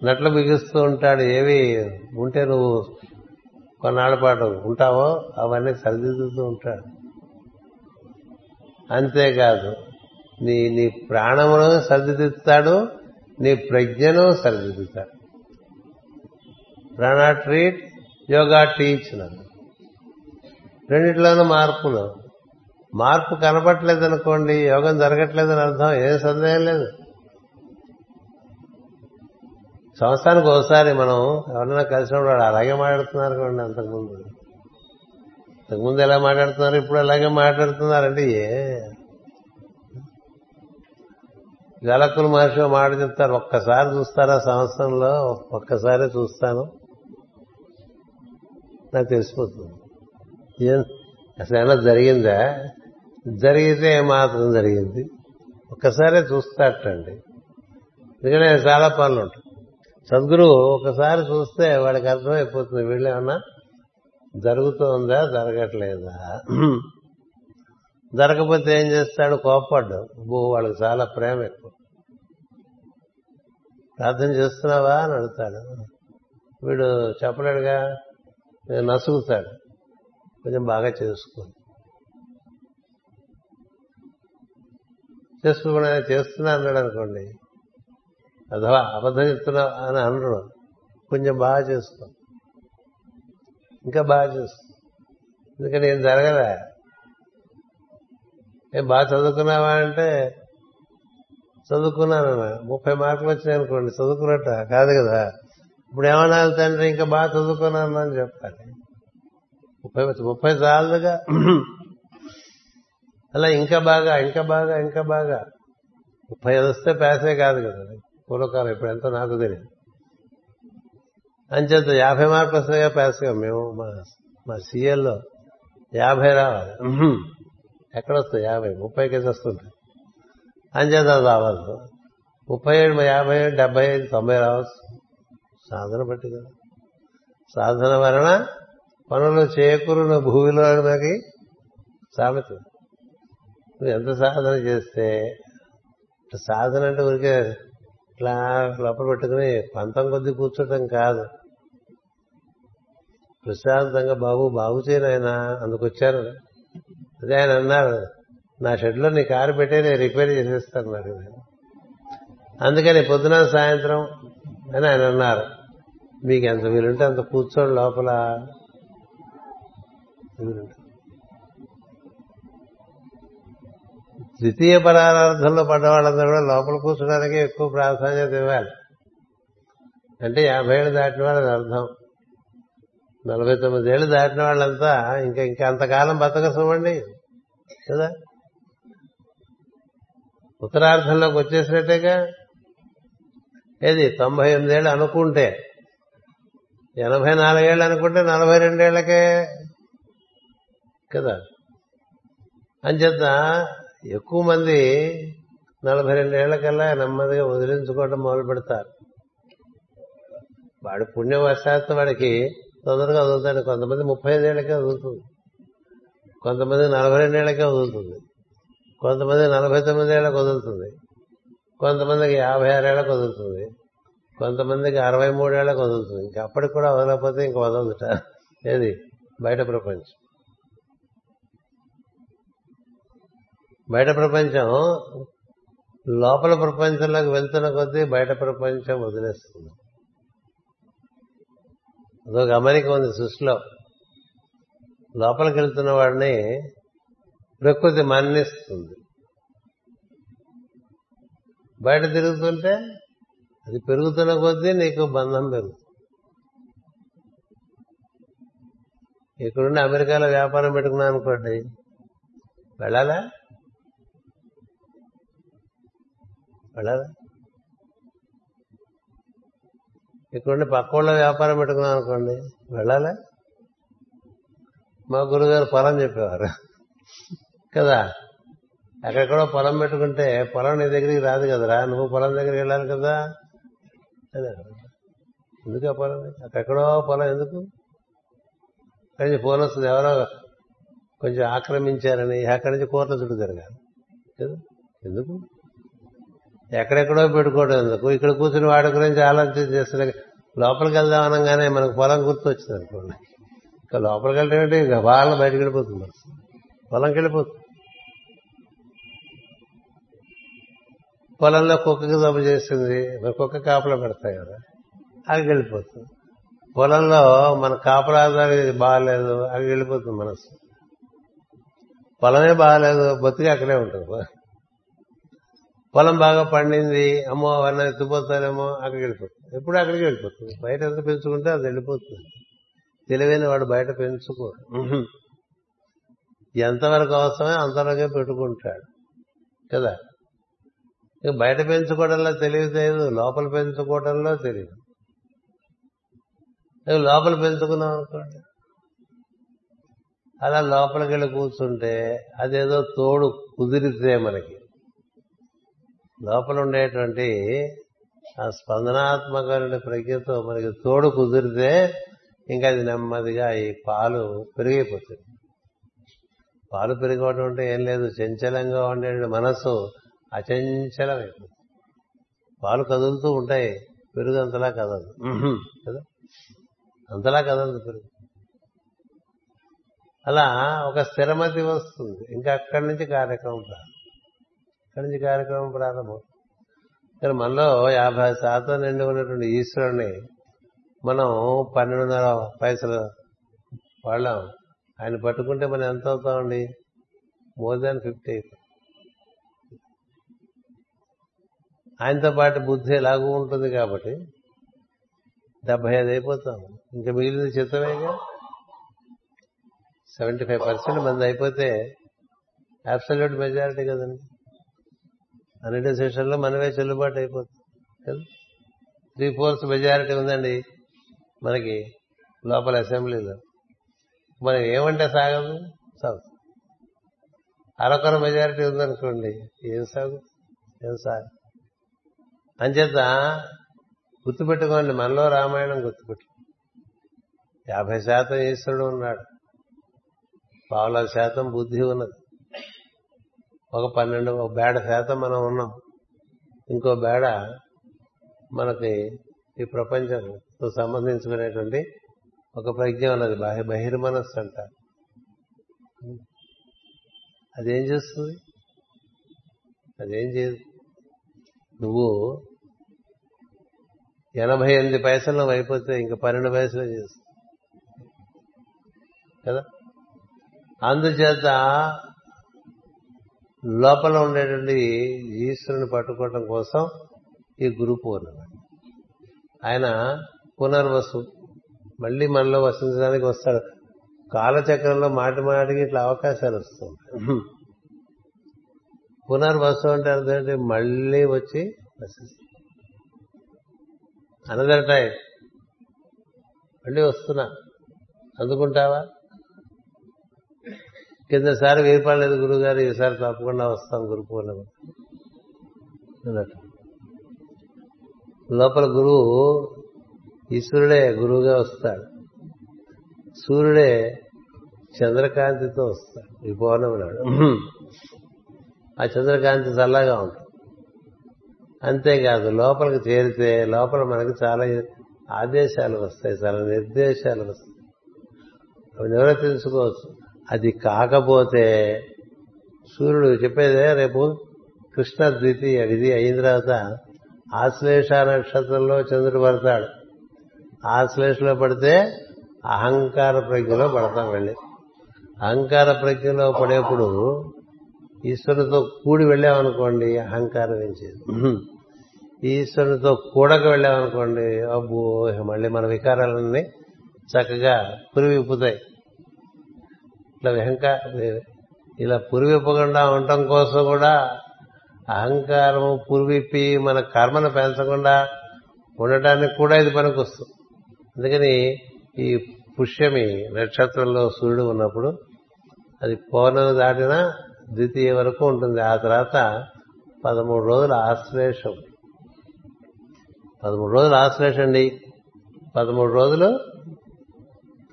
నట్లు బిగిస్తూ ఉంటాడు. ఏవి ఉంటే నువ్వు కొన్నాళ్ళ పాటు ఉంటావో అవన్నీ సరిదిద్దుతూ ఉంటాడు. అంతేకాదు నీ నీ ప్రాణమును సరిదిద్దుతాడు నీ ప్రజ్ఞను సరిదిద్దుతాడు. ప్రాణ ట్రీట్ యోగా టీచ్ రెండిట్లోనూ మార్పులు. మార్పు కనపట్లేదు అనుకోండి యోగం జరగట్లేదని అర్థం ఏం సందేహం లేదు. సంవత్సరానికి ఒకసారి మనం ఎవరైనా కలిసినప్పుడు వాడు అలాగే మాట్లాడుతున్నారు కదండి అంతకుముందు. అంతకుముందు ఎలా మాట్లాడుతున్నారు ఇప్పుడు అలాగే మాట్లాడుతున్నారండి ఏ జలకులు మహర్షి మాట చెప్తారు. ఒక్కసారి చూస్తారా సంవత్సరంలో? ఒక్కసారి చూస్తాను. నాకు తెలిసిపోతుంది. ఏం? అసలు ఏమైనా జరిగిందా? జరిగితే ఏమాత్రం జరిగింది? ఒక్కసారే చూస్తాటండి ఎందుకంటే చాలా పనులు ఉంటాయి. సద్గురువు ఒకసారి చూస్తే వాడికి అర్థమైపోతుంది. వీళ్ళు ఏమన్నా జరుగుతోందా జరగట్లేదా? దొరకపోతే ఏం చేస్తాడు? కోప్పడ్డు. భూ వాళ్ళకి చాలా ప్రేమ ఎక్కువ. ప్రార్థన చేస్తున్నావా? అని అడుగుతాడు. వీడు చెప్పలేడుగా. నసుగుతాడు. కొంచెం బాగా చేసుకోండి. చేసుకోకుండా చేస్తున్నా అన్నాడు అనుకోండి. అథవా అబద్ధం చెప్తున్నా అని అనరు. కొంచెం బాగా చేసుకో. ఇంకా బాగా చేసుకో. ఎందుకంటే ఏం జరగదా నేను బాగా చదువుకున్నావా అంటే చదువుకున్నాను ముప్పై మార్కులు వచ్చినాయి అనుకోండి చదువుకున్నట్ట. కాదు కదా. ఇప్పుడు ఏమన్నా తండ్రి? ఇంకా బాగా చదువుకున్నాను అని చెప్పాలి. ముప్పై ముప్పై చాలుగా. అలా ఇంకా బాగా ఇంకా బాగా ఇంకా బాగా. ముప్పై ఐదు వస్తే ప్యాసే కాదు కదా. పూర్వకాలం ఇప్పుడు ఎంతో నాకు తెలియదు. అంచేత యాభై మార్కులు వస్తాయిగా ప్యాస్గా. మేము మా మా సీఎల్లో యాభై రావాలి. ఎక్కడ వస్తుంది యాభై. ముప్పై కేసు వస్తుంటాయి. అంచేత అది రావచ్చు ముప్పై ఏడు యాభై ఏడు డెబ్బై ఐదు తొంభై రావచ్చు సాధన బట్టి కదా. సాధన వలన పనులు చేకూరున భూమిలో మనకి సామెత నువ్వు ఎంత సాధన చేస్తే సాధన అంటే ఊరికే ఇట్లా లోపల పెట్టుకుని పంతం కొద్ది కూర్చోటం కాదు. ప్రశాంతంగా బాబు బాగు చేయను ఆయన అందుకొచ్చారు. అదే ఆయన అన్నారు నా షెడ్లో నీ కారు పెట్టే నేను రిపేర్ చేసేస్తాను నాకు అందుకని పొద్దున సాయంత్రం అని ఆయన అన్నారు మీకు ఎంత వీలుంటే అంత కూర్చోండి లోపల. ద్వితీయ పరార్థంలో పడ్డ వాళ్ళందరూ కూడా లోపల కూర్చోడానికి ఎక్కువ ప్రాధాన్యత ఇవ్వాలి. అంటే యాభై ఏళ్ళు దాటిన వాళ్ళది అర్థం. నలభై తొమ్మిది ఏళ్ళు దాటిన వాళ్ళంతా ఇంకా ఇంకా అంతకాలం బతకసమండి. కదా? ఉత్తరార్థంలోకి వచ్చేసినట్టేగా? ఏది? తొంభై ఎనిమిదేళ్ళు అనుకుంటే. ఎనభై నాలుగేళ్ళు అనుకుంటే నలభై రెండేళ్ళకే కదా? అంచేత ఎక్కువ మంది నలభై రెండేళ్ళకల్లా నెమ్మదిగా వదిలించుకోవడం మొదలు పెడతారు వాడి పుణ్యవశాత్తు వాడికి తొందరగా వదులుతాడు. కొంతమంది ముప్పై ఐదేళ్ళకే వదులుతుంది. కొంతమంది నలభై రెండేళ్ళకే వదులుతుంది. కొంతమంది నలభై తొమ్మిదేళ్ళకు వదులుతుంది. కొంతమందికి యాభై ఆరేళ్ళకు వదులుతుంది. కొంతమందికి అరవై మూడేళ్ళకు వదులుతుంది. ఇంకా అప్పటికి కూడా వదలకపోతే ఇంక వదలదుట. ఏది? బయట ప్రపంచం. బయట ప్రపంచం లోపల ప్రపంచంలోకి వెళ్తున్న కొద్దీ బయట ప్రపంచం వదిలేస్తుంది. అదొక అమరిక ఉంది సృష్టిలో. లోపలికి వెళ్తున్న వాడిని ప్రకృతి మన్నిస్తుంది. బయట తిరుగుతుంటే అది పెరుగుతున్న కొద్దీ నీకు బంధం పెరుగుతుంది. ఇక్కడుండి అమెరికాలో వ్యాపారం పెట్టుకున్నాను అనుకోండి వెళ్ళాలా? వెళ్ళాలా? ఇక్కడ పక్క వ్యాపారం పెట్టుకున్నాం అనుకోండి. వెళ్ళాలా? మా గురుగారు పొలం చెప్పేవారు. కదా? ఎక్కడెక్కడో పొలం పెట్టుకుంటే పొలం నీ దగ్గరికి రాదు కదరా? నువ్వు పొలం దగ్గరికి వెళ్ళాలి కదా? ఎందుకు ఆ పొలం? అక్కడెక్కడో పొలం ఎందుకు? అక్కడి నుంచి ఫోన్ వస్తుంది ఎవరో కొంచెం ఆక్రమించారని అక్కడి నుంచి కోర్ల చుట్టూ కదా? ఎందుకు? ఎక్కడెక్కడో పెట్టుకోవడం ఎందుకు? ఇక్కడ కూర్చుని వాడి గురించి ఆలోచన చేస్తున్న లోపలికి వెళ్దాం అనగానే మనకు పొలం గుర్తొచ్చింది అనుకోండి. ఇంకా లోపలికి వెళ్ళడం ఇంకా వాళ్ళ బయటకు వెళ్ళిపోతుంది పొలంకి వెళ్ళిపోతుంది. పొలంలో కుక్కకి జబ్బు చేసింది మరి కుక్క కాపలా పెడతాయి కదా. అవి వెళ్ళిపోతుంది. పొలంలో మన కాపలాదారి బాగాలేదు. అవి వెళ్ళిపోతుంది మనసు. పొలమే బాగాలేదు. బొత్తిగా అక్కడే ఉంటుంది. పొలం బాగా పండింది అమ్మో అవన్నీ ఎత్తిపోతారేమో అక్కడికి వెళ్ళిపోతుంది. ఎప్పుడు అక్కడికి వెళ్ళిపోతుంది. బయట ఎంత పెంచుకుంటే అది వెళ్ళిపోతుంది. తెలివైన వాడు బయట పెంచుకోడు. ఎంతవరకు అవసరమే అంతవరకే పెట్టుకుంటాడు. కదా? ఇక బయట పెంచుకోవడంలో తెలియదు లోపల పెంచుకోవడంలో తెలియదు. లోపల పెంచుకున్నాం అనుకోండి. అలా లోపలికి వెళ్ళి కూర్చుంటే అదేదో తోడు కుదిరితే మనకి. లోపల ఉండేటువంటి ఆ స్పందనాత్మకమైన ప్రజ్ఞతో మనకి తోడు కుదిరితే ఇంకా అది నెమ్మదిగా ఈ పాలు పెరిగిపోతుంది. పాలు పెరిగవడం అంటే ఏం లేదు చంచలంగా ఉండే మనస్సు అచంచలమైపోతుంది. పాలు కదులుతూ ఉంటాయి పెరుగు అంతలా కదలదు కదా? అంతలా కదలదు పెరుగు. అలా ఒక స్థిరమతి వస్తుంది. ఇంకా అక్కడి నుంచి కార్యక్రమం ప్రారంభం. ఇక్కడి నుంచి కార్యక్రమం ప్రారంభం. కానీ మనలో యాభై శాతం నిండి ఉన్నటువంటి ఈశ్వరుని మనం పన్నెండున్నర పైసలు వాళ్ళం ఆయన పట్టుకుంటే మనం ఎంత అవుతామండి? మోర్ దాన్ ఫిఫ్టీ ఆయనతో పాటు బుద్ధి ఎలాగూ ఉంటుంది కాబట్టి డెబ్బై ఐదు అయిపోతాం. ఇంకా మిగిలింది చిత్తమేగా సెవెంటీ ఫైవ్ పర్సెంట్ మంది అయిపోతే అబ్సల్యూట్ మెజారిటీ కదండి. అన్ని సెషన్లో మనమే చెల్లుబాటు అయిపోతుంది కదా? త్రీ ఫోర్త్ మెజారిటీ ఉందండి మనకి లోపల అసెంబ్లీలో. మనం ఏమంటే సాగదు సాగు. అరకొర మెజారిటీ ఉందనుకోండి ఏం సాగు? ఏం సాగు? అంచేత గుర్తుపెట్టుకోండి మనలో రామాయణం గుర్తుపెట్టు యాభై శాతం ఈశ్వరుడు ఉన్నాడు. పావుల శాతం బుద్ధి ఉన్నది. ఒక పన్నెండు ఒక బేడ శాతం మనం ఉన్నాం. ఇంకో బేడ మనకి ఈ ప్రపంచంతో సంబంధించుకునేటువంటి ఒక ప్రజ్ఞ ఉన్నది బాహ్య బహిర్మనస్సు అంట. అదేం చేస్తుంది? అదేం చేయదు. నువ్వు ఎనభై ఎనిమిది పైసలు అయిపోతే ఇంకా పన్నెండు పైసలు చేస్తుంది కదా? అందుచేత లోపల ఉండేటువంటి ఈశ్వరుని పట్టుకోవటం కోసం ఈ గురు పూర్ణిమ ఆయన పునర్వసు మళ్ళీ మనలో వసించడానికి వస్తాడు. కాలచక్రంలో మాటి మాటికి ఇట్లా అవకాశాలు వస్తుంటాయి పునర్వసు అంటే అర్థం మళ్ళీ వచ్చి వసిస్తాడు. అనదర్ టైం మళ్ళీ వస్తున్నా. అందుకుంటావా? కిందసారి సారి వేయపడలేదు గురువు గారు ఈసారి తప్పకుండా వస్తాం గురు పూర్ణిమ. లోపల గురువు ఈశ్వరుడే గురువుగా వస్తాడు. సూర్యుడే చంద్రకాంతితో వస్తాడు. ఈ పౌర్ణమి నాడు. ఆ చంద్రకాంతి చల్లగా ఉంటుంది. అంతేకాదు లోపలికి చేరితే లోపల మనకి చాలా ఆదేశాలు వస్తాయి చాలా నిర్దేశాలు వస్తాయి. అవి నివర్తించుకోవచ్చు అది కాకపోతే సూర్యుడు చెప్పేదే రేపు కృష్ణ ద్వితీయ ఇది అయిన తర్వాత ఆశ్లేష నక్షత్రంలో చంద్రుడు పడతాడు. ఆశ్లేషలో పడితే అహంకార ప్రజ్ఞలో పడతాం వెళ్ళి. అహంకార ప్రజ్ఞలో పడేప్పుడు ఈశ్వరునితో కూడి వెళ్ళామనుకోండి అహంకారం ఏం చేయదు. ఈశ్వరునితో కూడక వెళ్ళామనుకోండి అబ్బో మళ్ళీ మన వికారాలన్నీ చక్కగా పురివిప్పుతాయి. ఇట్లా అహంకారం ఇలా పురివిప్పకుండా ఉండటం కోసం కూడా అహంకారం పురివిప్పి మన కర్మను పెంచకుండా ఉండటానికి కూడా ఇది పనికొస్తుంది. అందుకని ఈ పుష్యమి నక్షత్రంలో సూర్యుడు ఉన్నప్పుడు అది పౌర్ణమి దాటిన ద్వితీయ వరకు ఉంటుంది. ఆ తర్వాత పదమూడు రోజులు ఆశ్లేషం. పదమూడు రోజులు ఆశ్లేషం అండి. పదమూడు రోజులు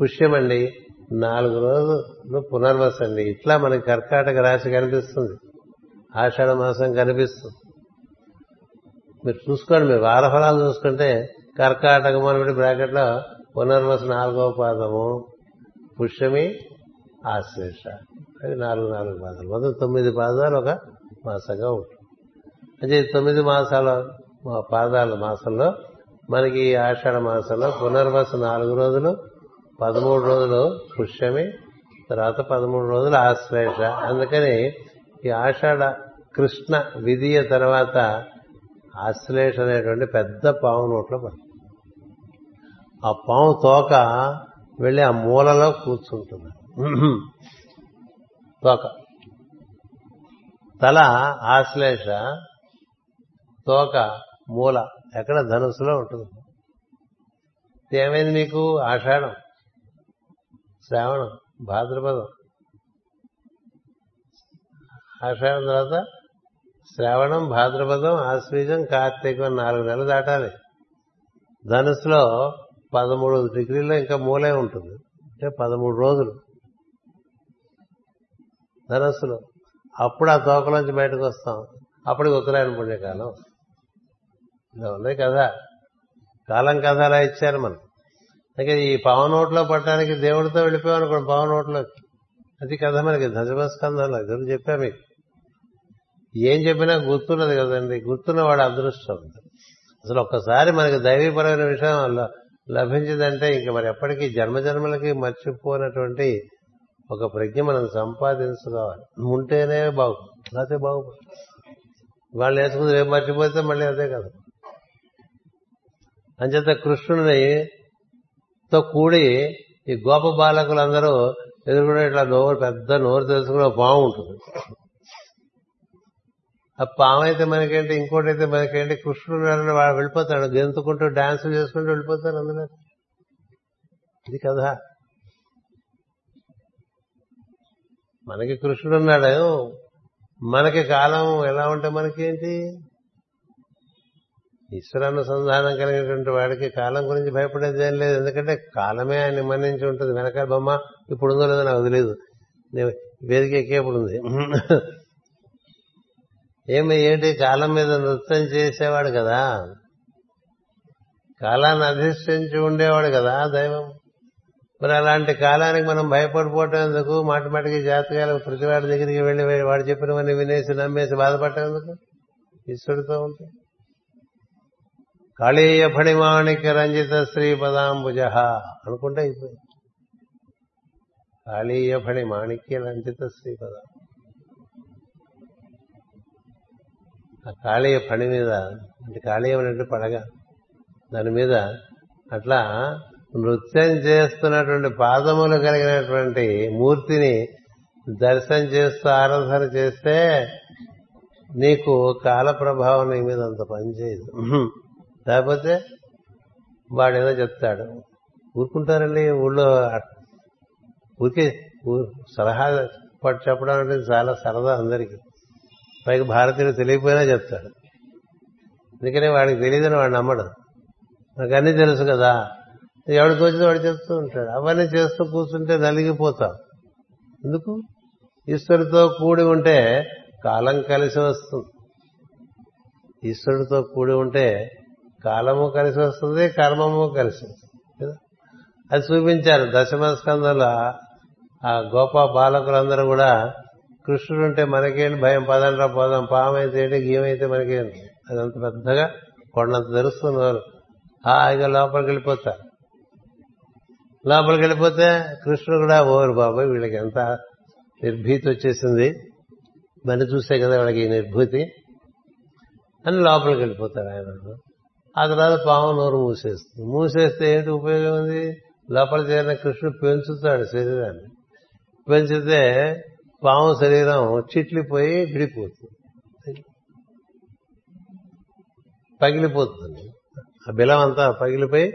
పుష్యమండి. నాలుగు రోజులు పునర్వస అండి ఇట్లా మనకి కర్కాటక రాశి కనిపిస్తుంది. ఆషాఢ మాసం కనిపిస్తుంది. మీరు చూసుకోండి మీరు వారఫలాలు చూసుకుంటే కర్కాటకం అని బ్రాకెట్లో పునర్వస నాలుగవ పాదము పుష్యమి ఆశ్లేష అవి నాలుగు నాలుగు పాదాలు. మొత్తం తొమ్మిది పాదాలు ఒక మాసంగా ఉంటుంది అంటే తొమ్మిది మాసాల పాదాల మాసంలో మనకి ఆషాఢ మాసంలో పునర్వస నాలుగు రోజులు పదమూడు రోజులు పుష్యమి తర్వాత పదమూడు రోజులు ఆశ్లేష. అందుకని ఈ ఆషాఢ కృష్ణ విధియ తర్వాత ఆశ్లేష అనేటువంటి పెద్ద పాము నోట్లో పడుతుంది. ఆ పాము తోక వెళ్ళి ఆ మూలలో కూర్చుంటుంది. తోక. తల ఆశ్లేష తోక మూల. ఎక్కడ ధనుసులో ఉంటుంది. ఏమైంది మీకు? ఆషాఢం. శ్రావణం భాద్రపదం. ఆషాఢం తర్వాత శ్రావణం భాద్రపదం ఆశ్వీజం కార్తీకం నాలుగు నెలలు దాటాలి. ధనుసులో పదమూడు డిగ్రీలో ఇంకా మూలే ఉంటుంది. అంటే పదమూడు రోజులు. ధనస్సులో అప్పుడు ఆ తోకలోంచి బయటకు వస్తాం. అప్పటికి ఉత్తరాయణ పుణ్యకాలం. ఇలా ఉన్నాయి కదా. కాలం కథ అలా ఇచ్చారు మనం అందుకే ఈ పవన్ నోట్లో పట్టడానికి దేవుడితో వెళ్ళిపోయాం అనుకోండి పవన్ నోట్లోకి అది కథ మనకి ధజమస్కంధంలో ఇద్దరు చెప్పా మీకు? ఏం చెప్పినా గుర్తున్నది కదండి గుర్తున్న వాడు అదృష్టం. అసలు ఒక్కసారి మనకి దైవీపరమైన విషయం లభించిందంటే ఇంక మరి ఎప్పటికీ జన్మజన్మలకి మర్చిపోయినటువంటి ఒక ప్రజ్ఞ మనం సంపాదించుకోవాలి. ఉంటేనే బాగు లేకపోతే బాగుపడు వాళ్ళు నేర్చుకుంది రేపు మర్చిపోతే మళ్ళీ అదే కదా. అంచేత కృష్ణుని తో కూడి ఈ గోప బాలకులందరూ ఎదుర్కొనే ఇట్లా నోరు పెద్ద నోరు తెలుసుకునే ఒక పాము ఉంటుంది. ఆ పాము అయితే మనకేంటి ఇంకోటి అయితే మనకేంటి కృష్ణుడు వాడు వెళ్ళిపోతాడు గెంతుకుంటూ డాన్స్ చేసుకుంటూ వెళ్ళిపోతారు అందులో ఇది కదా మనకి కృష్ణుడు ఉన్నాడు. మనకి కాలం ఎలా ఉంటే మనకేంటి? ఈశ్వరానుసంధానం కలిగినటువంటి వాడికి కాలం గురించి భయపడేది ఏం లేదు. ఎందుకంటే కాలమే ఆయన మన్నించి ఉంటుంది. వెనకాల బొమ్మ ఇప్పుడు ఉందో లేదో నాకు తెలియదు నేను వేదిక ఎక్కేప్పుడు ఉంది ఏమి ఏంటి? కాలం మీద నృత్యం చేసేవాడు కదా. కాలాన్ని అధిష్ఠించి ఉండేవాడు కదా దైవం. మరి అలాంటి కాలానికి మనం భయపడిపోవటం ఎందుకు? మాటి మాటికి దగ్గరికి వెళ్ళి వాడు చెప్పినవన్నీ వినేసి నమ్మేసి బాధపడటం ఎందుకు? ఈశ్వరుడితో ఉంటే. కాళీయ ఫణిమాణిక రంజిత శ్రీ పదాంబుజ అనుకుంటే అయిపోయింది. కాళీయ ఫణి మాణిక్య రంజిత శ్రీ పదం ఆ కాళీయ ఫణి మీద అంటే కాళీయం అంటే పడగ. దాని మీద అట్లా నృత్యం చేస్తున్నటువంటి పాదములు కలిగినటువంటి మూర్తిని దర్శనం చేస్తూ ఆరాధన చేస్తే నీకు కాల ప్రభావం నీ మీద అంత పనిచేయదు. లేకపోతే వాడు ఏదో చెప్తాడు. ఊరుకుంటారండి ఊళ్ళో ఊరికే సలహా పట్టు చెప్పడం అంటే చాలా సరదా అందరికీ. పైకి భారతీయుడు తెలియకపోయినా చెప్తాడు. అందుకనే వాడికి తెలియదని వాడు నమ్మడు. నాకు అన్నీ తెలుసు కదా. ఎవడికి వచ్చింది వాడు చెప్తూ ఉంటాడు. అవన్నీ చేస్తూ కూర్చుంటే నలిగిపోతాం. ఎందుకు? ఈశ్వరుడితో కూడి ఉంటే కాలం కలిసి వస్తుంది. ఈశ్వరుడితో కూడి ఉంటే కాలము కలిసి వస్తుంది కర్మము కలిసి వస్తుంది కదా? అది చూపించారు దశమస్కందంలో ఆ గోప బాలకులందరూ కూడా కృష్ణుడు ఉంటే మనకేంటి భయం పదండ్రా పోదాం పామైతే ఏంటి గీమైతే మనకేంటి అదంత పెద్దగా కొండంత తెరుస్తున్నారు హాయిగా లోపలికి వెళ్ళిపోతారు. లోపలికి వెళ్ళిపోతే కృష్ణుడు కూడా ఓరు బాబాయ్ వీళ్ళకి ఎంత నిర్భీతి వచ్చేసింది. మన చూసే కదా వాళ్ళకి ఈ నిర్భూతి అని లోపలికి వెళ్ళిపోతారు ఆయన. ఆ తర్వాత పాము నోరు మూసేస్తుంది. మూసేస్తే ఏంటి ఉపయోగం ఉంది? లోపల చేరిన కృష్ణుడు పెంచుతాడు శరీరాన్ని. పెంచితే పాము శరీరం చిట్లిపోయి విడిపోతుంది. పగిలిపోతుంది. ఆ బిలం అంతా పగిలిపోయి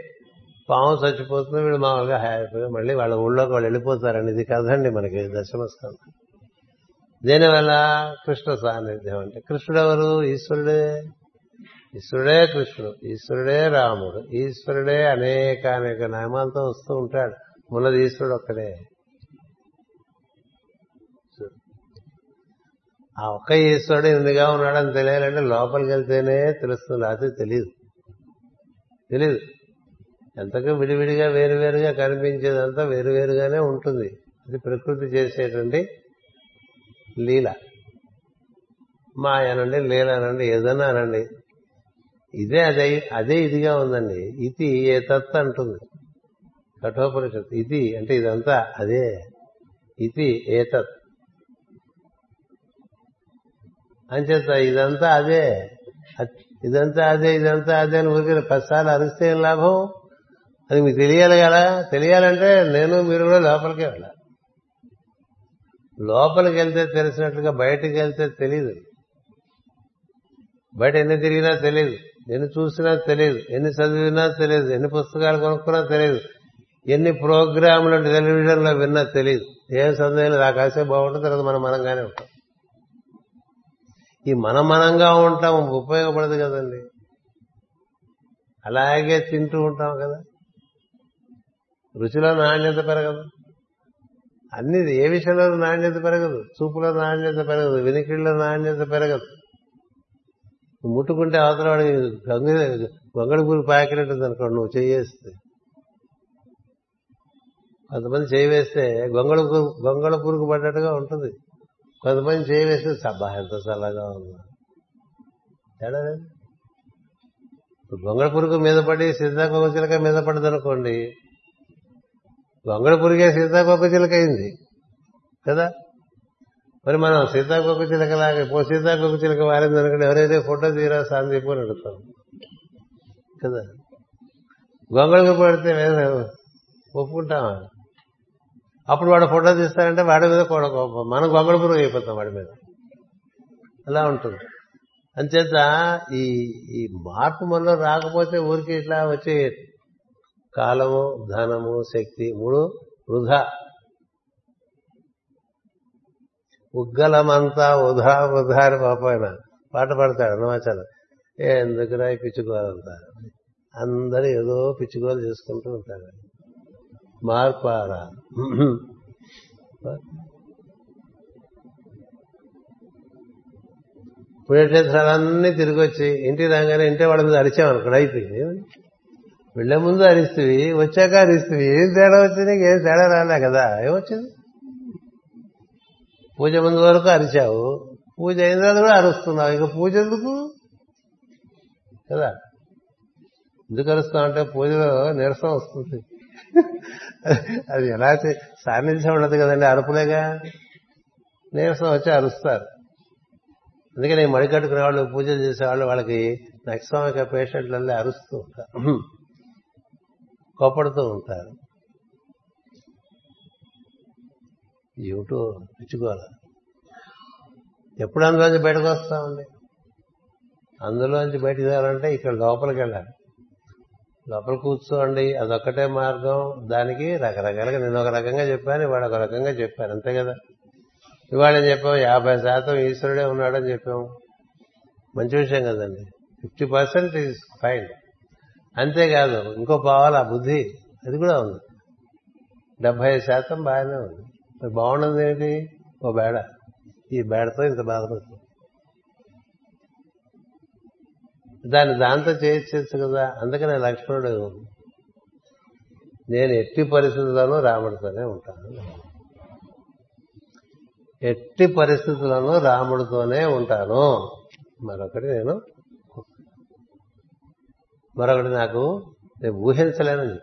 పాము చచ్చిపోతుంది. వీడు మామూలుగా హ్యాపీగా మళ్ళీ వాళ్ళ ఊళ్ళోకి వాళ్ళు వెళ్ళిపోతారని ఇది కదండి మనకి దశమస్కంధం దీనివల్ల? కృష్ణ సాన్నిధ్యం అంటే కృష్ణుడు ఎవరు? ఈశ్వరుడే. ఈశ్వరుడే కృష్ణుడు ఈశ్వరుడే రాముడు ఈశ్వరుడే అనేక అనేక నామాలతో వస్తూ ఉంటాడు. ఉన్నది ఈశ్వరుడు ఒక్కడే. ఆ ఒక్క ఈశ్వరుడు ఇందుగా ఉన్నాడని తెలియాలంటే లోపలికి వెళ్తేనే తెలుస్తుంది లేకపోతే తెలియదు తెలియదు ఎంతగా విడివిడిగా వేరువేరుగా కనిపించేదంతా వేరువేరుగానే ఉంటుంది. అది ప్రకృతి చేసేటువంటి లీల. మాయనండి లీలనండి ఏదన్నా అనండి ఇదే అదే అదే ఇదిగా ఉందండి. ఇది ఏ తత్ అంటుంది. కఠోపనిషత్తు. ఇది అంటే ఇదంతా అదే. ఇది తత్ అంచేత ఇదంతా అదే. ఇదంతా అదే ఇదంతా అదే అని ఊరికే పదిసార్లు అరిస్తే ఏం లాభం? అది మీకు తెలియాలి కదా. తెలియాలంటే నేను మీరు కూడా లోపలికే వెళ్ళాలి. లోపలికి వెళ్తే తెలిసినట్లుగా బయటకు వెళ్తే తెలియదు బయట ఎన్ని తిరిగినా తెలియదు ఎన్ని చూసినా తెలియదు ఎన్ని చదివినా తెలియదు ఎన్ని పుస్తకాలు కొనుక్కున్నా తెలియదు ఎన్ని ప్రోగ్రాములు టెలివిజన్లో విన్నా తెలియదు. ఏం చదివినా నాకు కాసే బాగుంటుంది తర్వాత మనం మనంగానే ఉంటాం. ఈ మనం మనంగా ఉంటాం ఉపయోగపడదు కదండి. అలాగే తింటూ ఉంటాం కదా. రుచిలో నాణ్యత పెరగదు. అన్ని ఏ విషయంలో నాణ్యత పెరగదు? చూపులో నాణ్యత పెరగదు వినికిడిలో నాణ్యత పెరగదు. నువ్వు ముట్టుకుంటే అవతల వాడి గంగ గొంగళపూరి పాకినట్టుంది అనుకోండి నువ్వు చేయేస్తే కొంతమంది చేయి వేస్తే గొంగళ గొంగళ పురుగు పడ్డట్టుగా ఉంటుంది. కొంతమంది చేయి వేస్తే సబ్బా ఎంత చల్లగా ఉందా. తేడా ఇప్పుడు గొంగళ పురుగు మీద పడి సీతాకోక చిలక మీద పడదనుకోండి అనుకోండి గొంగళ పురుగే సీతాకోక చిలక అయింది కదా? మరి మనం సీతాకోక చిలకలాగా పో సీతాకోక చిలక వారింది అనుకుంటే ఎవరైతే ఫోటో తీరా సాందీపు అని అడుగుతాం. కదా? గొంగళకు పడితే ఒప్పుకుంటాం అప్పుడు వాడు ఫోటో తీస్తారంటే వాడి మీద కూడా కోపం. మనం గొంగళ పురుగు అయిపోతాం వాడి మీద. అలా ఉంటుంది. అంచేత ఈ ఈ మార్పు మనలో రాకపోతే ఊరికి ఇట్లా వచ్చే కాలము ధనము శక్తి మూడు వృధా. ఉగ్గలమంతా ఉధా ఉధారి పాపాయన పాట పాడతాడు అన్నమాచారం ఎందుకురా ఈ పిచ్చుకోవాలంతా అందరూ ఏదో పిచ్చుకోలు చేసుకుంటూ ఉంటారు. మార్పారా పుణ్యక్షేత్రాలన్నీ తిరిగి వచ్చి ఇంటికి రాగానే ఇంటి వాళ్ళ మీద అరిచామనుకోండి అయిపోయింది వెళ్ళే ముందు అరిస్తుంది వచ్చాక అరిస్తుంది ఏం తేడా వచ్చింది ఏం తేడా రాలే కదా ఏమొచ్చింది? పూజ ముందు వరకు అరిచావు. పూజ అయిన తర్వాత కూడా అరుస్తున్నావు. ఇక పూజ ఎందుకు? కదా? ఎందుకు అరుస్తున్నావు అంటే పూజలో నీరసం వస్తుంది. అది ఎలా సాన్నిధ్యం ఉండదు కదండి అరుపులేగా. నీరసం వచ్చి అరుస్తారు. అందుకని మడి కట్టుకునే వాళ్ళు పూజ చేసేవాళ్ళు వాళ్ళకి నక్సమిక పేషెంట్లల్లో అరుస్తూ ఉంటారు. కోపడుతూ ఉంటారు. ఏమిటో పిచ్చుకోవాలి ఎప్పుడు అందులోంచి బయటకు వస్తామండి అందులోంచి బయటకు రావాలంటే ఇక్కడ లోపలికి వెళ్ళాలి. లోపల కూర్చోండి అదొక్కటే మార్గం. దానికి రకరకాలుగా నేను ఒక రకంగా చెప్పాను వాడు ఒక రకంగా చెప్పాను అంతే కదా? ఇవాళ ఏం చెప్పాం యాభై శాతం ఈశ్వరుడే ఉన్నాడని చెప్పాము మంచి విషయం కదండి. Fifty percent is fine. అంతేకాదు ఇంకో పావాలి ఆ బుద్ధి అది కూడా ఉంది. డెబ్బై శాతం బాగానే ఉంది. బాగుండదు ఏంటి? ఓ బేడ. ఈ బేడతో ఇంత బాధపడుతుంది. దాన్ని దాంతో చేయొచ్చు కదా. అందుకనే లక్ష్మణుడు నేను ఎట్టి పరిస్థితుల్లోనూ రాముడితోనే ఉంటాను. ఎట్టి పరిస్థితుల్లోనూ రాముడితోనే ఉంటాను. మరొకటి నేను మరొకటి నాకు నేను ఊహించలేనని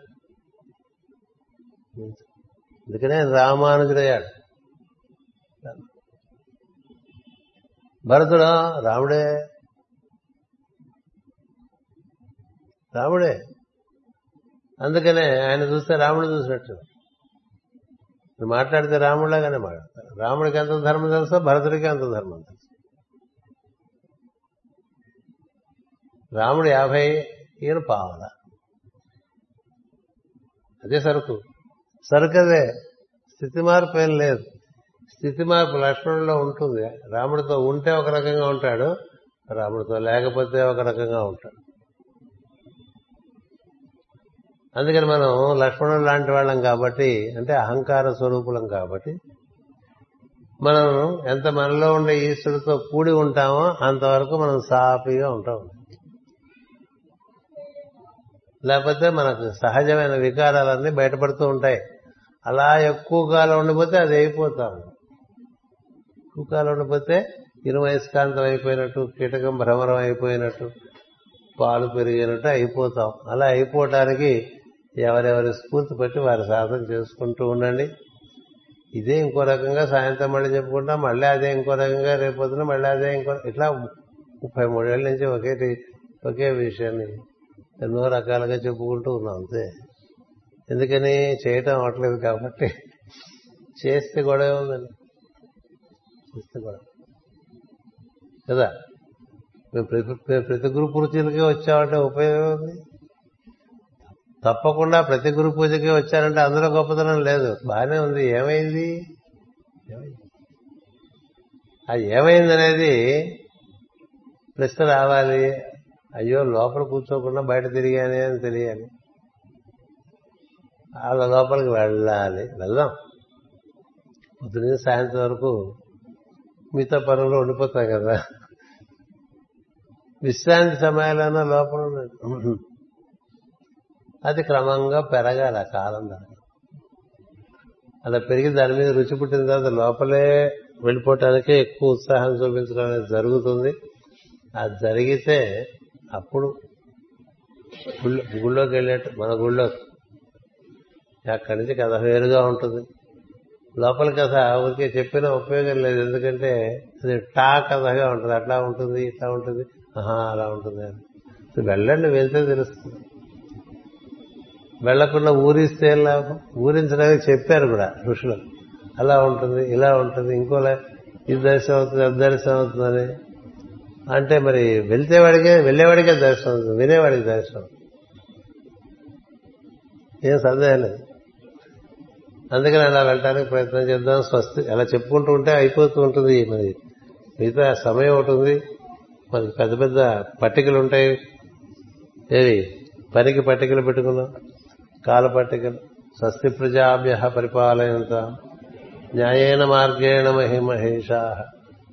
అందుకనే రామానుజుడయ్యాడు. భరతుడు రాముడే. రాముడే. అందుకనే ఆయన చూస్తే రాముడు చూసినట్టు. మాట్లాడితే రాముడిలాగానే మాట్లాడతారు రాముడికి ఎంత ధర్మం తెలుసో భరతుడికి ఎంత ధర్మం తెలుసు. రాముడు యాభై ఈయన పావల. అదే సరుకు. సరుకు స్థితి మార్పు ఏం లేదు. స్థితి మార్పు లక్ష్మణుల్లో ఉంటుంది. రాముడితో ఉంటే ఒక రకంగా ఉంటాడు రాముడితో లేకపోతే ఒక రకంగా ఉంటాడు. అందుకని మనం లక్ష్మణుడు లాంటి వాళ్ళం కాబట్టి అంటే అహంకార స్వరూపులం కాబట్టి మనం ఎంత మనలో ఉండే ఈశ్వరుడితో కూడి ఉంటామో అంతవరకు మనం సాఫీగా ఉంటాం. లేకపోతే మనకు సహజమైన వికారాలన్నీ బయటపడుతూ ఉంటాయి. అలా ఎక్కువ కాలం ఉండిపోతే అది అయిపోతాం. ఎక్కువ కాలం ఉండిపోతే ఇరువయస్కాంతం అయిపోయినట్టు కీటకం భ్రమరం అయిపోయినట్టు పాలు పెరిగినట్టు అయిపోతాం. అలా అయిపోవటానికి ఎవరెవరి స్ఫూర్తి బట్టి వారి సాధన చేసుకుంటూ ఉండండి. ఇదే ఇంకో రకంగా సాయంత్రం మళ్ళీ చెప్పుకుంటాం మళ్ళీ అదే ఇంకో రకంగా రేపొద్దున మళ్ళీ అదే ఇంకో ఇట్లా ముప్పై మూడేళ్ళ నుంచి ఒకే ఒకే విషయాన్ని ఎన్నో రకాలుగా చెప్పుకుంటూ ఉన్నాం అంతే. ఎందుకని చేయటం అవట్లేదు కాబట్టి చేస్తే గొడవ ఉందండి. చేస్తే గొడవ. కదా? మేము ప్రతి ప్రతి గురు పూజలకే వచ్చామంటే ఉపయోగం ఉంది తప్పకుండా ప్రతి గురు పూజకే వచ్చారంటే అందులో గొప్పతనం లేదు. బాగానే ఉంది. ఏమైంది? అది ఏమైంది అనేది ప్రశ్న రావాలి. అయ్యో లోపల కూర్చోకుండా బయట తిరిగానే అని తెలియాలి. వాళ్ళ లోపలికి వెళ్ళాలి. వెళ్దాం. పొద్దున సాయంత్రం వరకు మిగతా పనులు ఉండిపోతాం కదా. విశ్రాంతి సమయాలైనా లోపల అది క్రమంగా పెరగాలి ఆ కాలం దాకా. అలా పెరిగి దాని మీద రుచి పుట్టిన తర్వాత లోపలే వెళ్ళిపోవటానికే ఎక్కువ ఉత్సాహం చూపించడం అనేది జరుగుతుంది. అది జరిగితే అప్పుడు గుళ్ళో గుళ్ళోకి వెళ్ళేట్టు మన గుళ్ళో. అక్కడి నుంచి కథ వేరుగా ఉంటుంది. లోపల కథ ఊరికే చెప్పినా ఉపయోగం లేదు. ఎందుకంటే అది టా కథగా ఉంటుంది. అట్లా ఉంటుంది ఇట్లా ఉంటుంది. ఆహా అలా ఉంటుంది అని. వెళ్ళండి వెళ్తే తెలుస్తుంది. వెళ్ళకుండా ఊరిస్తే లాభం. ఊరించడానికి చెప్పారు కూడా ఋషులు. అలా ఉంటుంది ఇలా ఉంటుంది ఇంకోలా ఇది దర్శనం అవుతుంది అది దర్శనం అవుతుందని అంటే మరి వెళ్తేవాడికే వెళ్ళేవాడికే దర్శనం వినేవాడికి దర్శనం. ఏం సందేహం లేదు. అందుకని అలా వెళ్ళడానికి ప్రయత్నం చేద్దాం స్వస్తి అలా చెప్పుకుంటూ ఉంటే అయిపోతూ ఉంటుంది మరి. మిగతా సమయం ఒకటి మరి మనకి పెద్ద పెద్ద పట్టికలు ఉంటాయి. ఏవి పనికి పట్టికలు పెట్టుకున్నాం. కాల పట్టికలు. స్వస్తి ప్రజాభ్య పరిపాలయంత. న్యాయేన మార్గేణ మహిమహేషా.